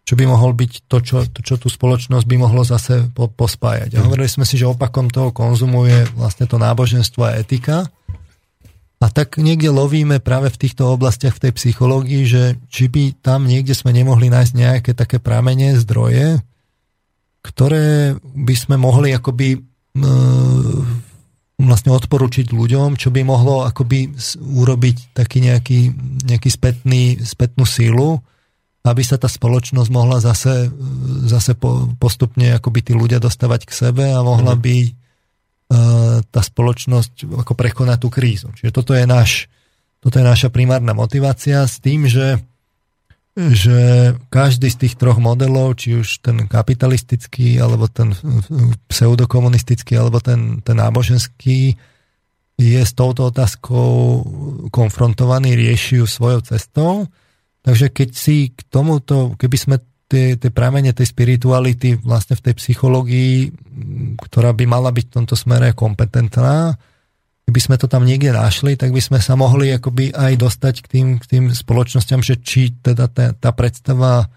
čo by mohol byť to, čo, to, čo tú spoločnosť by mohlo zase po, pospájať. A mhm. hovorili sme si, že opakom toho konzumu je vlastne to náboženstvo a etika. A tak niekde lovíme práve v týchto oblastiach v tej psychológii, že či by tam niekde sme nemohli nájsť nejaké také pramene, zdroje, ktoré by sme mohli akoby vlastne odporučiť ľuďom, čo by mohlo akoby urobiť taký nejaký, nejaký spätný, spätnú sílu, aby sa tá spoločnosť mohla zase, zase postupne akoby tí ľudia dostávať k sebe a mohla mhm. by uh, tá spoločnosť ako prekonať tú krízu. Čiže toto je, náš, toto je naša primárna motivácia s tým, že, že každý z tých troch modelov, či už ten kapitalistický, alebo ten pseudokomunistický, alebo ten, ten náboženský, je s touto otázkou konfrontovaný, rieši ju svojou cestou Takže keď si k tomuto, keby sme tie, tie pramene tej spirituality vlastne v tej psychológii, ktorá by mala byť v tomto smere kompetentná, keby sme to tam niekde našli, tak by sme sa mohli akoby aj dostať k tým, k tým spoločnosťam, že či teda tá, tá predstava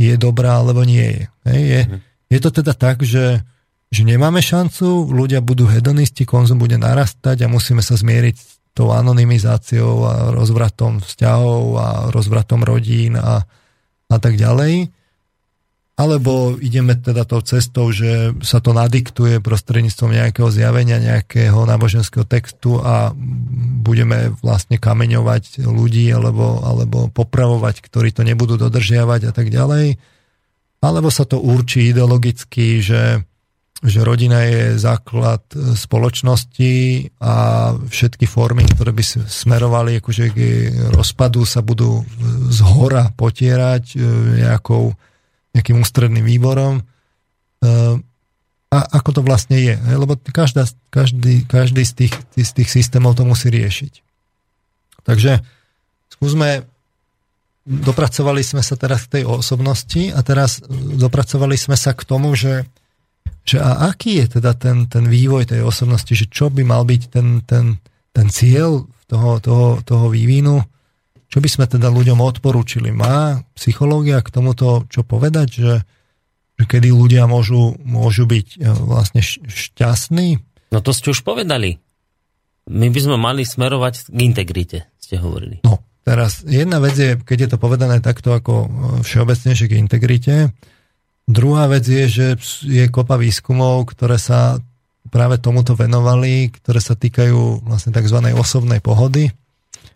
je dobrá alebo nie je. Hej, je, mhm. je to teda tak, že, že nemáme šancu, ľudia budú hedonisti, konzum bude narastať a musíme sa zmieriť tou anonymizáciou a rozvratom vzťahov a rozvratom rodín a, a tak ďalej. Alebo ideme teda tou cestou, že sa to nadiktuje prostredníctvom nejakého zjavenia, nejakého náboženského textu a budeme vlastne kameňovať ľudí alebo, alebo popravovať, ktorí to nebudú dodržiavať a tak ďalej. Alebo sa to určí ideologicky, že že rodina je základ e, spoločnosti a všetky formy, ktoré by smerovali akože k rozpadu, sa budú z hora potierať e, nejakou, nejakým ústredným výborom. E, a ako to vlastne je. Lebo každá, každý, každý z, tých, z tých systémov to musí riešiť. Takže skúsme, dopracovali sme sa teraz k tej osobnosti a teraz dopracovali sme sa k tomu, že, že a aký je teda ten, ten vývoj tej osobnosti, že čo by mal byť ten, ten, ten cieľ toho, toho, toho vývinu, čo by sme teda ľuďom odporúčili. Má psychológia k tomuto čo povedať, že, že kedy ľudia môžu, môžu byť e, vlastne šťastní? No to ste už povedali. My by sme mali smerovať k integrite, ste hovorili. No, teraz jedna vec je, keď je to povedané takto ako e, všeobecnejšie k integrite. Druhá vec je, že je kopa výskumov, ktoré sa práve tomuto venovali, ktoré sa týkajú vlastne tzv. osobnej pohody,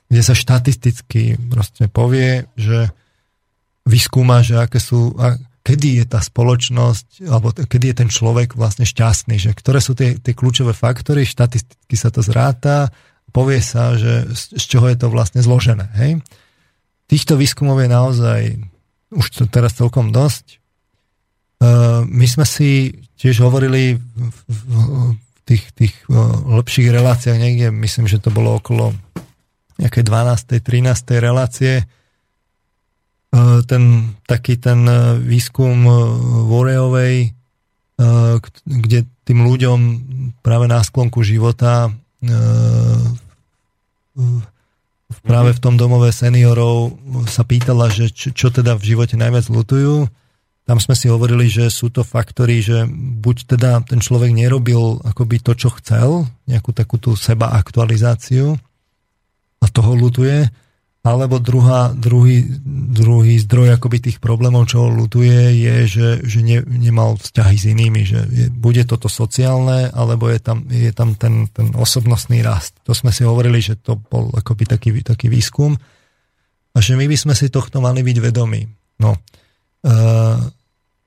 kde sa štatisticky proste povie, že vyskúma, že aké sú, kedy je tá spoločnosť, alebo kedy je ten človek vlastne šťastný, že ktoré sú tie, tie kľúčové faktory, štatisticky sa to zráta, povie sa, že z, z čoho je to vlastne zložené. Hej? Týchto výskumov je naozaj už to teraz celkom dosť. Uh, my sme si tiež hovorili v, tých, tých uh, lepších reláciách niekde, myslím, že to bolo okolo nejakej 12. 13. relácie, Eh, ten taký ten eh, výskum eh, Vorejovej, kde tým ľuďom práve na sklonku života práve v tom domove seniorov sa pýtala, že čo, čo teda v živote najviac lutujú. Tam sme si hovorili, že sú to faktory, že buď teda ten človek nerobil akoby to, čo chcel, nejakú takú tú seba aktualizáciu a toho lutuje, alebo druhá, druhý, druhý zdroj akoby tých problémov, čo lutuje, je, že, že ne, nemal vzťahy s inými, že je, bude toto sociálne, alebo je tam, je tam ten, ten osobnostný rast. To sme si hovorili, že to bol akoby taký, taký výskum a že my by sme si tohto mali byť vedomí. No. Uh,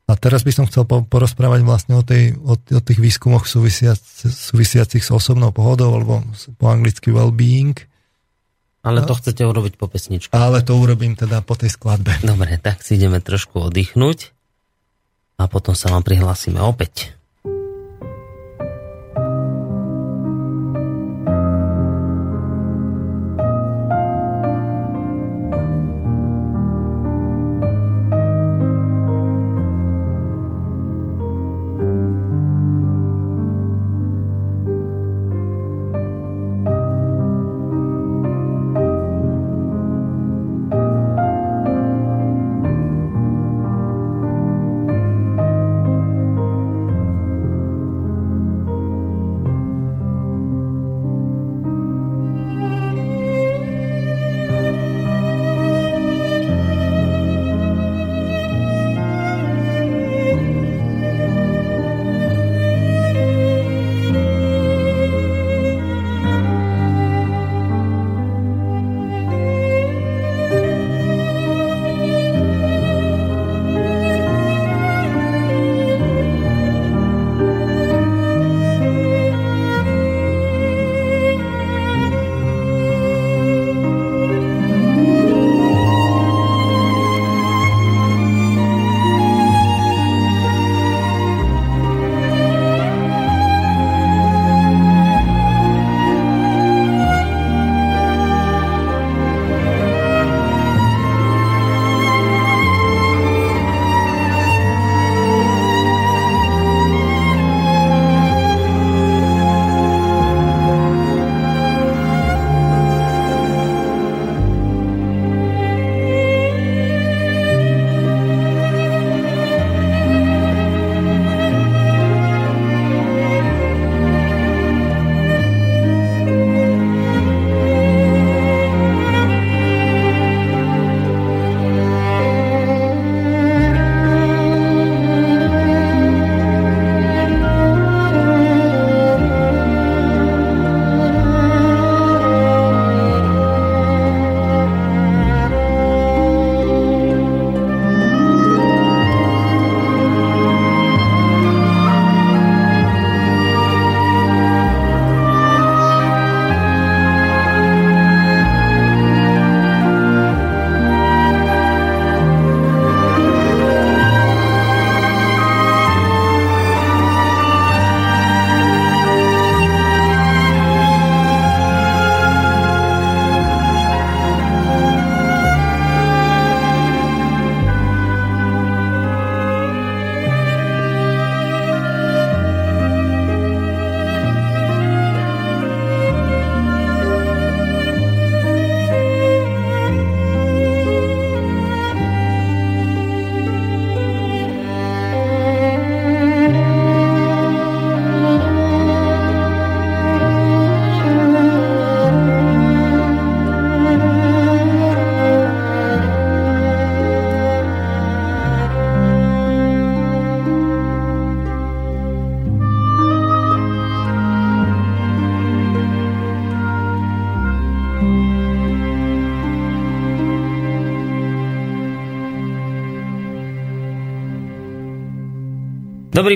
a teraz by som chcel porozprávať vlastne o, tej, o, o tých výskumoch súvisiac, súvisiacich s osobnou pohodou, alebo po anglicky well-being, ale to chcete urobiť po pesničke. Ale to urobím teda po tej skladbe. Dobre, tak si ideme trošku oddychnúť a potom sa vám prihlásime opäť.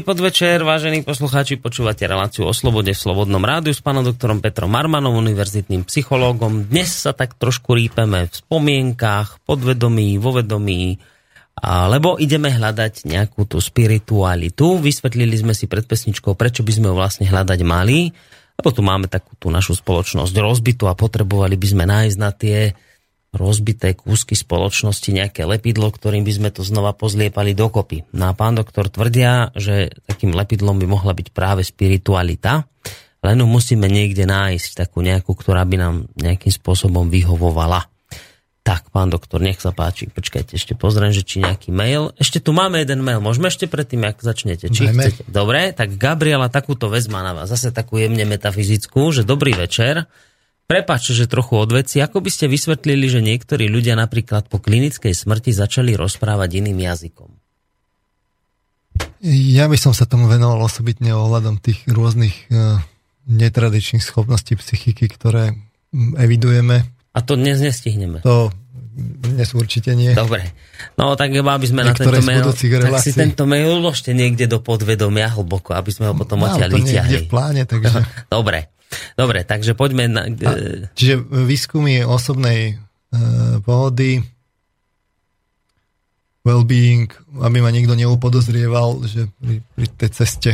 Podvečer, vážení poslucháči, počúvate reláciu o slobode v Slobodnom rádiu s pánom doktorom Petrom Marmanom, univerzitným psychológom. Dnes sa tak trošku rípeme v spomienkách, podvedomí, vo vedomí, lebo ideme hľadať nejakú tú spiritualitu. Vysvetlili sme si pred pesničkou, prečo by sme ho vlastne hľadať mali, lebo tu máme takú tú našu spoločnosť rozbitu a potrebovali by sme nájsť na tie rozbité kúsky spoločnosti, nejaké lepidlo, ktorým by sme to znova pozliepali dokopy. No a pán doktor tvrdia, že takým lepidlom by mohla byť práve spiritualita, len musíme niekde nájsť takú nejakú, ktorá by nám nejakým spôsobom vyhovovala. Tak, pán doktor, nech sa páči. Počkajte, ešte pozriem, že či nejaký mail. Ešte tu máme jeden mail. Môžeme ešte predtým, ak začnete. Či chcete? Dobre, tak Gabriela takúto vec má na vás. Zase takú jemne metafyzickú, že dobrý večer. Prepačte, že trochu odveci. Ako by ste vysvetlili, že niektorí ľudia napríklad po klinickej smrti začali rozprávať iným jazykom? Ja by som sa tomu venoval osobitne ohľadom tých rôznych uh, netradičných schopností psychiky, ktoré evidujeme. A to dnes nestihneme. To dnes určite nie. Dobre. No tak aby sme na tento mail, tak si tento mail uložte niekde do podvedomia hlboko, aby sme ho potom odtiaľ vyťahli. v pláne, takže... Dobre. Dobre, takže poďme na... A, čiže výskumy osobnej uh, pohody, well-being, aby ma nikto neupodozrieval, že pri, pri tej ceste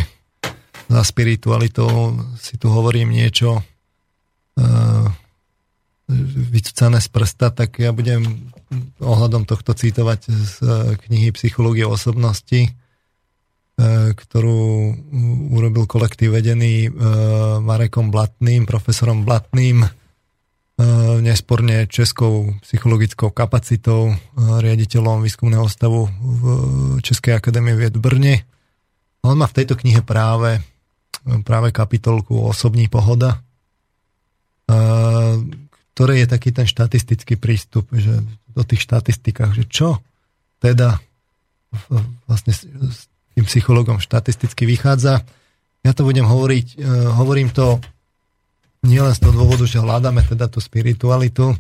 za spiritualitou si tu hovorím niečo uh, vycúcané z prsta, tak ja budem ohľadom tohto citovať z knihy Psychológie osobnosti, E, ktorú urobil kolektív vedený e, Marekom Blatným, profesorom Blatným, e, nesporne českou psychologickou kapacitou, riaditeľom výskumného stavu v Českej akadémie vied v Brne. On má v tejto knihe práve, práve kapitolku Osobní pohoda, ktoré je taký ten štatistický prístup, že do tých štatistikách, že čo teda vlastne tým psychologom štatisticky vychádza. Ja to budem hovoriť, e, hovorím to nielen z toho dôvodu, že hľadáme teda tú spiritualitu,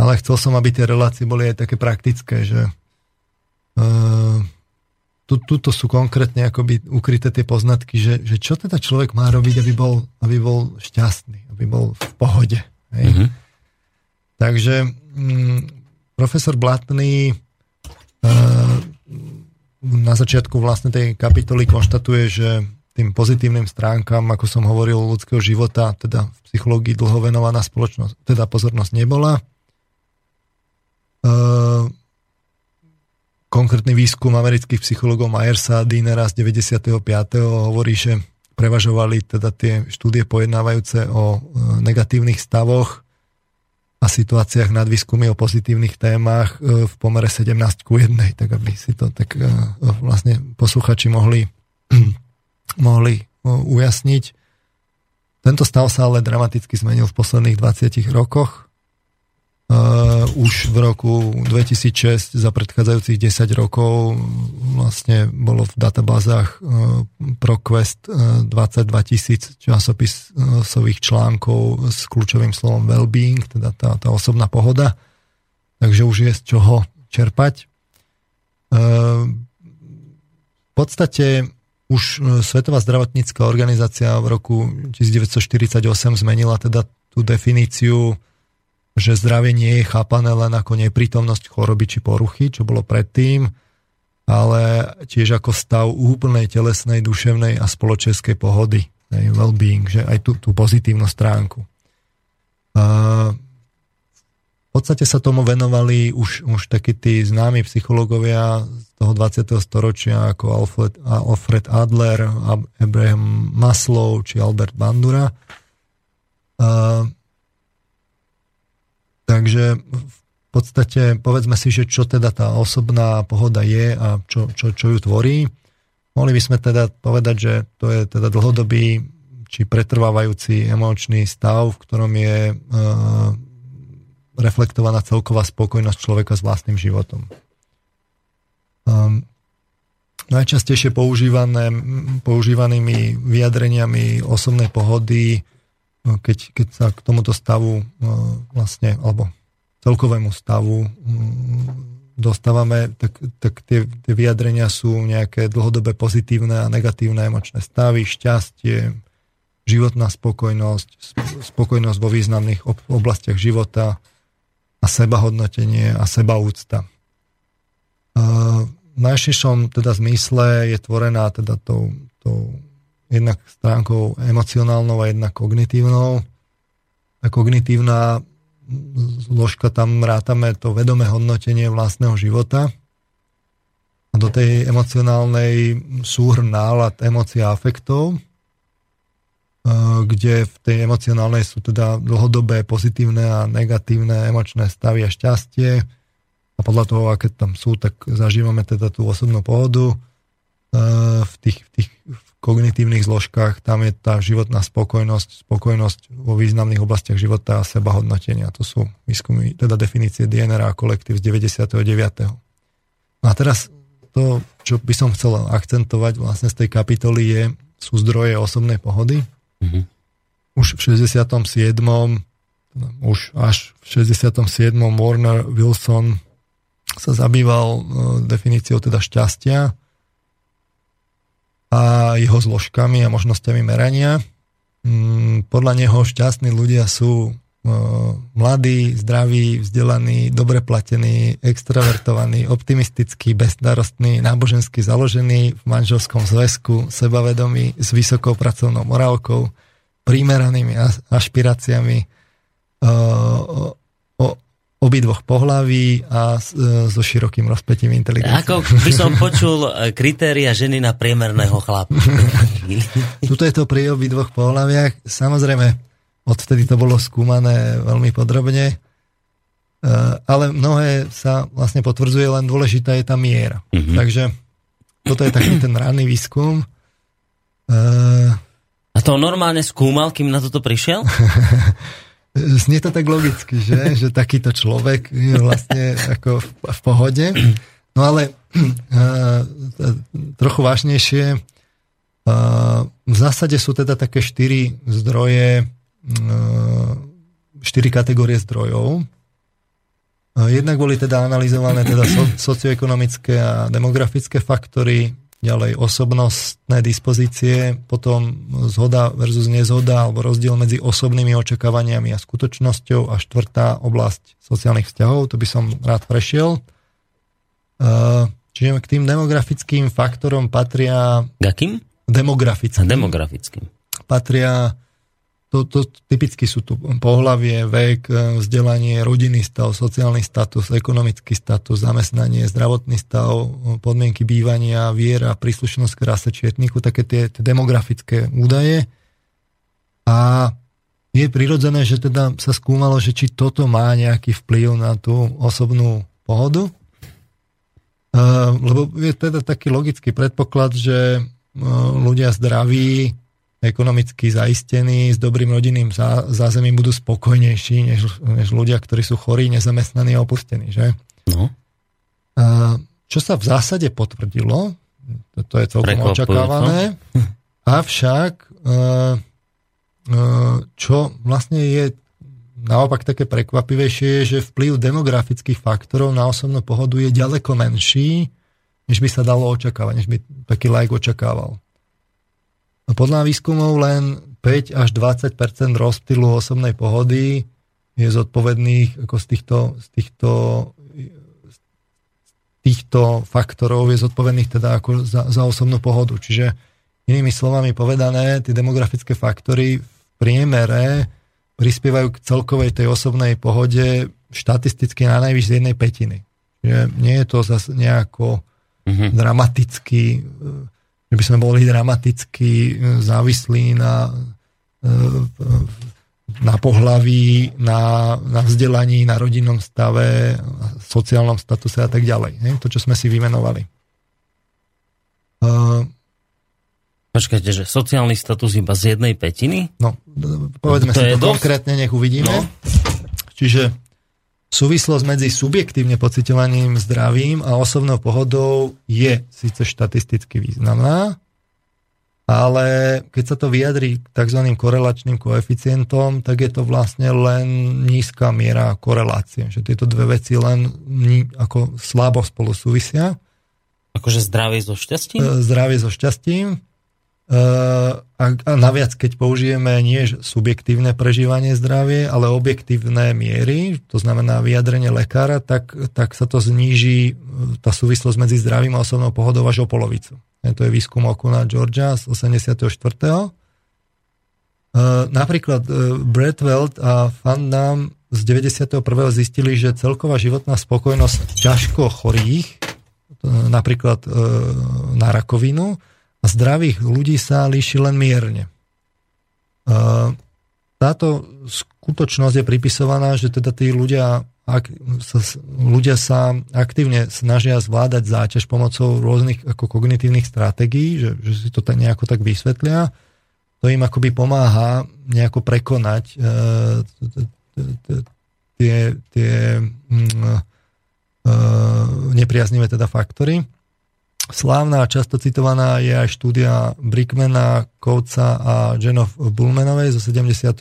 ale chcel som, aby tie relácie boli aj také praktické, že uh, tu, tuto sú konkrétne akoby ukryté tie poznatky, že, že čo teda človek má robiť, aby bol, aby bol šťastný, aby bol v pohode. Hej? Mm-hmm. Takže mm, profesor Blatný uh, na začiatku vlastne tej kapitoly konštatuje, že tým pozitívnym stránkam, ako som hovoril, ľudského života, teda v psychológii dlho venovaná spoločnosť, teda pozornosť nebola. E, konkrétny výskum amerických psychológov Myersa Dinera z 95. hovorí, že prevažovali teda tie štúdie pojednávajúce o e, negatívnych stavoch a situáciách nad výskumy o pozitívnych témach e, v pomere 17 ku 1, tak aby si to tak e, vlastne posluchači mohli, mohli e, ujasniť. Tento stav sa ale dramaticky zmenil v posledných 20 rokoch Uh, už v roku 2006 za predchádzajúcich 10 rokov vlastne bolo v databázach uh, ProQuest uh, 22 tisíc časopisových článkov s kľúčovým slovom well-being, teda tá, tá osobná pohoda. Takže už je z čoho čerpať. Uh, v podstate už Svetová zdravotnícká organizácia v roku 1948 zmenila teda tú definíciu že zdravie nie je chápané len ako neprítomnosť choroby či poruchy, čo bolo predtým, ale tiež ako stav úplnej telesnej, duševnej a spoločenskej pohody, well-being, že aj tú, tú pozitívnu stránku. A v podstate sa tomu venovali už, už takí tí známi psychológovia z toho 20. storočia ako Alfred, Alfred Adler, Abraham Maslow či Albert Bandura. A Takže v podstate povedzme si, že čo teda tá osobná pohoda je a čo, čo, čo ju tvorí. Mohli by sme teda povedať, že to je teda dlhodobý či pretrvávajúci emočný stav, v ktorom je e, reflektovaná celková spokojnosť človeka s vlastným životom. Um, najčastejšie používané, používanými vyjadreniami osobnej pohody keď, keď sa k tomuto stavu no, vlastne, alebo celkovému stavu dostávame, tak, tak tie, tie vyjadrenia sú nejaké dlhodobé pozitívne a negatívne emočné stavy, šťastie, životná spokojnosť, spokojnosť vo významných oblastiach života a sebahodnotenie a sebaúcta. V najširšom teda zmysle je tvorená teda tou, tou jednak stránkou emocionálnou a jednak kognitívnou. A kognitívna zložka tam rátame to vedomé hodnotenie vlastného života. A do tej emocionálnej súhrn nálad, emócií a afektov, e, kde v tej emocionálnej sú teda dlhodobé pozitívne a negatívne emočné stavy a šťastie. A podľa toho, aké tam sú, tak zažívame teda tú osobnú pohodu. E, v tých, v tých kognitívnych zložkách, tam je tá životná spokojnosť, spokojnosť vo významných oblastiach života a sebahodnotenia. To sú výskumy, teda definície DNR a kolektív z 99. No a teraz to, čo by som chcel akcentovať vlastne z tej kapitoly je, sú zdroje osobnej pohody. Mm-hmm. Už v 67. už až v 67. Warner Wilson sa zabýval e, definíciou teda šťastia a jeho zložkami a možnosťami merania. Mm, podľa neho šťastní ľudia sú e, mladí, zdraví, vzdelaní, dobre platení, extravertovaní, optimistickí, bezstarostní, nábožensky založení, v manželskom zväzku, sebavedomí, s vysokou pracovnou morálkou, primeranými ašpiráciami, e, obidvoch pohlaví a e, so širokým rozpetím inteligencie. Ako by som počul e, kritéria ženy na priemerného chlapa. Tuto je to pri obidvoch pohľaviach. Samozrejme, odtedy to bolo skúmané veľmi podrobne, e, ale mnohé sa vlastne potvrdzuje, len dôležitá je tá miera. Mm-hmm. Takže toto je taký ten ranný výskum. A to normálne skúmal, kým na toto prišiel? Znie to tak logicky, že? že takýto človek je vlastne ako v, v pohode. No ale uh, trochu vážnejšie, uh, v zásade sú teda také štyri zdroje, uh, štyri kategórie zdrojov. Jednak boli teda analyzované teda so, socioekonomické a demografické faktory, ďalej osobnostné dispozície, potom zhoda versus nezhoda alebo rozdiel medzi osobnými očakávaniami a skutočnosťou a štvrtá oblasť sociálnych vzťahov, to by som rád prešiel. Čiže k tým demografickým faktorom patria... K akým? Demografickým. demografickým. Patria to, to typicky sú tu pohlavie, vek, e, vzdelanie, rodinný stav, sociálny status, ekonomický status, zamestnanie, zdravotný stav, podmienky bývania, viera, príslušnosť k rase čietniku, také tie, tie demografické údaje. A je prirodzené, že teda sa skúmalo, že či toto má nejaký vplyv na tú osobnú pohodu. Uh, lebo je teda taký logický predpoklad, že ľudia zdraví ekonomicky zaistení, s dobrým rodinným zázemím budú spokojnejší než, než ľudia, ktorí sú chorí, nezamestnaní a opustení. Že? No. Čo sa v zásade potvrdilo, to, to je celkom očakávané, avšak e, e, čo vlastne je naopak také prekvapivejšie je, že vplyv demografických faktorov na osobnú pohodu je ďaleko menší, než by sa dalo očakávať, než by taký like očakával. Podľa výskumov len 5 až 20% rozptylu osobnej pohody je zodpovedných ako z týchto, z týchto, z týchto faktorov je zodpovedných teda ako za, za osobnú pohodu. Čiže inými slovami povedané, tie demografické faktory v priemere prispievajú k celkovej tej osobnej pohode štatisticky na najvyš z jednej petiny. Čiže nie je to zase nejako mm-hmm. dramaticky že by sme boli dramaticky e, závislí na, e, na pohlaví, na, na vzdelaní, na rodinnom stave, sociálnom statuse a tak ďalej. Ne? To, čo sme si vymenovali. Uh, Počkajte, že sociálny status iba z jednej petiny? No, povedzme to si to dosť... konkrétne, nech uvidíme. No. Čiže Súvislosť medzi subjektívne pocitovaným zdravím a osobnou pohodou je síce štatisticky významná, ale keď sa to vyjadrí tzv. korelačným koeficientom, tak je to vlastne len nízka miera korelácie. Že tieto dve veci len ako slabo spolu súvisia. Akože zdravie so šťastím? E, zdravie so šťastím. E, a, a naviac, keď použijeme nie subjektívne prežívanie zdravie, ale objektívne miery, to znamená vyjadrenie lekára, tak, tak sa to zníži, e, tá súvislosť medzi zdravím a osobnou pohodou až o polovicu. To je výskum Okuna Georgia z 84. Uh, e, napríklad Bradwell a Van Damme z 91. zistili, že celková životná spokojnosť ťažko chorých, napríklad na rakovinu, a zdravých ľudí sa líši len mierne. Táto skutočnosť je pripisovaná, že teda tí ľudia ak sa, ľudia sa aktívne snažia zvládať záťaž pomocou rôznych ako kognitívnych stratégií, že, že si to tak nejako tak vysvetlia, to im akoby pomáha nejako prekonať e, tie, tie mm, e, nepriaznivé teda faktory. Slávna a často citovaná je aj štúdia Brickmana, Kovca a Jenov Bullmanovej zo 78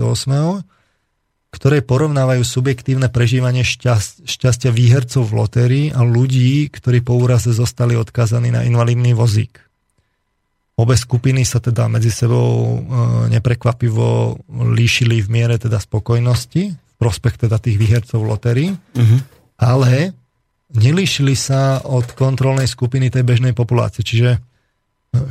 ktoré porovnávajú subjektívne prežívanie šťastia výhercov v lotérii a ľudí, ktorí po úraze zostali odkazaní na invalidný vozík. Obe skupiny sa teda medzi sebou e, neprekvapivo líšili v miere teda spokojnosti, v prospech teda tých výhercov v lotérii, uh-huh. ale nelíšili sa od kontrolnej skupiny tej bežnej populácie. Čiže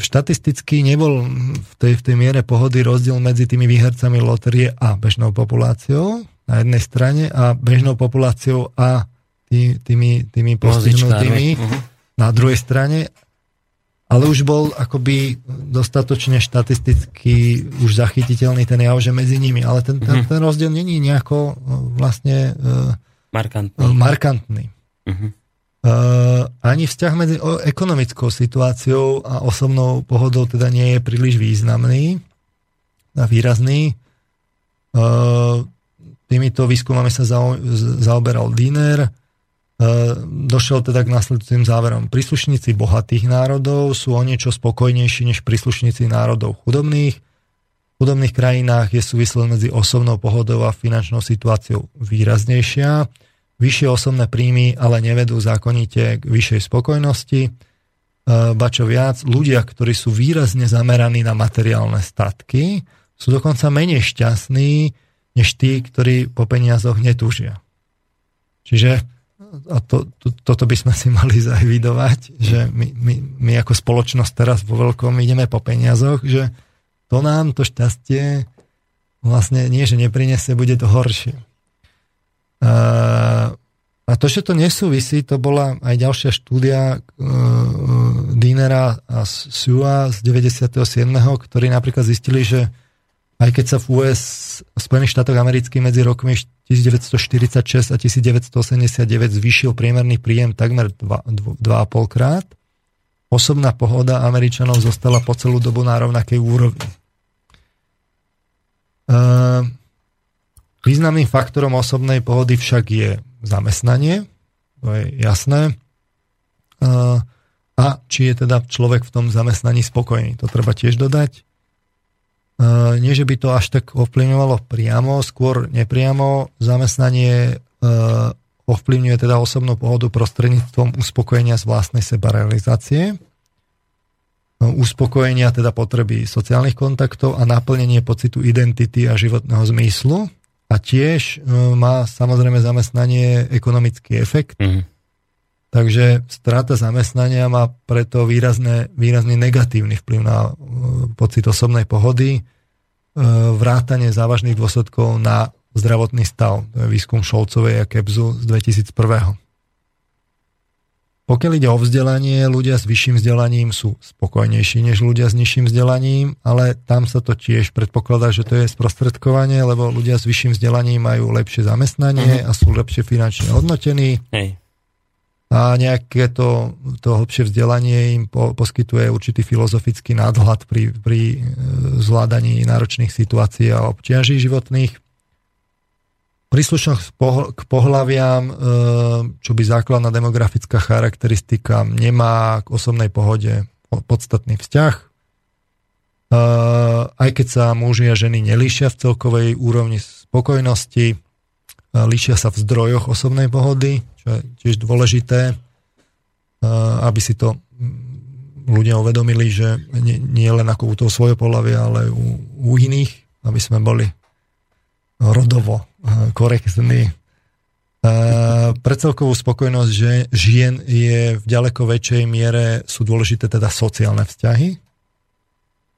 štatisticky nebol v tej, v tej miere pohody rozdiel medzi tými výhercami loterie a bežnou populáciou na jednej strane a bežnou populáciou a tý, tými, tými postihnutými uh-huh. na druhej strane. Ale už bol akoby dostatočne štatisticky už zachytiteľný ten jav, že medzi nimi. Ale ten, ten, uh-huh. ten rozdiel není nejako vlastne markantný. markantný. Uh-huh. Uh, ani vzťah medzi ekonomickou situáciou a osobnou pohodou teda nie je príliš významný a výrazný. Uh, týmito výskumami sa zaoberal Diner. Uh, došiel teda k následujúcim záverom. Príslušníci bohatých národov sú o niečo spokojnejší než príslušníci národov chudobných. V chudobných krajinách je súvislosť medzi osobnou pohodou a finančnou situáciou výraznejšia Vyššie osobné príjmy ale nevedú zákonite k vyššej spokojnosti. E, ba čo viac, ľudia, ktorí sú výrazne zameraní na materiálne statky, sú dokonca menej šťastní, než tí, ktorí po peniazoch netúžia. Čiže a to, to, toto by sme si mali zavidovať, že my, my, my ako spoločnosť teraz vo veľkom ideme po peniazoch, že to nám to šťastie vlastne nie, že neprinesie, bude to horšie. A to, že to nesúvisí, to bola aj ďalšia štúdia uh, Dinera a Sua z 97., ktorí napríklad zistili, že aj keď sa v US, v Spojených štátoch amerických medzi rokmi 1946 a 1989 zvýšil priemerný príjem takmer 2,5 krát, osobná pohoda Američanov zostala po celú dobu na rovnakej úrovni. Uh, Významným faktorom osobnej pohody však je zamestnanie, to je jasné. A či je teda človek v tom zamestnaní spokojný, to treba tiež dodať. Nie, že by to až tak ovplyvňovalo priamo, skôr nepriamo. Zamestnanie ovplyvňuje teda osobnú pohodu prostredníctvom uspokojenia z vlastnej sebarealizácie, uspokojenia teda potreby sociálnych kontaktov a naplnenie pocitu identity a životného zmyslu a tiež e, má samozrejme zamestnanie ekonomický efekt. Mm-hmm. Takže strata zamestnania má preto výrazné, výrazný negatívny vplyv na e, pocit osobnej pohody, e, vrátanie závažných dôsledkov na zdravotný stav. To je výskum Šolcovej a Kebzu z 2001. Pokiaľ ide o vzdelanie, ľudia s vyšším vzdelaním sú spokojnejší než ľudia s nižším vzdelaním, ale tam sa to tiež predpokladá, že to je sprostredkovanie, lebo ľudia s vyšším vzdelaním majú lepšie zamestnanie uh-huh. a sú lepšie finančne hodnotení. Hej. A nejaké to, to hlbšie vzdelanie im po, poskytuje určitý filozofický nadhľad pri, pri e, zvládaní náročných situácií a obťaží životných. Príslušnosť k pohľaviam, e, čo by základná demografická charakteristika, nemá k osobnej pohode podstatný vzťah. aj keď sa muži a ženy nelíšia v celkovej úrovni spokojnosti, líšia sa v zdrojoch osobnej pohody, čo je tiež dôležité, aby si to ľudia uvedomili, že nie, nie len ako u toho svoje pohľavia, ale u, u iných, aby sme boli rodovo korektní. Pre celkovú spokojnosť že žien je v ďaleko väčšej miere sú dôležité teda sociálne vzťahy,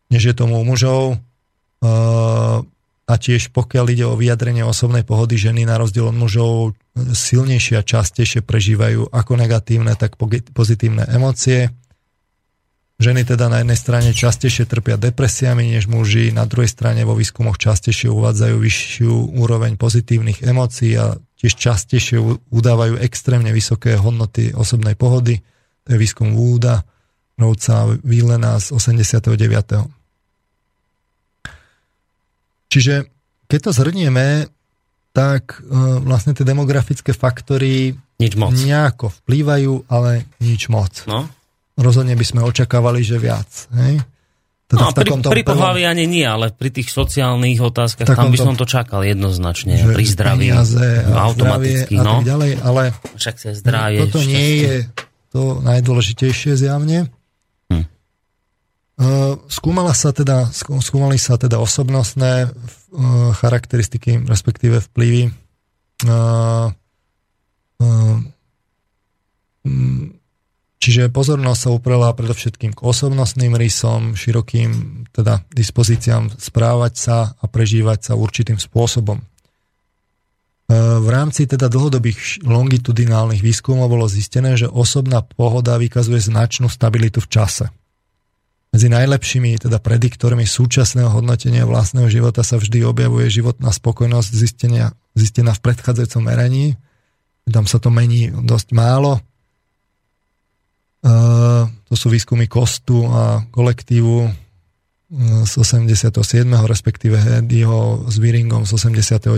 než je tomu u mužov. A tiež pokiaľ ide o vyjadrenie osobnej pohody, ženy na rozdiel od mužov silnejšie a častejšie prežívajú ako negatívne, tak pozitívne emócie. Ženy teda na jednej strane častejšie trpia depresiami než muži, na druhej strane vo výskumoch častejšie uvádzajú vyššiu úroveň pozitívnych emócií a tiež častejšie udávajú extrémne vysoké hodnoty osobnej pohody. To je výskum Wooda, Rovca Wielen'a z 89. Čiže keď to zhrnieme, tak uh, vlastne tie demografické faktory nič moc. nejako vplývajú, ale nič moc. No. Rozhodne by sme očakávali, že viac. Hej? Teda no, pri, pri pohľavi ani nie, ale pri tých sociálnych otázkach tam by som to čakal jednoznačne. Pri zdraví, automaticky. A no. ďalej, ale Však sa zdravie, toto šťastie. nie je to najdôležitejšie zjavne. Uh, skúmala sa teda, skúmali sa teda osobnostné uh, charakteristiky, respektíve vplyvy. Čiže pozornosť sa uprela predovšetkým k osobnostným rysom, širokým teda dispozíciám správať sa a prežívať sa určitým spôsobom. V rámci teda dlhodobých longitudinálnych výskumov bolo zistené, že osobná pohoda vykazuje značnú stabilitu v čase. Medzi najlepšími teda prediktormi súčasného hodnotenia vlastného života sa vždy objavuje životná spokojnosť zistená v predchádzajúcom meraní. Tam sa to mení dosť málo. E, to sú výskumy Kostu a kolektívu z 87. respektíve Hedyho s Viringom z 89.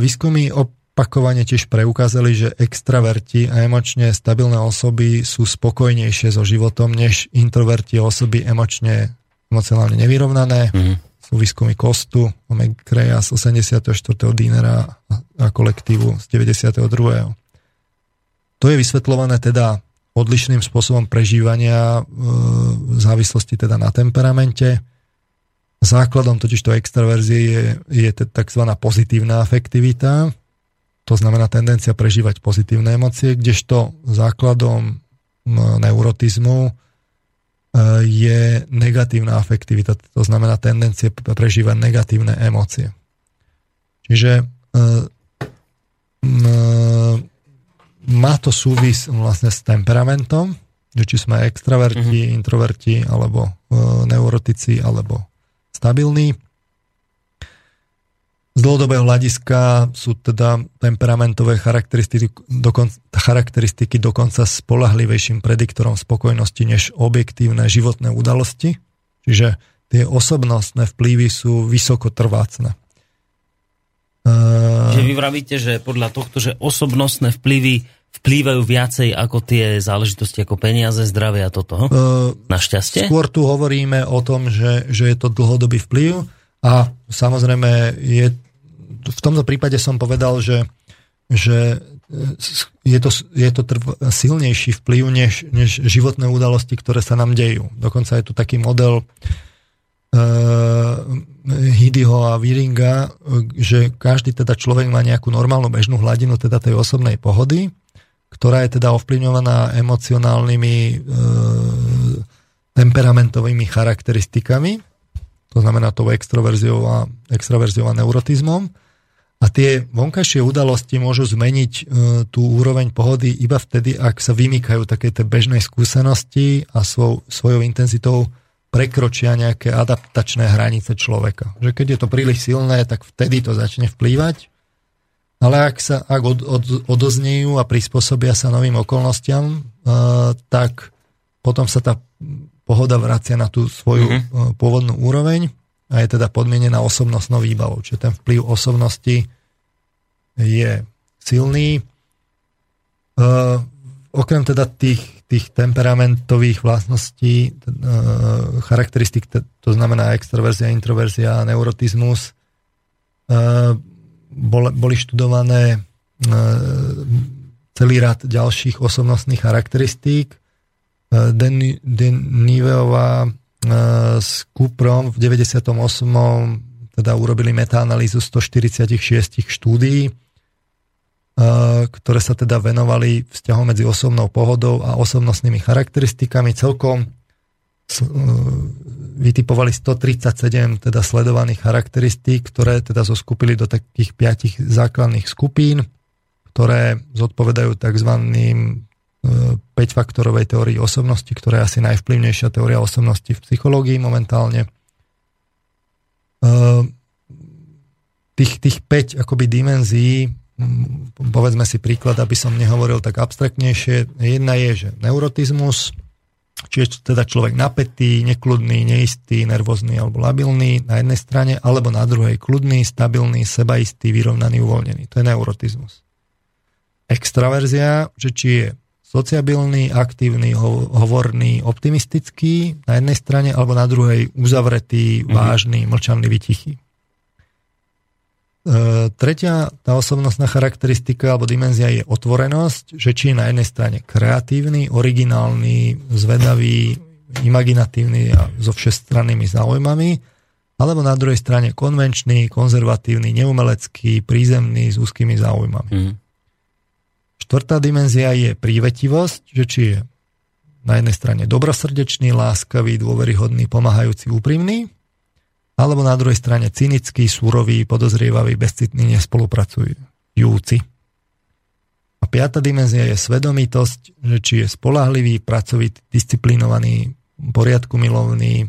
Výskumy opakovane tiež preukázali, že extraverti a emočne stabilné osoby sú spokojnejšie so životom, než introverti a osoby emočne emocionálne nevyrovnané. Mm-hmm. Sú výskumy Kostu, McCreya z 84. Dinera a kolektívu z 92. To je vysvetľované teda odlišným spôsobom prežívania e, v závislosti teda na temperamente. Základom totižto extraverzie je, je tzv. pozitívna afektivita, to znamená tendencia prežívať pozitívne emócie, kdežto základom neurotizmu e, je negatívna afektivita, to znamená tendencie prežívať negatívne emócie. Čiže e, má to súvis vlastne s temperamentom, či sme extraverti, uh-huh. introverti, alebo e, neurotici, alebo stabilní. Z dlhodobého hľadiska sú teda temperamentové charakteristiky, dokon, charakteristiky dokonca spolahlivejším prediktorom spokojnosti než objektívne životné udalosti. Čiže tie osobnostné vplyvy sú vysoko trvácne. Že vy vravíte, že podľa tohto, že osobnostné vplyvy vplývajú viacej ako tie záležitosti ako peniaze, zdravie a toto? Uh, Našťastie? Skôr tu hovoríme o tom, že, že je to dlhodobý vplyv a samozrejme je v tomto prípade som povedal, že, že je to, je to trv, silnejší vplyv než, než životné udalosti, ktoré sa nám dejú. Dokonca je tu taký model uh, Hidyho a Viringa, že každý teda človek má nejakú normálnu bežnú hladinu teda tej osobnej pohody, ktorá je teda ovplyvňovaná emocionálnymi uh, temperamentovými charakteristikami, to znamená tou extroverziou a, extroverziou a neurotizmom a tie vonkajšie udalosti môžu zmeniť e, tú úroveň pohody iba vtedy, ak sa vymýkajú také tie bežnej skúsenosti a svoj, svojou intenzitou prekročia nejaké adaptačné hranice človeka. Že keď je to príliš silné, tak vtedy to začne vplývať. Ale ak sa ak od, od, odoznejú a prispôsobia sa novým okolnostiam, e, tak potom sa tá pohoda vracia na tú svoju mm-hmm. pôvodnú úroveň a je teda podmienená osobnostnou výbavou. Čiže ten vplyv osobnosti je silný. Uh, okrem teda tých, tých temperamentových vlastností, charakteristik, to znamená extroverzia, introverzia, neurotizmus, boli študované celý rad ďalších osobnostných charakteristík. Deniveová s Kuprom v 98. teda urobili metaanalýzu 146 štúdií, ktoré sa teda venovali vzťahom medzi osobnou pohodou a osobnostnými charakteristikami. Celkom vytipovali 137 teda sledovaných charakteristík, ktoré teda zoskupili do takých piatich základných skupín, ktoré zodpovedajú tzv. 5-faktorovej e, teórii osobnosti, ktorá je asi najvplyvnejšia teória osobnosti v psychológii momentálne. E, tých, tých 5 akoby dimenzií, povedzme si príklad, aby som nehovoril tak abstraktnejšie. Jedna je, že neurotizmus, čiže teda človek napätý, nekludný, neistý, nervózny alebo labilný na jednej strane, alebo na druhej kľudný, stabilný, sebaistý, vyrovnaný, uvoľnený. To je neurotizmus. Extraverzia, že či je sociabilný, aktívny, hovorný, optimistický na jednej strane, alebo na druhej uzavretý, mm-hmm. vážny, mlčanlivý, tichý. E, tretia, tá osobnostná charakteristika alebo dimenzia je otvorenosť, že či je na jednej strane kreatívny, originálny, zvedavý, imaginatívny a so všestrannými záujmami, alebo na druhej strane konvenčný, konzervatívny, neumelecký, prízemný s úzkými záujmami. Mm. Štvrtá dimenzia je prívetivosť, že či je na jednej strane dobrosrdečný, láskavý, dôveryhodný, pomáhajúci, úprimný, alebo na druhej strane cynický, súrový, podozrievavý, bezcitný, nespolupracujúci. A piata dimenzia je svedomitosť, že či je spolahlivý, pracovitý, disciplinovaný, poriadku milovný, e,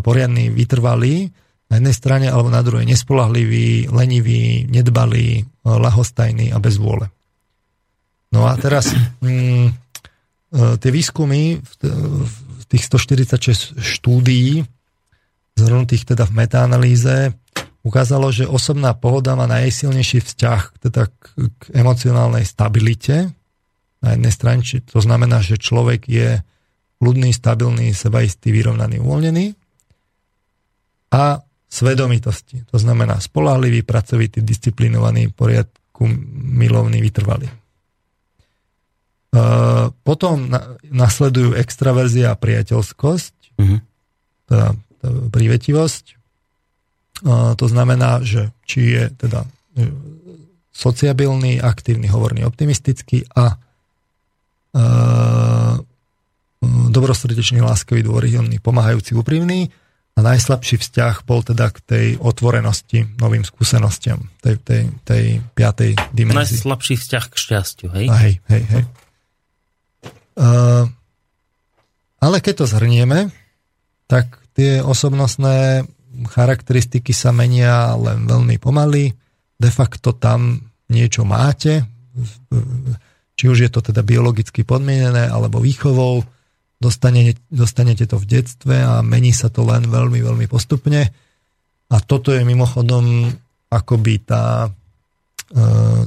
poriadný, vytrvalý na jednej strane, alebo na druhej nespolahlivý, lenivý, nedbalý, e, lahostajný a bez vôle. No a teraz mm, e, tie výskumy v tých 146 štúdií zhrnutých teda v metaanalýze, ukázalo, že osobná pohoda má najsilnejší vzťah teda k, k emocionálnej stabilite na jednej strane, to znamená, že človek je ľudný, stabilný, sebaistý, vyrovnaný, uvoľnený a svedomitosti. To znamená spolahlivý, pracovitý, disciplinovaný, poriadku, milovný, vytrvalý. E, potom nasledujú extraverzia a priateľskosť, mm-hmm. teda prívetivosť. To znamená, že či je teda e, sociabilný, aktívny, hovorný, optimistický a dobrosrdečný, láskavý, dôryhodný, pomáhajúci, úprimný. A najslabší vzťah bol teda k tej otvorenosti, novým skúsenostiam, tej, tej, tej piatej dimenzii. Najslabší vzťah k šťastiu, hej? A hej, hej, hej. Uh, ale keď to zhrnieme, tak tie osobnostné charakteristiky sa menia len veľmi pomaly. De facto tam niečo máte, či už je to teda biologicky podmienené alebo výchovou, dostanete, dostanete to v detstve a mení sa to len veľmi, veľmi postupne. A toto je mimochodom akoby tá, e,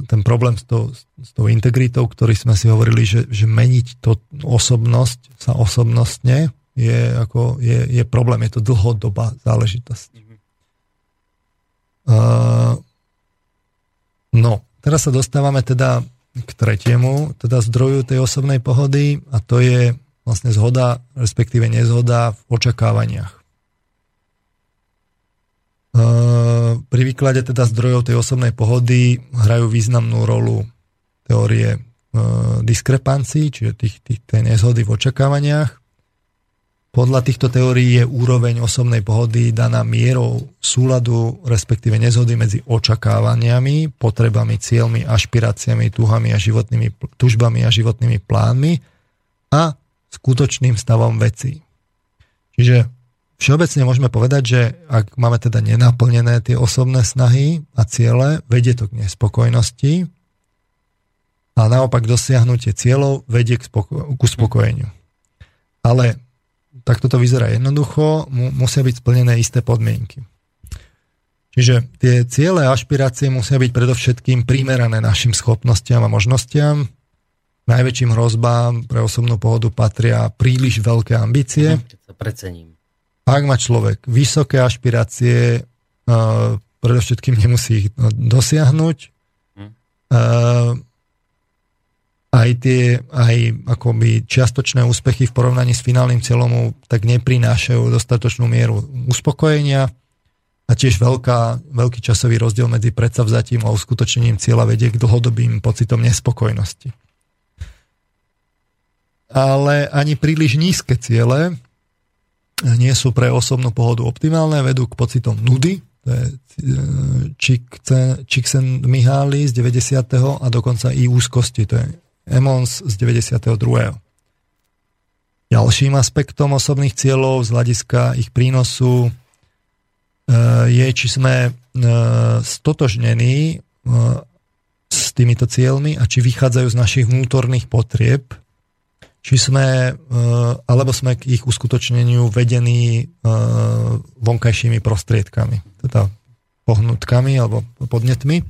ten problém s tou, s tou integritou, ktorý sme si hovorili, že, že meniť to osobnosť sa osobnostne je, ako, je, je problém, je to dlhodobá záležitosť. Uh, no, teraz sa dostávame teda k tretiemu, teda zdroju tej osobnej pohody a to je vlastne zhoda, respektíve nezhoda v očakávaniach. Uh, pri výklade teda zdrojov tej osobnej pohody hrajú významnú rolu teórie uh, diskrepancií, čiže tých, tých, tej nezhody v očakávaniach podľa týchto teórií je úroveň osobnej pohody daná mierou súladu, respektíve nezhody medzi očakávaniami, potrebami, cieľmi, ašpiráciami, túhami a životnými, tužbami a životnými plánmi a skutočným stavom vecí. Čiže všeobecne môžeme povedať, že ak máme teda nenaplnené tie osobné snahy a ciele, vedie to k nespokojnosti a naopak dosiahnutie cieľov vedie k, spoko- k uspokojeniu. Ale tak toto vyzerá jednoducho, mu, musia byť splnené isté podmienky. Čiže tie ciele a ašpirácie musia byť predovšetkým primerané našim schopnostiam a možnostiam. najväčším hrozbám pre osobnú pohodu patria príliš veľké ambície. Mhm, keď sa precením. Ak má človek vysoké ašpirácie, uh, predovšetkým nemusí ich dosiahnuť. Uh, aj tie aj akoby čiastočné úspechy v porovnaní s finálnym cieľom tak neprinášajú dostatočnú mieru uspokojenia a tiež veľká, veľký časový rozdiel medzi predsavzatím a uskutočnením cieľa vedie k dlhodobým pocitom nespokojnosti. Ale ani príliš nízke ciele nie sú pre osobnú pohodu optimálne, vedú k pocitom nudy, to je e, Čiksen Mihály z 90. a dokonca i úzkosti, to je Emons z 92. Ďalším aspektom osobných cieľov z hľadiska ich prínosu Eh, je, či sme eh, stotožnení eh, s týmito cieľmi a či vychádzajú z našich vnútorných potrieb, či sme, alebo sme k ich uskutočneniu vedení vonkajšími prostriedkami, teda pohnutkami alebo podnetmi.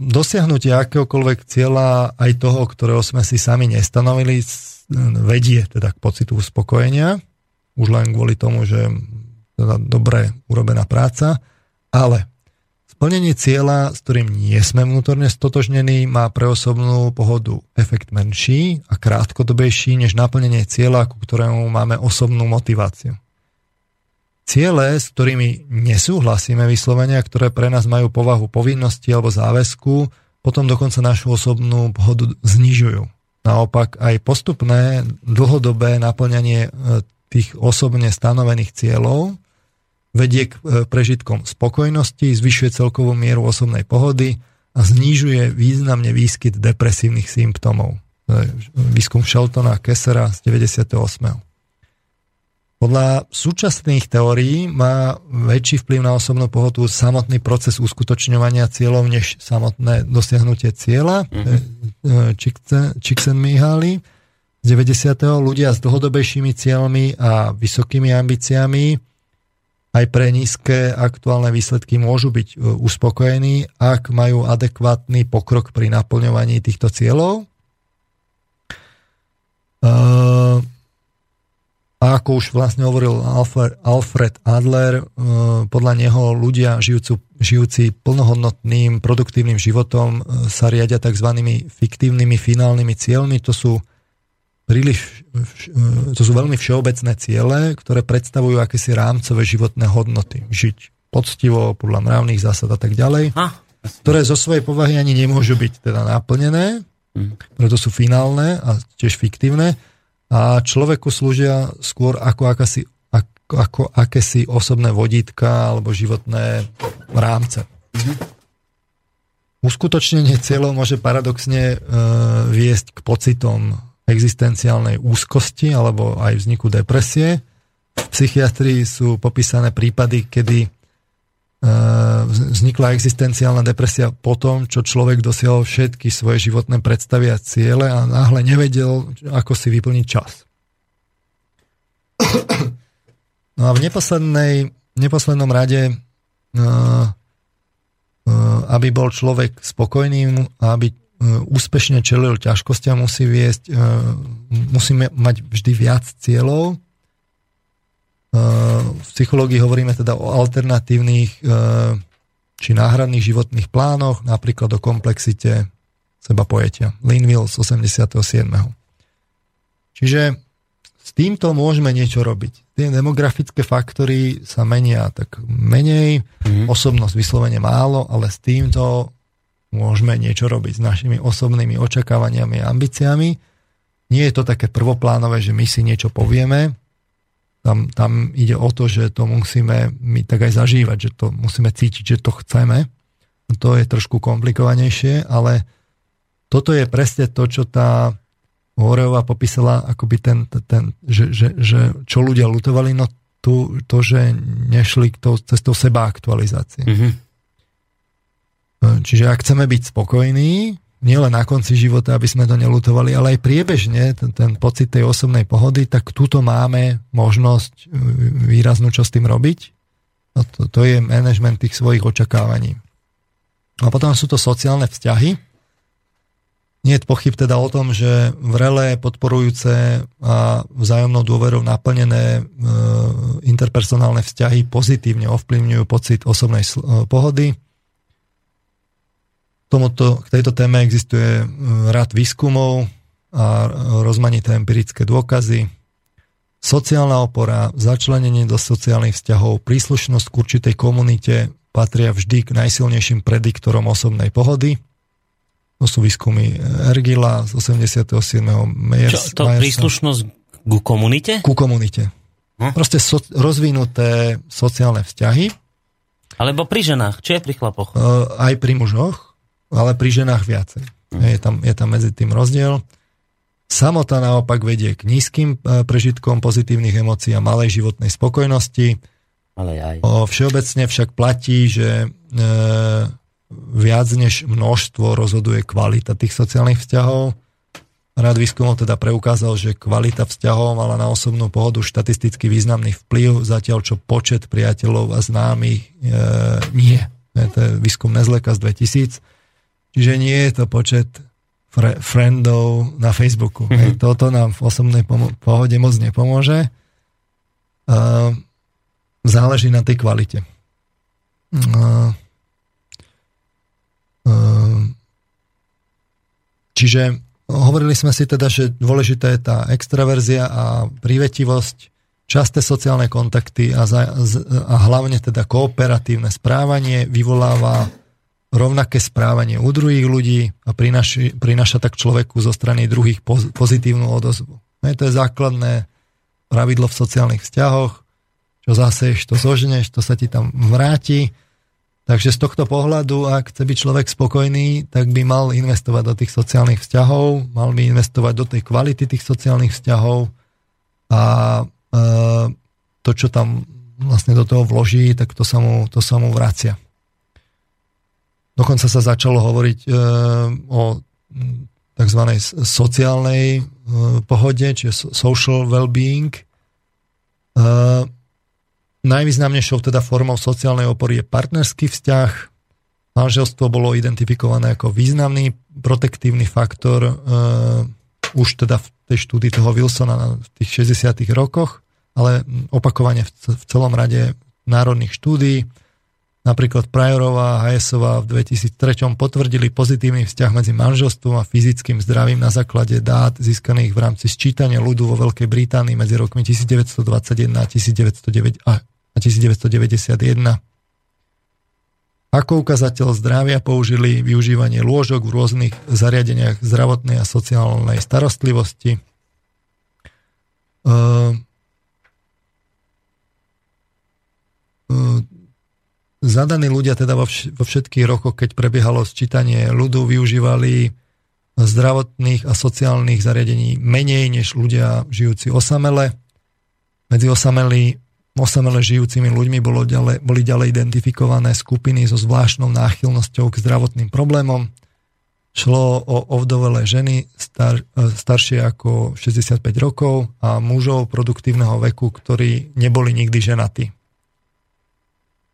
Dosiahnutie akéhokoľvek cieľa, aj toho, ktorého sme si sami nestanovili, vedie teda k pocitu uspokojenia už len kvôli tomu, že teda dobre urobená práca, ale splnenie cieľa, s ktorým nie sme vnútorne stotožnení, má pre osobnú pohodu efekt menší a krátkodobejší než naplnenie cieľa, ku ktorému máme osobnú motiváciu. Ciele, s ktorými nesúhlasíme vyslovenia, ktoré pre nás majú povahu povinnosti alebo záväzku, potom dokonca našu osobnú pohodu znižujú. Naopak aj postupné dlhodobé naplňanie e, tých osobne stanovených cieľov vedie k e, prežitkom spokojnosti, zvyšuje celkovú mieru osobnej pohody a znižuje významne výskyt depresívnych symptómov. Výskum Sheltona a Kessera z 98. Podľa súčasných teórií má väčší vplyv na osobnú pohodu samotný proces uskutočňovania cieľov, než samotné dosiahnutie cieľa. Mm-hmm. Csikszentmihalyi z 90. ľudia s dlhodobejšími cieľmi a vysokými ambíciami aj pre nízke aktuálne výsledky môžu byť e, uspokojení, ak majú adekvátny pokrok pri naplňovaní týchto cieľov. E, a ako už vlastne hovoril Alfred Adler, e, podľa neho ľudia žijúci, žijúci plnohodnotným, produktívnym životom sa riadia tzv. fiktívnymi finálnymi cieľmi. To sú príliš, to sú veľmi všeobecné ciele, ktoré predstavujú akési rámcové životné hodnoty. Žiť poctivo, podľa mravných zásad a tak ďalej, ktoré zo svojej povahy ani nemôžu byť teda naplnené, mm. preto sú finálne a tiež fiktívne a človeku slúžia skôr ako akási, ako, ako akési osobné vodítka alebo životné rámce. Mm-hmm. Uskutočnenie cieľov môže paradoxne e, viesť k pocitom existenciálnej úzkosti alebo aj vzniku depresie. V psychiatrii sú popísané prípady, kedy vznikla existenciálna depresia po tom, čo človek dosiahol všetky svoje životné predstavy a ciele a náhle nevedel, ako si vyplniť čas. No a v neposlednej, neposlednom rade, e, e, aby bol človek spokojný a aby úspešne čelil ťažkostiam, musí viesť, musíme mať vždy viac cieľov. E, v psychológii hovoríme teda o alternatívnych či náhradných životných plánoch, napríklad o komplexite seba pojetia. Linville z 87. Čiže s týmto môžeme niečo robiť. Tie demografické faktory sa menia tak menej, mm-hmm. osobnosť vyslovene málo, ale s týmto môžeme niečo robiť s našimi osobnými očakávaniami a ambíciami. Nie je to také prvoplánové, že my si niečo povieme. Tam, tam ide o to, že to musíme my tak aj zažívať, že to musíme cítiť, že to chceme. To je trošku komplikovanejšie, ale toto je presne to, čo tá Horeová popísala, akoby ten, ten že, že, že čo ľudia lutovali, no tu, to, že nešli to, cestou seba aktualizácie. Mm-hmm Čiže ak chceme byť spokojní, nielen na konci života, aby sme to nelutovali, ale aj priebežne, ten, ten pocit tej osobnej pohody, tak túto máme možnosť e, výraznú, čo s tým robiť. No to, to je management tých svojich očakávaní. A potom sú to sociálne vzťahy, nie je pochyb teda o tom, že vrelé, podporujúce a vzájomnou dôverou naplnené e, interpersonálne vzťahy pozitívne ovplyvňujú pocit osobnej e, pohody. Tomuto, k tejto téme existuje e, rad výskumov a rozmanité empirické dôkazy. Sociálna opora, začlenenie do sociálnych vzťahov, príslušnosť k určitej komunite patria vždy k najsilnejším prediktorom osobnej pohody – to sú výskumy Ergila z 87. Meyers, Čo, to Meyersa. príslušnosť ku komunite? Ku komunite. Hm? Proste so, rozvinuté sociálne vzťahy. Alebo pri ženách, či je pri chlapoch? Uh, aj pri mužoch, ale pri ženách viacej. Hm. Je, tam, je tam medzi tým rozdiel. Samota naopak vedie k nízkym e, prežitkom pozitívnych emócií a malej životnej spokojnosti. Ale aj. O, všeobecne však platí, že e, viac než množstvo rozhoduje kvalita tých sociálnych vzťahov. Rád výskumov teda preukázal, že kvalita vzťahov mala na osobnú pohodu štatisticky významný vplyv, zatiaľ čo počet priateľov a známych e, nie. To je výskum Nezleka z 2000. Čiže nie je to počet fre- friendov na Facebooku. Mm-hmm. Toto nám v osobnej pomo- pohode moc nepomôže. E, záleží na tej kvalite. E, Ehm, čiže hovorili sme si teda, že dôležitá je tá extraverzia a prívetivosť, časté sociálne kontakty a, za, a hlavne teda kooperatívne správanie vyvoláva rovnaké správanie u druhých ľudí a prinaši, prinaša tak človeku zo strany druhých pozitívnu odozvu. No, to je základné pravidlo v sociálnych vzťahoch, čo zase to zožneš, to sa ti tam vráti Takže z tohto pohľadu, ak chce byť človek spokojný, tak by mal investovať do tých sociálnych vzťahov, mal by investovať do tej kvality tých sociálnych vzťahov a e, to, čo tam vlastne do toho vloží, tak to sa mu, to sa mu vracia. Dokonca sa začalo hovoriť e, o tzv. sociálnej e, pohode, čiže social well-being. E, Najvýznamnejšou teda formou sociálnej opory je partnerský vzťah. Manželstvo bolo identifikované ako významný protektívny faktor uh, už teda v tej štúdii toho Wilsona na tých 60. rokoch, ale opakovane v, v celom rade národných štúdií. Napríklad Prajorová a Hayesová v 2003 potvrdili pozitívny vzťah medzi manželstvom a fyzickým zdravím na základe dát získaných v rámci sčítania ľudu vo Veľkej Británii medzi rokmi 1921 a 1909 a 1991. Ako ukazateľ zdravia použili využívanie lôžok v rôznych zariadeniach zdravotnej a sociálnej starostlivosti. Uh, uh, zadaní ľudia teda vo, vš- vo všetkých rokoch, keď prebiehalo sčítanie ľudu, využívali zdravotných a sociálnych zariadení menej než ľudia žijúci osamele. Medzi osamelí osamele žijúcimi ľuďmi bolo ďalej, boli ďalej identifikované skupiny so zvláštnou náchylnosťou k zdravotným problémom. Šlo o ovdovelé ženy star, staršie ako 65 rokov a mužov produktívneho veku, ktorí neboli nikdy ženatí.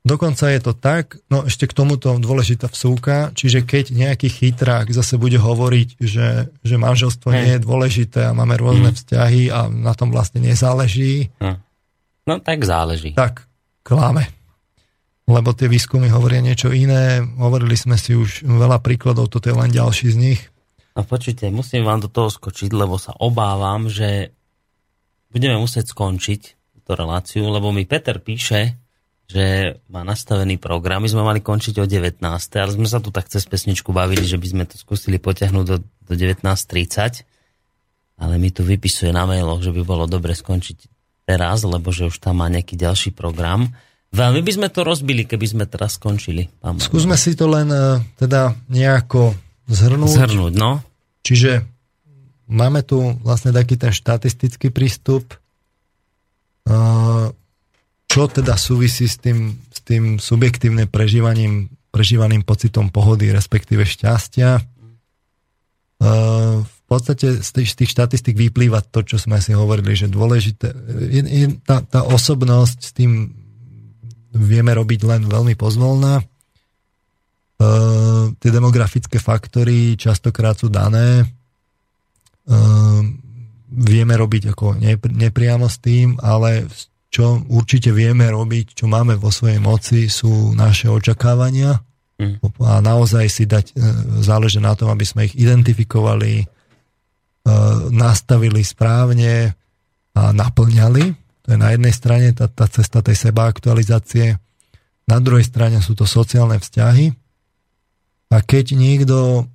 Dokonca je to tak, no ešte k tomuto dôležitá vsúka, čiže keď nejaký chytrák zase bude hovoriť, že, že manželstvo hey. nie je dôležité a máme rôzne hmm. vzťahy a na tom vlastne nezáleží, hmm No tak záleží. Tak, klame. Lebo tie výskumy hovoria niečo iné. Hovorili sme si už veľa príkladov, toto je len ďalší z nich. A počujte, musím vám do toho skočiť, lebo sa obávam, že budeme musieť skončiť túto reláciu, lebo mi Peter píše, že má nastavený program. My sme mali končiť o 19. ale sme sa tu tak cez pesničku bavili, že by sme to skúsili potiahnuť do, do 19.30. Ale mi tu vypisuje na mailoch, že by bolo dobre skončiť teraz, lebo že už tam má nejaký ďalší program. Veľmi by sme to rozbili, keby sme teraz skončili. Pán Skúsme si to len e, teda nejako zhrnúť. Zhrnúť, no. Čiže máme tu vlastne taký ten štatistický prístup, e, čo teda súvisí s tým, s tým subjektívnym prežívaním, prežívaným pocitom pohody, respektíve šťastia. E, v podstate z tých, z tých štatistik vyplýva to, čo sme si hovorili, že dôležité, je, je, tá, tá osobnosť s tým vieme robiť len veľmi pozvolná. tie demografické faktory častokrát sú dané. Uh, vieme robiť ako nepriamo s tým, ale čo určite vieme robiť, čo máme vo svojej moci, sú naše očakávania mm. a naozaj si dať, e, záleží na tom, aby sme ich identifikovali, e, nastavili správne a naplňali. To je na jednej strane tá, tá cesta tej seba aktualizácie. Na druhej strane sú to sociálne vzťahy. A keď niekto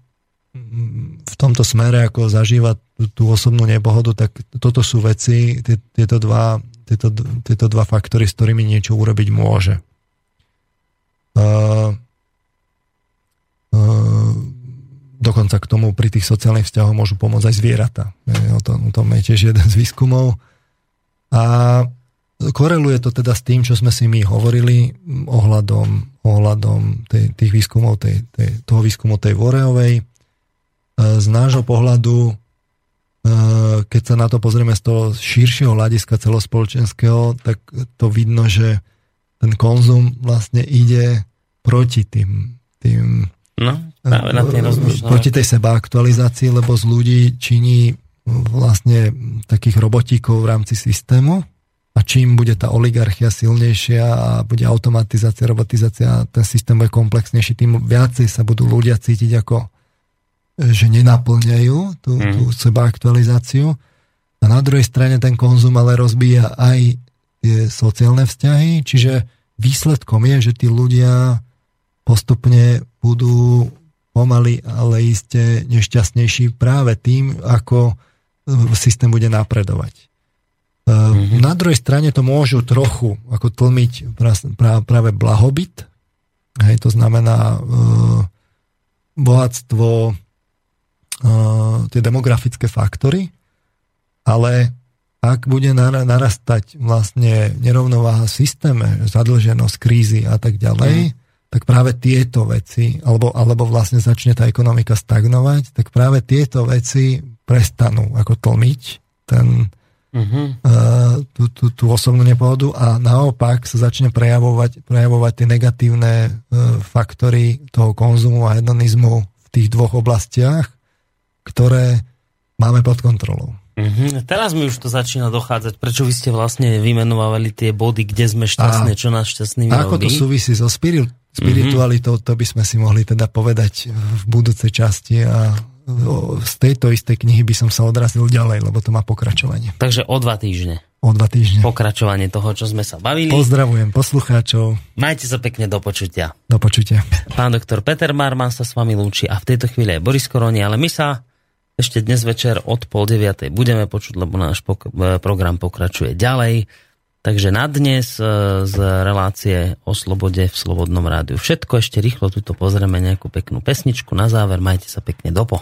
v tomto smere ako zažíva tú, tú osobnú nepohodu, tak toto sú veci, tieto dva tieto, tieto dva faktory, s ktorými niečo urobiť môže. Uh, uh, dokonca k tomu pri tých sociálnych vzťahoch môžu pomôcť aj zvieratá. O tom, o tom je tiež jeden z výskumov. A koreluje to teda s tým, čo sme si my hovorili ohľadom, ohľadom tej, tých výskumov, tej, tej, toho výskumu tej Voreovej. Z nášho pohľadu keď sa na to pozrieme z toho širšieho hľadiska celospoločenského, tak to vidno, že ten konzum vlastne ide proti tým, tým no, práve na eh, proti tej seba aktualizácii, lebo z ľudí činí vlastne takých robotíkov v rámci systému. A čím bude tá oligarchia silnejšia a bude automatizácia, robotizácia, ten systém bude komplexnejší, tým viacej sa budú ľudia cítiť ako že nenaplňajú tú, mm. tú seba aktualizáciu. A na druhej strane ten konzum ale rozbíja aj tie sociálne vzťahy, čiže výsledkom je, že tí ľudia postupne budú pomaly, ale iste nešťastnejší práve tým, ako systém bude napredovať. Mm-hmm. Na druhej strane to môžu trochu ako tlmiť práve blahobyt, hej, to znamená e, bohatstvo, tie demografické faktory, ale ak bude narastať vlastne nerovnováha v systéme, zadlženosť, krízy a tak ďalej, mm. tak práve tieto veci, alebo, alebo vlastne začne tá ekonomika stagnovať, tak práve tieto veci prestanú ako tlmiť ten, mm-hmm. uh, tú, tú, tú osobnú nepohodu a naopak sa začne prejavovať, prejavovať tie negatívne uh, faktory toho konzumu a hedonizmu v tých dvoch oblastiach ktoré máme pod kontrolou. Mm-hmm. Teraz mi už to začína dochádzať, prečo vy ste vlastne vymenovali tie body, kde sme šťastné, čo nás šťastnými Ako robí? to súvisí so spirit, spiritualitou, mm-hmm. to by sme si mohli teda povedať v budúcej časti a z tejto istej knihy by som sa odrazil ďalej, lebo to má pokračovanie. Takže o dva týždne. O dva týždne. Pokračovanie toho, čo sme sa bavili. Pozdravujem poslucháčov. Majte sa pekne do počutia. Do počutia. Pán doktor Peter Marman sa s vami lúči a v tejto chvíli aj Boris Koroni, ale my sa ešte dnes večer od pol deviatej budeme počuť, lebo náš pok- e, program pokračuje ďalej. Takže na dnes e, z relácie o slobode v Slobodnom rádiu všetko. Ešte rýchlo tuto pozrieme nejakú peknú pesničku. Na záver majte sa pekne dopo.